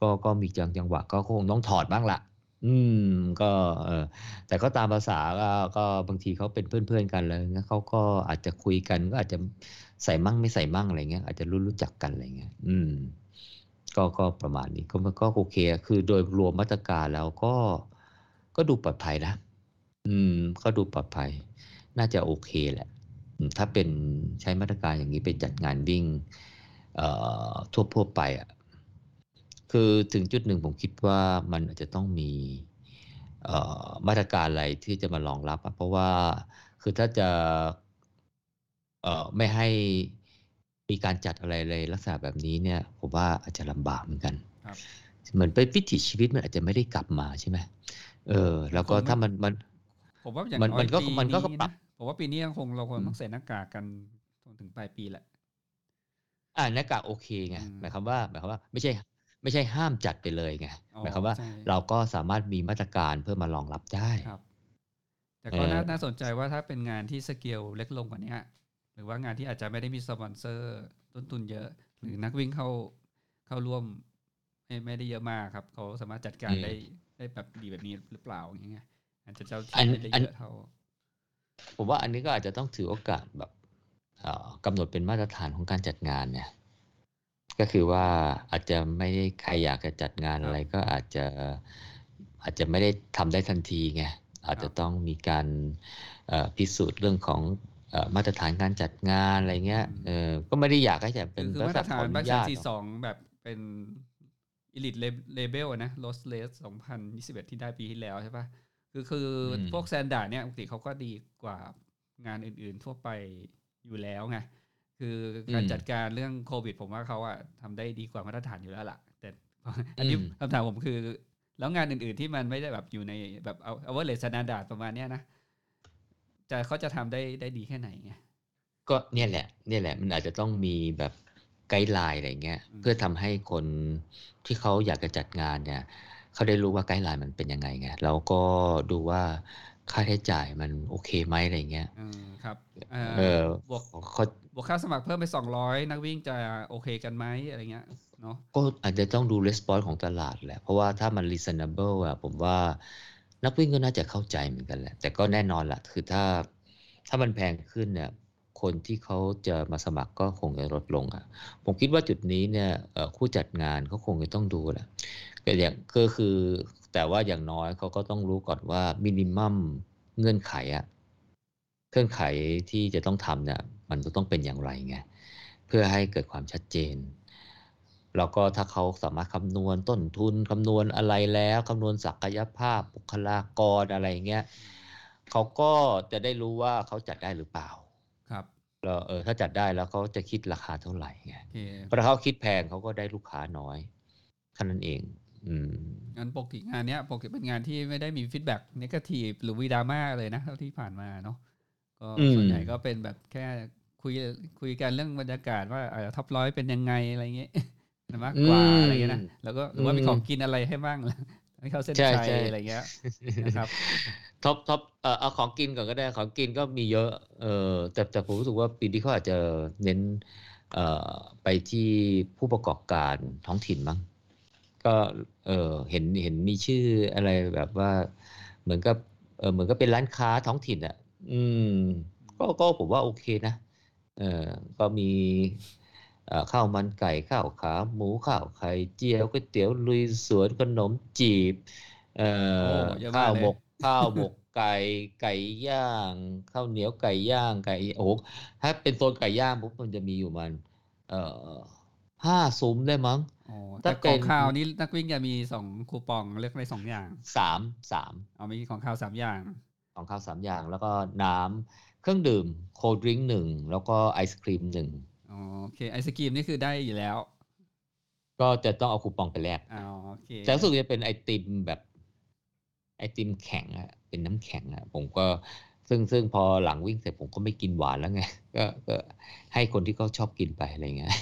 ก็ก็มีจังจังหวะก็คงต้องถอดบ้างละอืมก็เออแต่ก็ตามภาษาก็ก็บางทีเขาเป็นเพื่อนๆกันเลยนะเขาก็อาจจะคุยกันก็อาจจะใส่มั่งไม่ใส่มั่งอะไรเงี้ยอาจจะรู้รู้จักกันอะไรเงี้ยอืม ก็ก็ประมาณนี้ก็มันก็โอเค คือโดยรวมมาตรการแล้วก็ก็ดูปลอดภัยนะอืม ก็ดูปลอดภัย น่าจะโอเคแหละถ้าเป็นใช้มาตรการอย่างนี้ไปจัดงานวิ่ง เอ่อทั่วทั่วไปอะ คือถึงจุดหนึ่งผมคิดว่ามันอาจจะต้องมีมาตรการอะไรที่จะมารองรับ เพราะว่าคือถ้าจะไม่ให้มีการจัดอะไรเลยลักษณะแบบนี้เนี่ยผมว่าอาจจะลำบากเหมือนกันเหมือนเป็นวิถีชีวิตมันอาจจะไม่ได้กลับมาใช่ไหมเออ แล้วก็ถ้ามันมันผมว่าอย่างน้อยปีนี้นะผมว่าปีนี้ยังคงเราคงต้องใส่หน้ากากกันจนถึงปลายปีแหละอ่าหน้ากากโอเคไงหมายความว่าหมายความว่า ไม่ใช่ ไม่ใช่ห้ามจัดไปเลยไงหมายความว่าเราก็สามารถมีมาตรการเพื่อมารองรับได้ครับ แต่ก็น่าสนใจว่าถ้าเป็นงานที่สเกลเล็กลงกว่านี้หรือว่างานที่อาจจะไม่ได้มีสปอนเซอร์ต้นทุนเยอะ หรือนักวิ่งเข้าเข้าร่วมไม่ไม่ได้เยอะมากครับ เขาสามารถจัดการได้ได้แบบดีแบบนี้หรือเปล่าอย่างเงี้ยอาจจะเจ้าที่ไม่ได้เยอะเท่าผมว่าอันนี้ก็อาจจะต้องถือโอกาสแบบกำหนดเป็นมาตรฐานของการจัดงานเนี่ย ก็คือว่าอาจจะไม่ได้ใครอยากจะจัดงานอะไรก็อาจจะอาจจะไม่ได้ทำได้ทันทีไงอาจจะต้องมีการพิสูจน์เรื่องของมาตรฐานการจัดงานอะไรเงี้ยเออก็ไม่ได้อยากให้จะเป็นมาตรฐานบางแสนสี่สองแบบเป็น Elite Label นะ Road Race สองพันยี่สิบเอ็ดที่ได้ปีที่แล้วใช่ปะคือคือพวก standard เนี่ยปกติเขาก็ดีกว่างานอื่นๆทั่วไปอยู่แล้วไง คือการจัดการเรื่องโควิด ผมว่าเขาอะทำได้ดีกว่ามาตรฐานอยู่แล้วล่ะ แต่อันนี้คำถามผมคือ แล้วงานอื่นๆที่มันไม่ได้แบบอยู่ในแบบเอาเอาว่าเลสนาดาดประมาณเนี้ยนะจะเขาจะทำได้ได้ดีแค่ไหนไงก็เนี่ยแหละ เนี่ยแหละ มันอาจจะต้องมีแบบไกด์ไลน์อะไรเงี้ย เพื่อทำให้คนที่เขาอยากจะจัดงานเนี่ยเขาได้รู้ว่าไกด์ไลน์มันเป็นยังไงไงแล้วก็ดูว่า ค่าใช้จ่ายมันโอเคไหมอะไรเงี้ยอืมครับเออบวกบวกค่าสมัครเพิ่มไปสองร้อยนักวิ่งจะโอเคกันไหมอะไรเงี้ยเนาะก็อาจจะต้องดูレスปอนของตลาดแหละ เพราะว่าถ้ามัน reasonable อะผมว่านักวิ่งก็น่าจะเข้าใจเหมือนกันแหละ แต่ก็แน่นอนละคือถ้าถ้ามันแพงขึ้นเนี่ยคนที่เขาจะมาสมัครก็คงจะลดลงอะผมคิดว่าจุดนี้เนี่ยผู้จัดงานเขาคงจะต้องดูแหละก็อย่างก็คือ แต่ว่าอย่างน้อยเขาก็ต้องรู้ก่อนว่ามินิมัมเงื่อนไขอะเงื่อนไขที่จะต้องทำเนี่ยมันจะต้องเป็นอย่างไรไงเพื่อให้เกิดความชัดเจน แล้วก็ถ้าเขาสามารถคำนวณต้นทุนคำนวณอะไรแล้วคำนวณศักยภาพบุคลากรอะไรเงี้ยเขาก็จะได้รู้ว่าเขาจัดได้หรือเปล่าครับแล้วเออถ้าจัดได้แล้วเขาจะคิดราคาเท่าไหร่ไงเพราะเขาคิดแพงเขาก็ได้ลูกค้าน้อยแค่นั้นเอง อืมงั้นปกติงานเนี้ยปกติเป็นงานที่ไม่ได้มี feedback negative หรือมีดราม่าเลยนะเท่าที่ผ่านมาเนาะก็ส่วนใหญ่ก็เป็นแบบแค่คุยคุยกันเรื่องบรรยากาศว่าเออ top ร้อยเป็นยังไงอะไรเงี้ยมากกว่าอะไรเงี้ยนะแล้วก็หรือว่ามีของกินอะไรให้บ้างให้เข้าเส้นชัยอะไรเงี้ยนะครับ top top เออเอาของกินก่อนก็ได้ของกินก็มีเยอะเออแต่แต่ผมรู้สึกว่าปีนี้เขาอาจจะเน้นเอ่อไปที่ผู้ประกอบการท้องถิ่นมั้ง ก็เออเห็นเห็นมีชื่ออะไรแบบว่า เหมือนกับเออเหมือนก็เป็นร้านค้าท้องถิ่นอะ อืม ก็ก็ผมว่าโอเคนะเออก็มีข้าวมันไก่ข้าวขาหมูข้าวไข่เจียวก๋วยเตี๋ยวลุยสวนขนมจีบเอ่อข้าวหมกข้าวหมกไก่ไก่ย่างข้าวเหนียวไก่ย่างไก่โอ้ถ้าเป็นโซนไก่ย่างปุ๊บมันจะมีอยู่มัน เอ่อห้าซุ้มได้มั้งออ๋อถ้า แต่เป็ขอนงข่าวนี้นักวิ่งจะมีสองคูปองเลือกได้สองอย่างสามสามเอามีของข่าวสามอย่าง ของข้าวสามอย่าง แล้วก็น้ำเครื่องดื่มโคดริงหนึ่งแล้วก็ไอศครีมหนึ่งอ๋อโอเคไอศกรีมนี่คือได้อยู่แล้ว ก็จะต้องเอาคูปองไปแลกอ๋อโอเคแต่รู้สึกจะเป็นไอติมแบบไอติมแข็งอะเป็นน้ำแข็งอะผมก็ ซึ่งซึ่งพอหลังวิ่งเสร็จผมก็ไม่กินหวานแล้วไงก็ก็ให้คนที่เขาชอบกินไปอะไรเงี้ย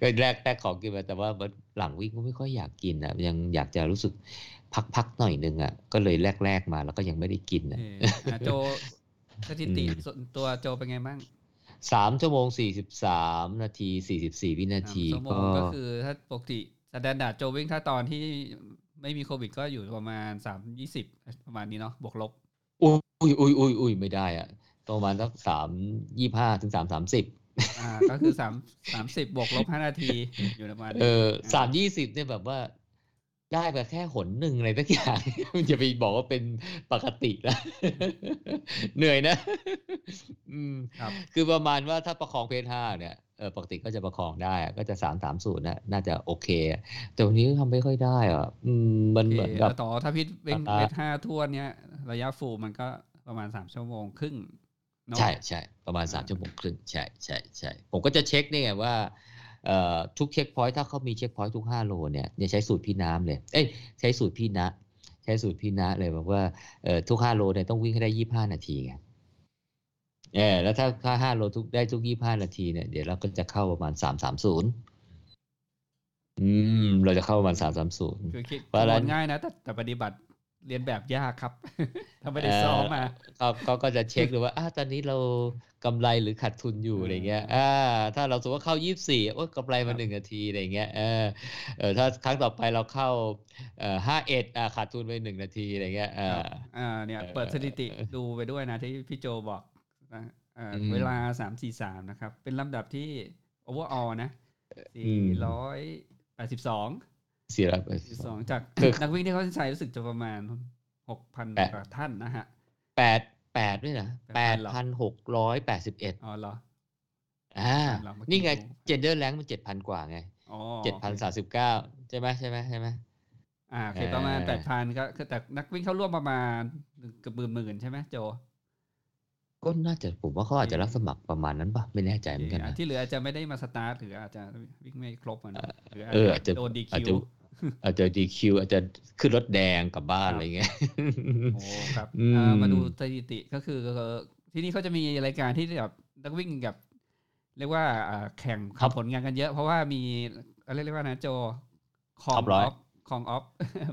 ก็แรกแรกของกินไปแต่ว่าหลังวิ่งก็ไม่ค่อยอยากกินอะยังอยากจะรู้สึกพักๆหน่อยนึงอะก็เลยแรกๆมาแล้วก็ยังไม่ได้กินโออะเคอะโจสถิติอืมส่วนตัวโจเป็นไงบ้างสามชั่วโมงสี่สิบสามนาทีสี่สิบสี่วินาสามทีชั่วโมก็งก็คือถ้าปกติ standard โจวิ่งถ้าตอนที่ไม่มีโควิดก็อยู่ประมาณสามยี่สิบประมาณนี้เนาะบวกลบ อุ้ยอุ้ยอุ้ยอุ้ยไม่ได้อะประมาณสักสามยี่ห้าถึงสามสามสิบอ่า ก็คือสามสามสิบบวกลบห้านาทีอยู่ประมาณนี้เออสามยี่สิบเนี่ยแบบว่าได้แบบแค่หนหนึ่งอะไรสักอย่างอย่าไปบอกว่าเป็นปกตินะเหนื่อยนะ อืม ครับ คือประมาณว่าถ้าประคอง pace ห้าเนี่ย เออปกติก็จะประคองได้อะก็จะสามสามศูนย์นะน่าจะโอเคอะแต่วันนี้ทำไม่ค่อยได้อะอืมมันโอเคเหมือนกัแล้บวต่อถ้าพิษวิ่งสตาร์ทเวทห้าทั่วเนี้ยระยะฟูลมันก็ประมาณสามชั่วโมงครึ่งเนอะใช่ใช่ประมาณสามอ่าชั่วโมงครึ่งใช่ใช่ใช่ผมก็จะเช็คนี่ไงว่าเอ่อทุกเช็คพอยต์ถ้าเขามีเช็คพอยต์ทุกห้าโลเนี่ยเนี่ยใช้สูตรพี่น้ำเลยเอ้ยใช้สูตรพี่นะ ใช้สูตรพี่นะเลยบอกว่าเอ่อทุกห้าโลเนี่ยต้องวิ่งให้ได้ยี่ห้านาทีไง เออแล้วถ้าถ้าห้าโลทุกได้ทุกยี่ห้านาทีเนี่ยเดี๋ยวเราก็จะเข้าประมาณสามสามศูนย์อืม เราจะเข้าประมาณสามสามศูนย์คือคิดเพราะฉะนั้นคำนวณง่ายนะแต่แต่ปฏิบัติเรียนแบบยากครับถ้าไม่ได้ซ้อมมาเขาเขาก็จะเช็คดูว่าอ่าตอนนี้เรากำไรหรือขาดทุนอยู่อืมอะไรเงี้ย อ่า ถ้าเราสมมติว่าเข้ายี่สี่โอ้ยกำไรครัมาบหนึ่งนาทีอะไรเงี้ย เออเออถ้าครั้งต่อไปเราเข้าเอ่อห้าเอ็ดอ่าขาดทุนไปหนึ่งนาทีอะไรเงี้ย อ่าครับอ่า เนี่ยเออเปิดสถิติดูไปด้วยนะที่พี่โจบอก นะอ่าอืมเวลาสามสี่สามนะครับ เป็นลำดับที่ overall นะอืสี่มร้อยแปดสิบสองสี่ร้อยสองจากคือนักวิ่งที่เขาใช้รู้สึกจะประมาณหกพันแปดกว่าท่านนะฮะแปดแปดด้วยนะแปด8,000เหรอพันหกร้อยแปดสิบเอ็ดอ๋อเหรออ่าเราเมื่อกี้นี่ไงดูเจนเดอร์แรงมันเจ็ดพันกว่าไงอ๋อเจ็ดพันสามสิบเก้าใช่ไหมใช่ไหมใช่ไหมอ่าโอเคประมาณเออแปดพันก็คือแต่นักวิ่งเข้าร่วมประมาณเกือบหมื่นหมื่นใช่ไหมโจ ก็น่าจะผมว่าเขาอาจจะรับสมัครประมาณนั้นป่ะ ไม่แน่ใจเหมือนกันอะนะที่เหลืออาจจะไม่ได้มาสตาร์ทหรืออาจจะวิ่งไม่ครบอะนะหรือเอออาจจะโดนดีอาจคิจะวอาจจะดีคิวอาจจะขึ้นรถแดงกลับบ้านครับอะไรเงี้ยโอ้ครับอืมอ่ามาดูสถิติก็คือ ที่นี่เขาจะมีรายการที่แบบนักวิ่งกับ เรียกว่าอ่าแข่งครับทำผลงานกันเยอะ เพราะว่ามีอะไรเรียกว่านะโจคอง Top อร้อยอฟคองออฟ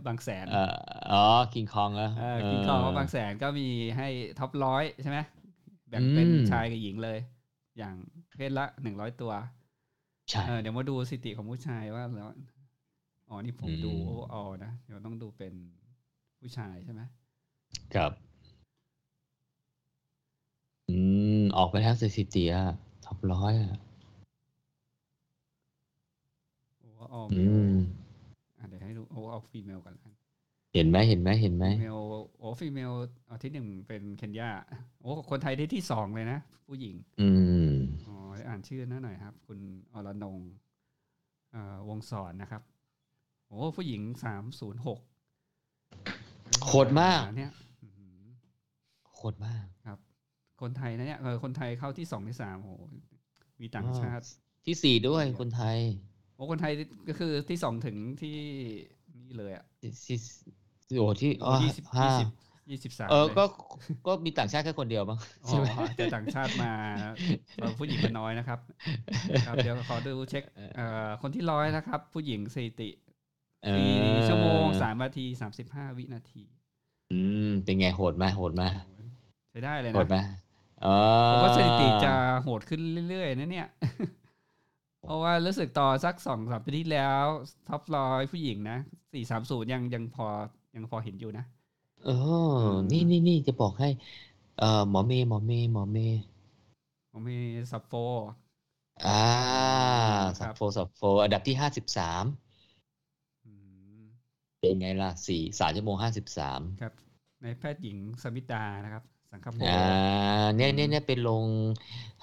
บางแสนเอ่ออ๋อคิงคองอะเออกินคองออฟบางแสนก็มีให้ท็อปร้อยใช่ไหม แบ่งเป็นอืมชายกับหญิงเลย อย่างเพศละหนึ่งร้อยตัวใช่เออเดี๋ยวมาดูสถิติของผู้ชายว่าแล้วอ๋อนี่ผมดูอืมโอออนะเดี๋ยวต้องดูเป็นผู้ชายใช่ไหมครับ อืม ออกไปแล้วสถิติอะ top ร้อยอะโออออืมอะเดี๋ยวให้ดูโอออ female กันแล้วกัน เห็นไหมเห็นไหมเห็นไหม femaleโอ้ female อ๋อที่หนึ่งเป็นเคนยาโอ้คนไทยได้ที่สองเลยนะ ผู้หญิง อืมอ๋ออ่านชื่อนั่นหน่อยครับ คุณอรนงค์เอ่อวงศรนะครับโอ้ผู้หญิงสามศูนย์หกโหดมากเนี่ยอื้อหือโคตรมากคนไทยนะเนี่ยเออคนไทยเข้าที่สองที่สามโอ้โหมีต่างอ๋อชาติ ที่สี่ด้วยคนไทยโอ้คนไทยก็คือที่สองถึงที่นี่เลยอะ ที่ที่โอ้ที่อ๋อยี่สิบห้ายี่สิบยี่สิบสามเออลยก็ก็มีต่างชาติแค่คนเดียวมั้งอ๋ใช่ไหมอแต่ต่างชาติมาเอ่อผู้หญิงมันน้อยนะครับครับ เดี๋ยวขอดูเช็คเอ่อคนที่ร้อยนะครับ ผู้หญิงสถิติเอสี่อชั่วโมงสามนาทีสามสิบห้าวินาที อืม เป็นไงโหดไหมโหดไหมใช้ได้เลยโหดไหมนะอ๋อผมว่าสถิติจะโหดขึ้นเรื่อยๆนะเนี่ย เพราะว่ารู้สึกต่อสักสองสามปีที่แล้ว ท็อปร้อยผู้หญิงนะสี่สามศูนย์ยังยังพอ ยังพอเห็นอยู่นะเออ นี่นี่นี่จะบอกให้ เอ่อหมอเมย์หมอเมย์หมอเมย์ผมมีซับโฟอ่าครัสับบโฟสับโฟอันดับที่ห้าสิบสามอืมเป็นไงล่ะสี่สามชั่วโมงห้าสิบสามครับ ในแพทย์หญิงสมิตานะครับ สังคโปร์อ่าเนี่ยอืมเนี่ยเนี่ยเป็นลง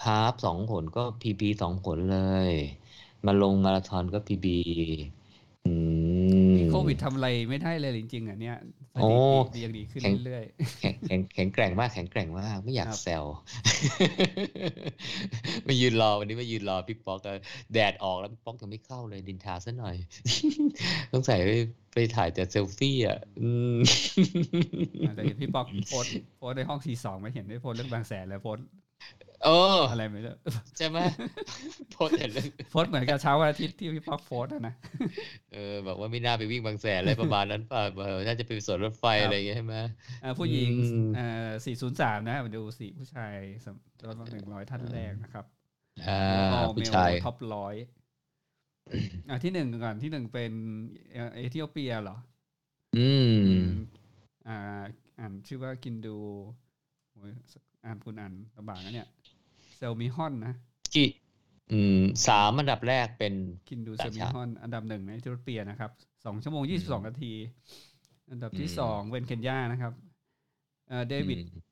ฮาร์ปสองผลก็พีพีสองผลเลย มาลงมาราธอนก็พีบีอืม โควิดทำอะไรไม่ได้เลยจริงๆอะเนี่ยสโอ้ถิติดียังดีขึ้นแข็งเรื่อยแข็งแข็งแข็งแกร่งมากแข็งแกร่งมากไม่อยากครับแซวมายืนรอวันนี้มายืนรอพี่ป๊อกอะแดดออกแล้วพี่ป๊อกยังไม่เข้าเลยดินทาซะหน่อยต้องใส่ไปไปถ่ายแต่เซลฟี่อะอืมๆอะแต่เห็นพี่ป๊อกโพสต์โพสต์ในห้องทีสองไม่เห็นได้โพสต์เรื่องบางแสนเลยโพสต์ เอออะไรไม่รู้ใช่ไหมโพสต์แต่เรื่องโพสต์เหมือนกับเช้าวันอาทิตย์ที่พี่ป๊อกโพสต์อะนะเออแบบว่าไม่น่าไปวิ่งบางแสนอะไรประมาณนั้นป่ะเออน่าจะไปสวนรถไฟครับอะไรอย่างเงี้ยใช่ไหมอ่าผู้หญิงอืมเอ่อ403นะมาดูสี่ผู้ชายสำรถหนึ่งร้อยท่านแรกนะครับอ่าแล้วก็ผู้เมลชายท็อปร้อยอ่าที่หนึ่งก่อนที่หนึ่งเป็นเอ่อเอธิโอเปียเหรอ อืม อ่า อ่านชื่อว่ากินดูโอ้ยอ่านคุณอ่านลำบากนะเนี่ย เซลมิฮอนนะกี่อืมสามอันดับแรกเป็นกินดูเซต่างมิชาติฮอน อันดับหนึ่งในเอธิโอเปียนะครับสองชั่วโมงยี่สิบสองนาที อันดับที่อืมสองเวนเคนยานะครับเอ่อเดวิดอืม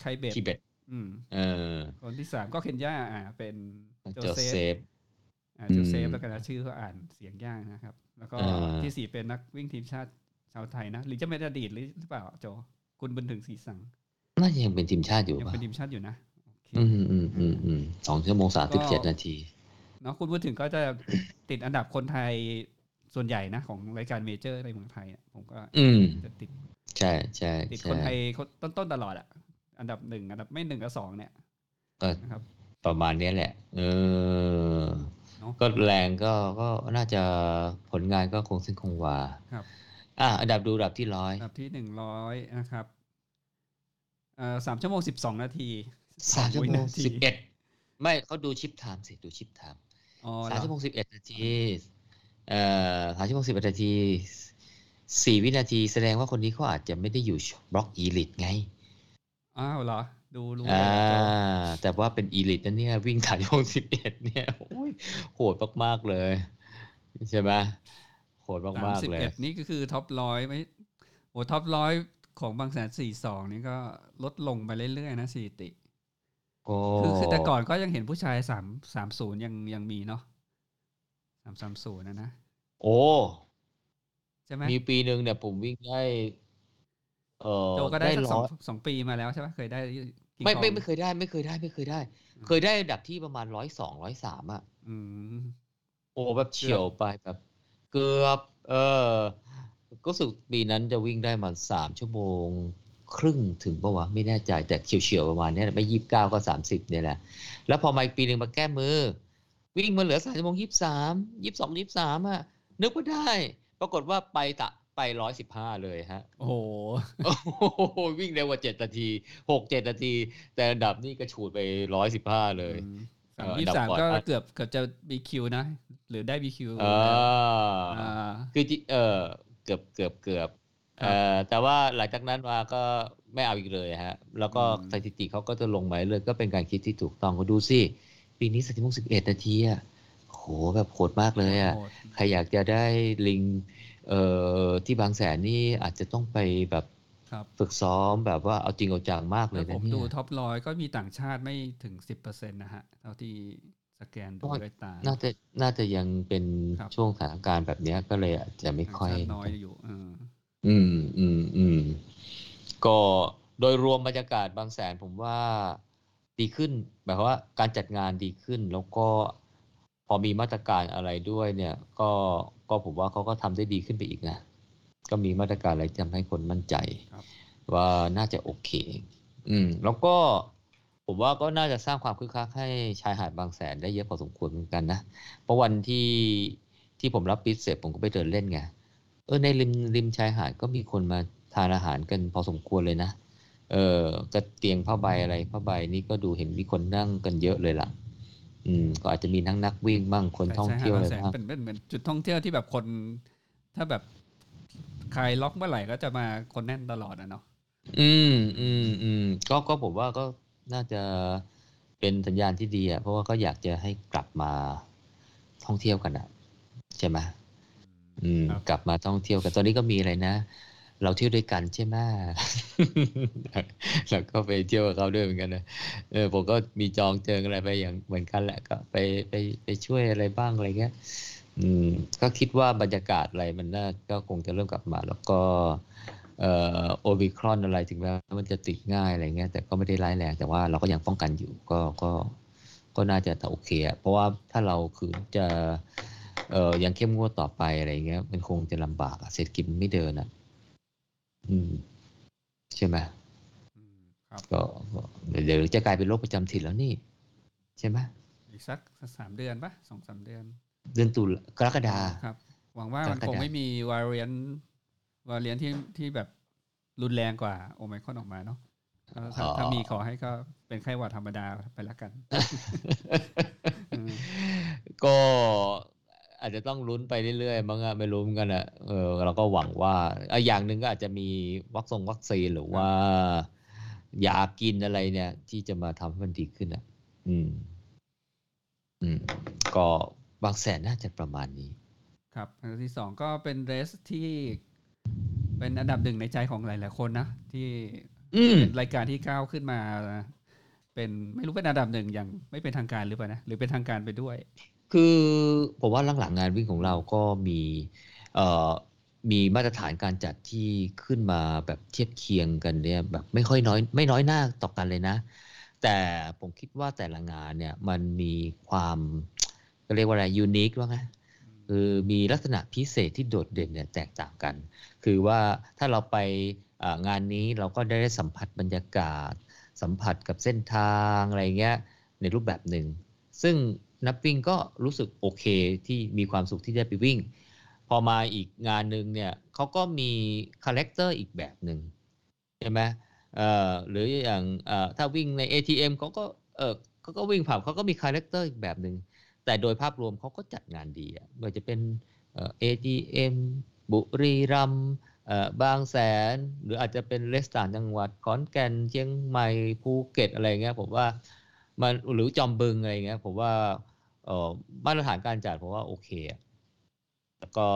ไคเบตทิเบตอืมเออคนที่สามก็เคนยาอ่า เป็นโจโจเซเซฟฟอ่าอืมโจเซฟแล้วกันนะชื่อเขาอ่านเสียงยากนะครับ แล้วก็อ่าที่สี่เป็นนักวิ่งทีมชาติชาวไทยนะหรือจะเป็นอดีตหรือหรือเปล่าโจคุณบุญถึงศรีสังน่าจะยังเป็นทีมชาติอยู่ยังป่ะเป็นทีมชาติอยู่นะโอเคอืมอืมอืมอืมสองชั่วโมงสามสิบเจ็ดนาทีเนาะคุณบุญถึงก็จะติดอันดับคนไทยส่วนใหญ่นะ ของรายการเมเจอร์ในเมืองไทยอะผมก็อืมจะติด ใช่ใช่ติดใช่คนไทยต้นต้นๆตลอดอะอันดับหนึ่งอันดับไม่หนึ่งกับสองเนี่ยก็นะครับ ประมาณเนี้ยแหละ เออเนาะก็แรงก็ก็น่าจะผลงานก็คงเส้นคงวาครับ อะอันดับดูอันดับที่ร้อยอันดับที่หนึ่งร้อยนะครับเอ่อสามชั่วโมงสิบสองนาที สามชั่วโมวิงนาทีสิบเอ็ดไม่เขาดู chip time สิดู chip time อ๋อเหรสามอชั่วโมงสิบเอ็ดนาทีเอ่อสามชั่วโมงสิบเอ็ดนาทีสี่วินาทีแสดงว่าคนนี้เขาอาจจะไม่ได้อยู่ block elite ไง อ้าวเหรอ ดูรู้อ่าเลยเหรอแต่ว่าเป็น elite นะเนี่ย วิ่งสามชั่วโมงสิบเอ็ดเนี่ยโอ้ยโหดมากๆเลย ใช่ไหมโหดสามมากสิบๆเลยเอ็ดนี่ก็คือ top ร้อยไม่โอ้ top ร้อยของบางแสนสี่สองนี่ก็ลดลงไปเรื่อยๆนะสถิติโอ้ คือคือแต่ก่อนก็ยังเห็นผู้ชายสามสามศูนย์ยังยังมีเนาะสามสามศูนย์นะนะโอ้ใช่ไหมมีปีหนึ่งเนี่ยผมวิ่งได้ เออโจก็ได้สักสร้องอยสองปีมาแล้วใช่ไหมเคยได้ King ไม่ไม่ Kong ไม่เคยได้ ไม่เคยได้ไม่เคยได้อืมเคยได้อันดับที่ประมาณร้อยสองร้อยสามอะอืมโอ้แบบเฉียวไปแบบ เกือบ เออก็รู้สึกปีนั้นจะวิ่งได้มาสามชั่วโมง ครึ่งถึงปะวะไม่แน่ใจแต่เฉียวๆประมาณเนี้ยไม่ยี่สิบเก้าก็สามสิบเนี่ยแหละ แล้วพอมาอีกปีหนึ่งมาแก้มือ วิ่งมาเหลือสามชั่วโมงยี่สิบสามยี่สิบสองยี่สิบสามอะนึกว่าได้ ปรากฏว่าไปตะไปร้อยสิบห้าเลยฮะโอ้โหโอ้โหวิ่งเร็วกว่าเจ็ดนาทีหกเจ็ดนาที แต่อันดับนี่กระฉูดไปร้อยสิบห้าเลยสามเออยี่สามอันดับก่อนก็อะเกือบเกือบจะบีคิวนะ หรือได้บีคิวอ่าอ่าคือจิเออเกือบเกือบเกือบครับ เอ่อแต่ว่าหลังจากนั้นมาก็ไม่เอาอีกเลยฮะ แล้วก็อืมสถิติเขาก็จะลงมาเลยก็เป็นการคิดที่ถูกต้องก็ดูสิปีนี้สถิติสิบเอ็ดนาทีอะโหแบบโหดมากเลยอะโหดใครอยากจะได้ลิงเอ่อที่บางแสนนี่อาจจะต้องไปแบบครับฝึกซ้อมแบบว่าเอาจริงเอาจังมากเลแล้ยวนะผมเนี่ดูยท็อปร้อยก็มีต่างชาติไม่ถึงสิบเปอร์เซ็นต์นะฮะเท่าที่สแกนดูเพราะว่าด้วยตา น่าจะน่าจะยังเป็นครับช่วงสถานการณ์แบบเนี้ยก็เลยอาจจะไม่ต่างค่อยชาติน้อยอยู่เอออืมอืมอืมก็โดยรวมบรรยากาศบางแสนผมว่าดีขึ้นแบบว่าการจัดงานดีขึ้นแล้วก็พอมีมาตรการอะไรด้วยเนี่ย ก็ก็ผมว่าเขาก็ทำได้ดีขึ้นไปอีกนะ ก็มีมาตรการอะไรที่ทำให้คนมั่นใจ ครับ ว่าน่าจะโอเค อืม แล้วก็ผมว่าก็น่าจะสร้างความคึกคักให้ชายหาดบางแสนได้เยอะพอสมควรเหมือนกันนะ เพราะวันที่ที่ผมรับปิดเสร็จผมก็ไปเดินเล่นไง เออในริมริมชายหาดก็มีคนมาทานอาหารกันพอสมควรเลยนะเออกระเตียงผ้าใบอะไรผ้าใบนี่ก็ดูเห็นมีคนนั่งกันเยอะเลยล่ะ อืม ก็อาจจะมีทั้งนักวิ่งบ้างคนท่องเที่ยวอะไรใช่ฮะบางแสนบ้างเป็นเป็นเหมือนจุดท่องเที่ยวที่แบบคน ถ้าแบบใครล็อกเมื่อไหร่ก็จะมาคนแน่นตลอดอะเนาะอืมอืมอืมก็ก็ผมว่าก็น่าจะเป็นสัญญาณที่ดีอะเพราะว่าก็อยากจะให้กลับมาท่องเที่ยวกันอะ ใช่ไหม อืมครับกลับมาท่องเที่ยวกันตอนนี้ก็มีอะไรนะ เราเที่ยวด้วยกันใช่ไหมแล้วก็ไปเที่ยวกับเขาด้วยเหมือนกันนะเออผมก็มีจองเจออะไรไปอย่างเหมือนกันแหละก็ไปไปไปช่วยอะไรบ้างอะไรเงี้ย อืม ก็คิดว่าบรรยากาศอะไรมันน่าก็คงจะเริ่มกลับมา แล้วก็เอ่อโอมิครอนอะไรถึงแม้มันจะติดง่ายอะไรเงี้ยแต่ก็ไม่ได้ร้ายแรงแต่ว่าเราก็ยังป้องกันอยู่ก็ก็ก็น่าจะโอเคอะเพราะว่าถ้าเราคือจะ เอ่อยังเข้มงวดต่อไปอะไรเงี้ย มันคงจะลำบากอะเศรษฐกิจมันไม่เดินอะอืม ใช่ไหมอืมครับก็ก็เดี๋ยวจะกลายเป็นโรคประจำถิ่นแล้วนี่ ใช่ไหมอีกสักสามเดือนปะสองสามเดือน เดือนตุลากรกฎาครับ หวังว่ามันกรกฎาคงไม่มีวาเรียนวาเรียนที่ที่แบบรุนแรงกว่าโอไมครอนออกมาเนาะก็ถ้าถ้ามีขอให้ก็เป็นไข้หวัดธรรมดาไปละกันอืมก็ อาจจะต้องลุ้นไปเรื่อยๆมั้งอะไม่รู้เหมือนกันอะเออเราก็หวังว่าอะอย่างหนึ่งก็อาจจะมีวัคซงวัคซีนหรือว่า ยากินอะไรเนี่ย ที่จะมาทำให้มันดีขึ้นอะอืม อืม ก็บางแสนน่าจะประมาณนี้ ครับอันที่สองก็เป็นเรสที่เป็นอันดับหนึ่งในใจของหลาย ๆ คนนะ ที่อืม เป็นรายการที่ก้าวขึ้นมา เป็นไม่รู้เป็นอันดับหนึ่งอย่างไม่เป็นทางการหรือเปล่านะ หรือเป็นทางการไปด้วย คือผมว่าหลังๆงานวิ่งของเราก็มีเอ่อมีมาตรฐานการจัดที่ขึ้นมาแบบเทียบเคียงกันเนี่ยแบบไม่ค่อยน้อยไม่น้อยหน้าต่อกันเลยนะ แต่ผมคิดว่าแต่ละงานเนี่ยมันมีความก็เรียกว่าอะไรยูนิคว่าไงคือมีลักษณะพิเศษที่โดดเด่นเนี่ยแตกต่างกัน คือว่าถ้าเราไปงานนี้เราก็ได้สัมผัสบรรยากาศ สัมผัสกับเส้นทางอะไรเงี้ยในรูปแบบหนึ่ง ซึ่ง นักวิ่งก็รู้สึกโอเคที่มีความสุขที่ได้ไปวิ่ง พอมาอีกงานหนึ่งเนี่ยเขาก็มี character อีกแบบหนึ่งใช่ไหมหรืออย่างถ้าวิ่งใน ATM เขาก็เออเขาก็วิ่งผ่านเขาก็มี character อีกแบบหนึ่งแต่โดยภาพรวมเขาก็จัดงานดีอะไม่ว่าจะเป็นเอ่อ ATM บุรีรัมบางแสน หรืออาจจะเป็น race ต่างจังหวัดขอนแก่นเชียงใหม่ภูเก็ตอะไรเงี้ยผมว่ามันหรือจอมบึงอะไรเงี้ยผมว่า เอ่อมาตรฐานการจัดผมว่าโอเคอะแล้วก็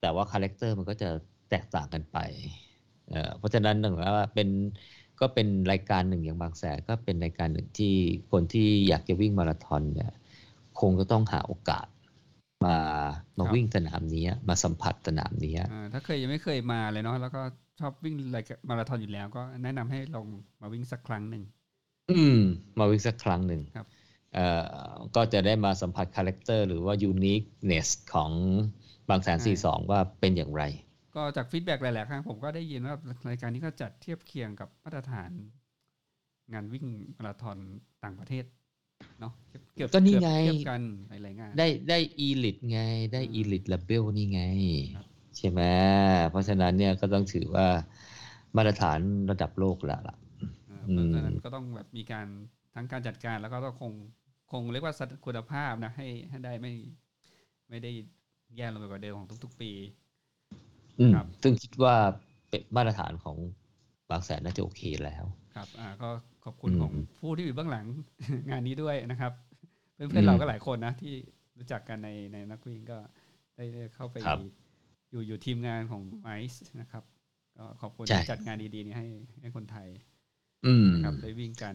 แต่ว่า character มันก็จะแตกต่างกันไปเอ่อเพราะฉะนั้นหนึ่งว่าเป็นก็เป็นรายการหนึ่งอย่างบางแสนก็เป็นรายการหนึ่งที่คนที่อยากจะวิ่งมาราธอนเนี่ยคงจะต้องหาโอกาสมามาครับวิ่งสนามนี้มาสัมผัสสนามนี้อ่าถ้าเคยยังไม่เคยมาเลยเนาะแล้วก็ชอบวิ่งรายการมาราธอนอยู่แล้ว ก็แนะนำให้ลองมาวิ่งสักครั้งหนึ่งอืม มาวิ่งสักครั้งหนึ่งครับเอ่อ ก็จะได้มาสัมผัส character หรือว่า uniqueness ของบางแสนสี่สองว่าเป็นอย่างไร ก็จาก feedback หลาย ๆ ครั้งผมก็ได้ยินว่ารายการนี้ก็จัดเทียบเคียงกับมาตรฐาน งานวิ่งมาราธอนต่างประเทศเนาะเกือบก็นี่เกือบไงเทียบกันหลายๆงาน ได้ได้อีลิทไงได้อืมอีลิทเลเบลนี่ไงครับใช่ไหมเพราะฉะนั้นเนี่ยก็ต้องถือว่ามาตรฐานระดับโลกแล้วล่ะอ่าอืเพมราะฉะนั้นก็ต้องแบบมีการทั้งการจัดการแล้วก็ต้องคง คงเรียกว่าคุณภาพนะให้ให้ได้ไม่ไม่ได้แย่ลงไปกว่าเดิมของทุก ๆ ปีอืมครับซึ่งคิดว่าเป็นมาตรฐานของบางแสนน่าจะโอเคแล้ว ครับ อ่า ก็ขอบคุณอืมของผู้ที่อยู่เบื้องหลังงานนี้ด้วยนะครับ เพื่อือนมๆเราก็หลายคนนะที่รู้จักกันในในนักวิ่งก็ได้ได้เข้าไปครับอยู่อยู่ทีมงานของไอซ์นะครับ ก็ขอบคุณใช่ที่จัดงานดีๆนี้ให้ให้คนไทย อืมนะครับได้วิ่งกัน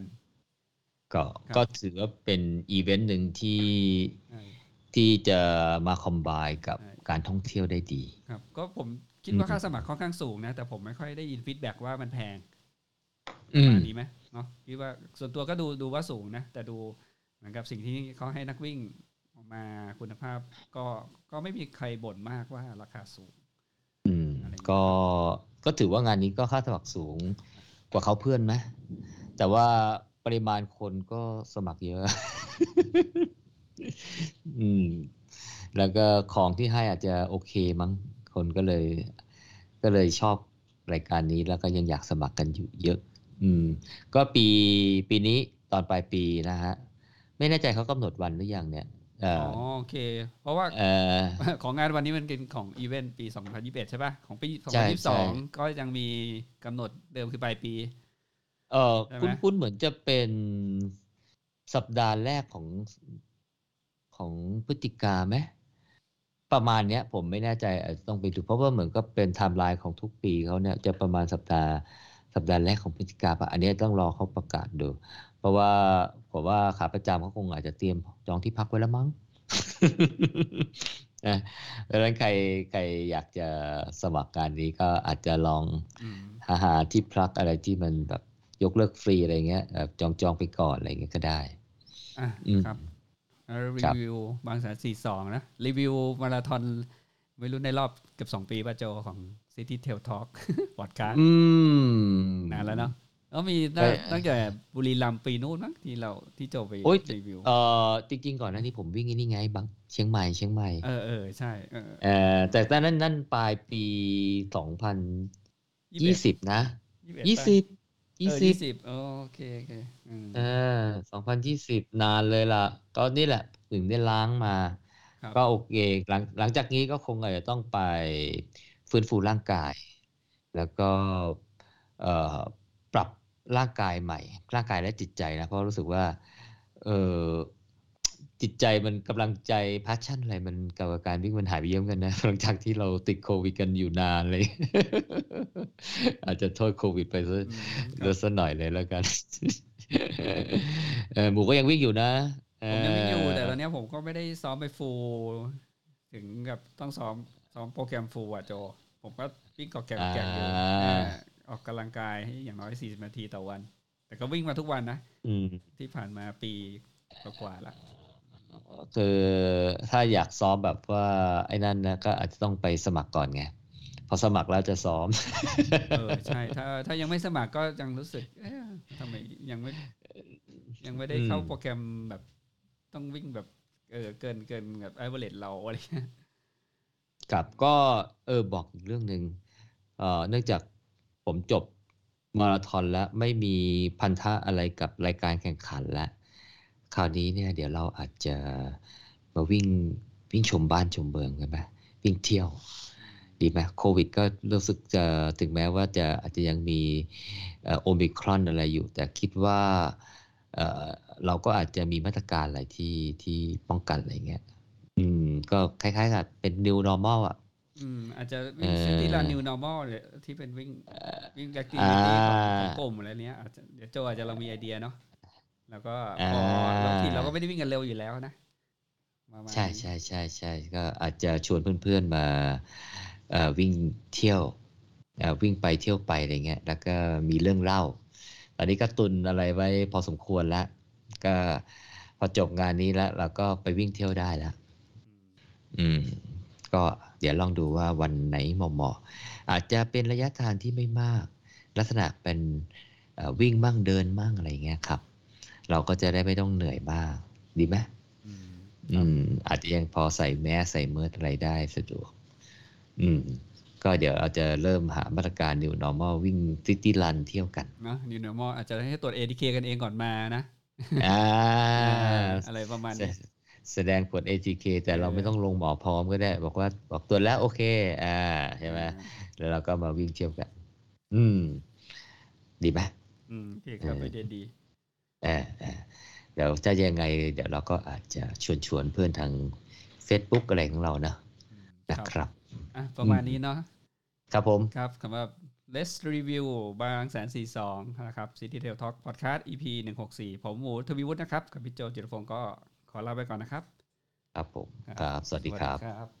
ก็ครับก็ถือว่าเป็นอีเวนต์หนึ่งที่ใช่ที่จะมาคอมไบกับใช่การท่องเที่ยวได้ดี ครับ ก็ผมคิดอืมว่าค่าสมัครค่อนข้างสูงนะ แต่ผมไม่ค่อยได้ยินฟีดแบ็กว่ามันแพงปอืระมมาณนี้ไหมเนาะคิดว่าส่วนตัวก็ดูดูว่าสูงนะ แต่ดูเหมือนกับสิ่งที่เขาให้นักวิ่งออกมาคุณภาพ ก็ก็ไม่มีใครบ่นมากว่าราคาสูง อืมอะไรอย่างเงี้ยก็ก็ถือว่างานนี้ก็ค่าสมัครสูงกว่าเขาเพื่อนไหมแต่ว่า ปริมาณคนก็สมัครเยอะ อืม แล้วก็ของที่ให้อาจจะโอเคมั้ง คนก็เลย ก็เลยชอบรายการนี้แล้วก็ยังอยากสมัครกันอยู่เยอะ อืม ก็ปีปีนี้ตอนปลายปีนะฮะ ไม่แน่ใจเขากำหนดวันหรือยังเนี่ยเออ๋ออโอเค เพราะว่าเออของงานวันนี้มันเป็นของอีเวนต์ปี 2021 ใช่ป่ะ ของปีใช่ใช่2022 ก็ยังมีกำหนดเดิมคือปลายปี เออใช่ไหมคุ้นคุ้นเหมือนจะเป็นสัปดาห์แรกของของพฤศจิกาไหมประมาณเนี้ย ผมไม่แน่ใจอาจจะต้องไปดูเพราะว่าเหมือนก็เป็นไทม์ไลน์ของทุกปีเขาเนี่ยจะประมาณสัปดาห์สัปดาห์แรกของพฤศจิกาปะอันนี้ต้องรอเขาประกาศดู เพราะว่าผมว่าขาประจำเขาคงอาจจะเตรียมจองที่พักไว้แล้วมั้งนะเพราะฉะนั้นใครใครอยากจะสมัครการนี้ก็อาจจะลองอืมหาหาที่พักอะไรที่มันแบบ ยกเลิกฟรีอะไรเงี้ยแบบจองจองไปก่อนอะไรเงี้ยก็ได้ อะอืมครับแล้วรีครับวิวบางแสนสี่สองนะ รีวิวมาราธอนไม่รู้ในรอบเกือบสองปีป่ะโจของ City Tail Talk พอดคาสต์อืมนานแล้วเนาะแล้วมีเอ้ตั้งยตั้งแต่บุรีรัมย์ปีนู้นมั้งที่เราที่โจไปโอ๊ยรีวิวเออจริงๆก่อนหน้านี้ผมวิ่งไอ้นี่ไงบางเชียงใหม่เชียงใหม่เออเออใช่เออเออแต่ตอนนั้นนั่นปลายปีสองพันยี่สิบนะยี่ยี่สิบสิบ ยี่เออสิบยี่สิบโอเคโอเคอืมเออสองพันยี่สิบนานเลยล่ะ ก็นี่แหละถึงได้ล้างมาครับก็โอเคหลังหลังจากนี้ก็คงอาจจะต้องไปฟื้นฟูร่างกาย แล้วก็เอ่อปรับร่างกายใหม่ ร่างกายและจิตใจนะ เพราะรู้สึกว่า เออ จิตใจมันกำลังใจพาชั่นอะไรมันกับการวิ่งมันหายไปเยอะเหมือนกันนะหลังจากที่เราติดโควิดกันอยู่นานเลย อาจจะโทษโควิดไปซะอืมคเลืรัอบสักหน่อยเลยแล้วกันเออหมูก็ยังวิ่งอยู่นะผมยังไม่อยู่เแต่ตอนเนี้ยผมก็ไม่ได้ซ้อมไปฟูลถึงกับต้องซ้อมซ้อมโปรแกรมฟูลอะโจ ผมก็วิ่งกอกแกงแกงอยู่อ่าอ่าออกกำลังกายให้อย่างน้อย40นาทีต่อวัน แต่ก็วิ่งมาทุกวันนะอืมที่ผ่านมาปีกว่าๆละ คือถ้าอยากซ้อมแบบว่าไอ้นั่นนะก็อาจจะต้องไปสมัครก่อนไงพอสมัครแล้วจะซ้อม เออใช่ถ้าถ้ายังไม่สมัครก็ยังรู้สึกเอ๊ะทำไมยังไม่ ยังไม่ได้เข้าอืมโปรแกรมแบบต้องวิ่งแบบเออเกินเกินแบบไอเวอร์เรเราอะไรเงี้ยกับก็เออบอกอีกเรื่องหนึ่งเอ่อเนื่องจากผมจบมาราธอนแล้วไม่มีพันธะอะไรกับรายการแข่งขันแล้ว คราวนี้เนี่ยเดี๋ยวเราอาจจะมาวิ่งวิ่งชมบ้านชมเมืองกันไหมวิ่งเที่ยว ดีไหมโควิดก็รู้สึกจะถึงแม้ว่าจะอาจจะยังมีโอมิครอนอะไรอยู่ แต่คิดว่าเอ่อเราก็อาจจะมีมาตรการอะไรที่ที่ป้องกันอะไรเงี้ย อืม ก็คล้ายๆกับเป็น new normal อะ อืม อาจจะวิ่งเออ city run new normal เลยที่เป็นวิ่งวิ่ง activity ของของกลุ่มอะไรเนี้ยอาจจะเดี๋ยวโจอาจจะลองมีไอเดียเนาะ แล้วก็พออ่าเราทีเราก็ไม่ได้วิ่งกันเร็วอยู่แล้วนะประมาณใช่นี้ใช่ใช่ใช่ก็อาจจะชวนเพื่อนๆมาเอ่อวิ่งเที่ยวเอ่อวิ่งไปเที่ยวไปอะไรเงี้ย แล้วก็มีเรื่องเล่า ตอนนี้ก็ตุนอะไรไว้พอสมควรแล้ว ก็พอจบงานนี้แล้วเราก็ไปวิ่งเที่ยวได้แล้วอืม ก็เดี๋ยวลองดูว่าวันไหนเหมาะๆอาจจะเป็นระยะทางที่ไม่มาก ลักษณะเป็นเอ่อวิ่งมั่งเดินมั่งอะไรเงี้ยครับ เราก็จะได้ไม่ต้องเหนื่อยมาก ดีไหมอืมอืมอาจจะยังพอใส่แมสใส่เมิร์ดอะไรได้สะดวก อืม ก็เดี๋ยวเราจะเริ่มหามาตรการ new normal วิ่ง city run เที่ยวกันเนาะ new normal อาจจะให้ตรวจ ATK กันเองก่อนมานะอ่าอะไรประมาณแสนี้แสดงผล ATK แต่เราเออไม่ต้องลงหมอพร้อมก็ได้ บอกว่าบอกตรวจแล้วโอเค อ่าใช่ไหมแล้วเราก็มาวิ่งเที่ยวกัน อืม ดีไหมอืมโอเคครับเออไอเดียดีอ่าอ่า เดี๋ยวจะยังไง เดี๋ยวเราก็อาจจะชวนชวนเพื่อนทาง Facebook อะไรของเรานะอืมนะครับอะประมาณนี้เนาะครับผมครับสำหรับ Let's Review บางแสนสี่สองนะครับ City Tail Talk Podcast EP หนึ่งหกสี่ผมหมูทวีวุฒินะครับ กับพี่โจจิรพงศ์ก็ขอลาไปก่อนนะครับ ครับผม ครับ สวัสดีครับครับ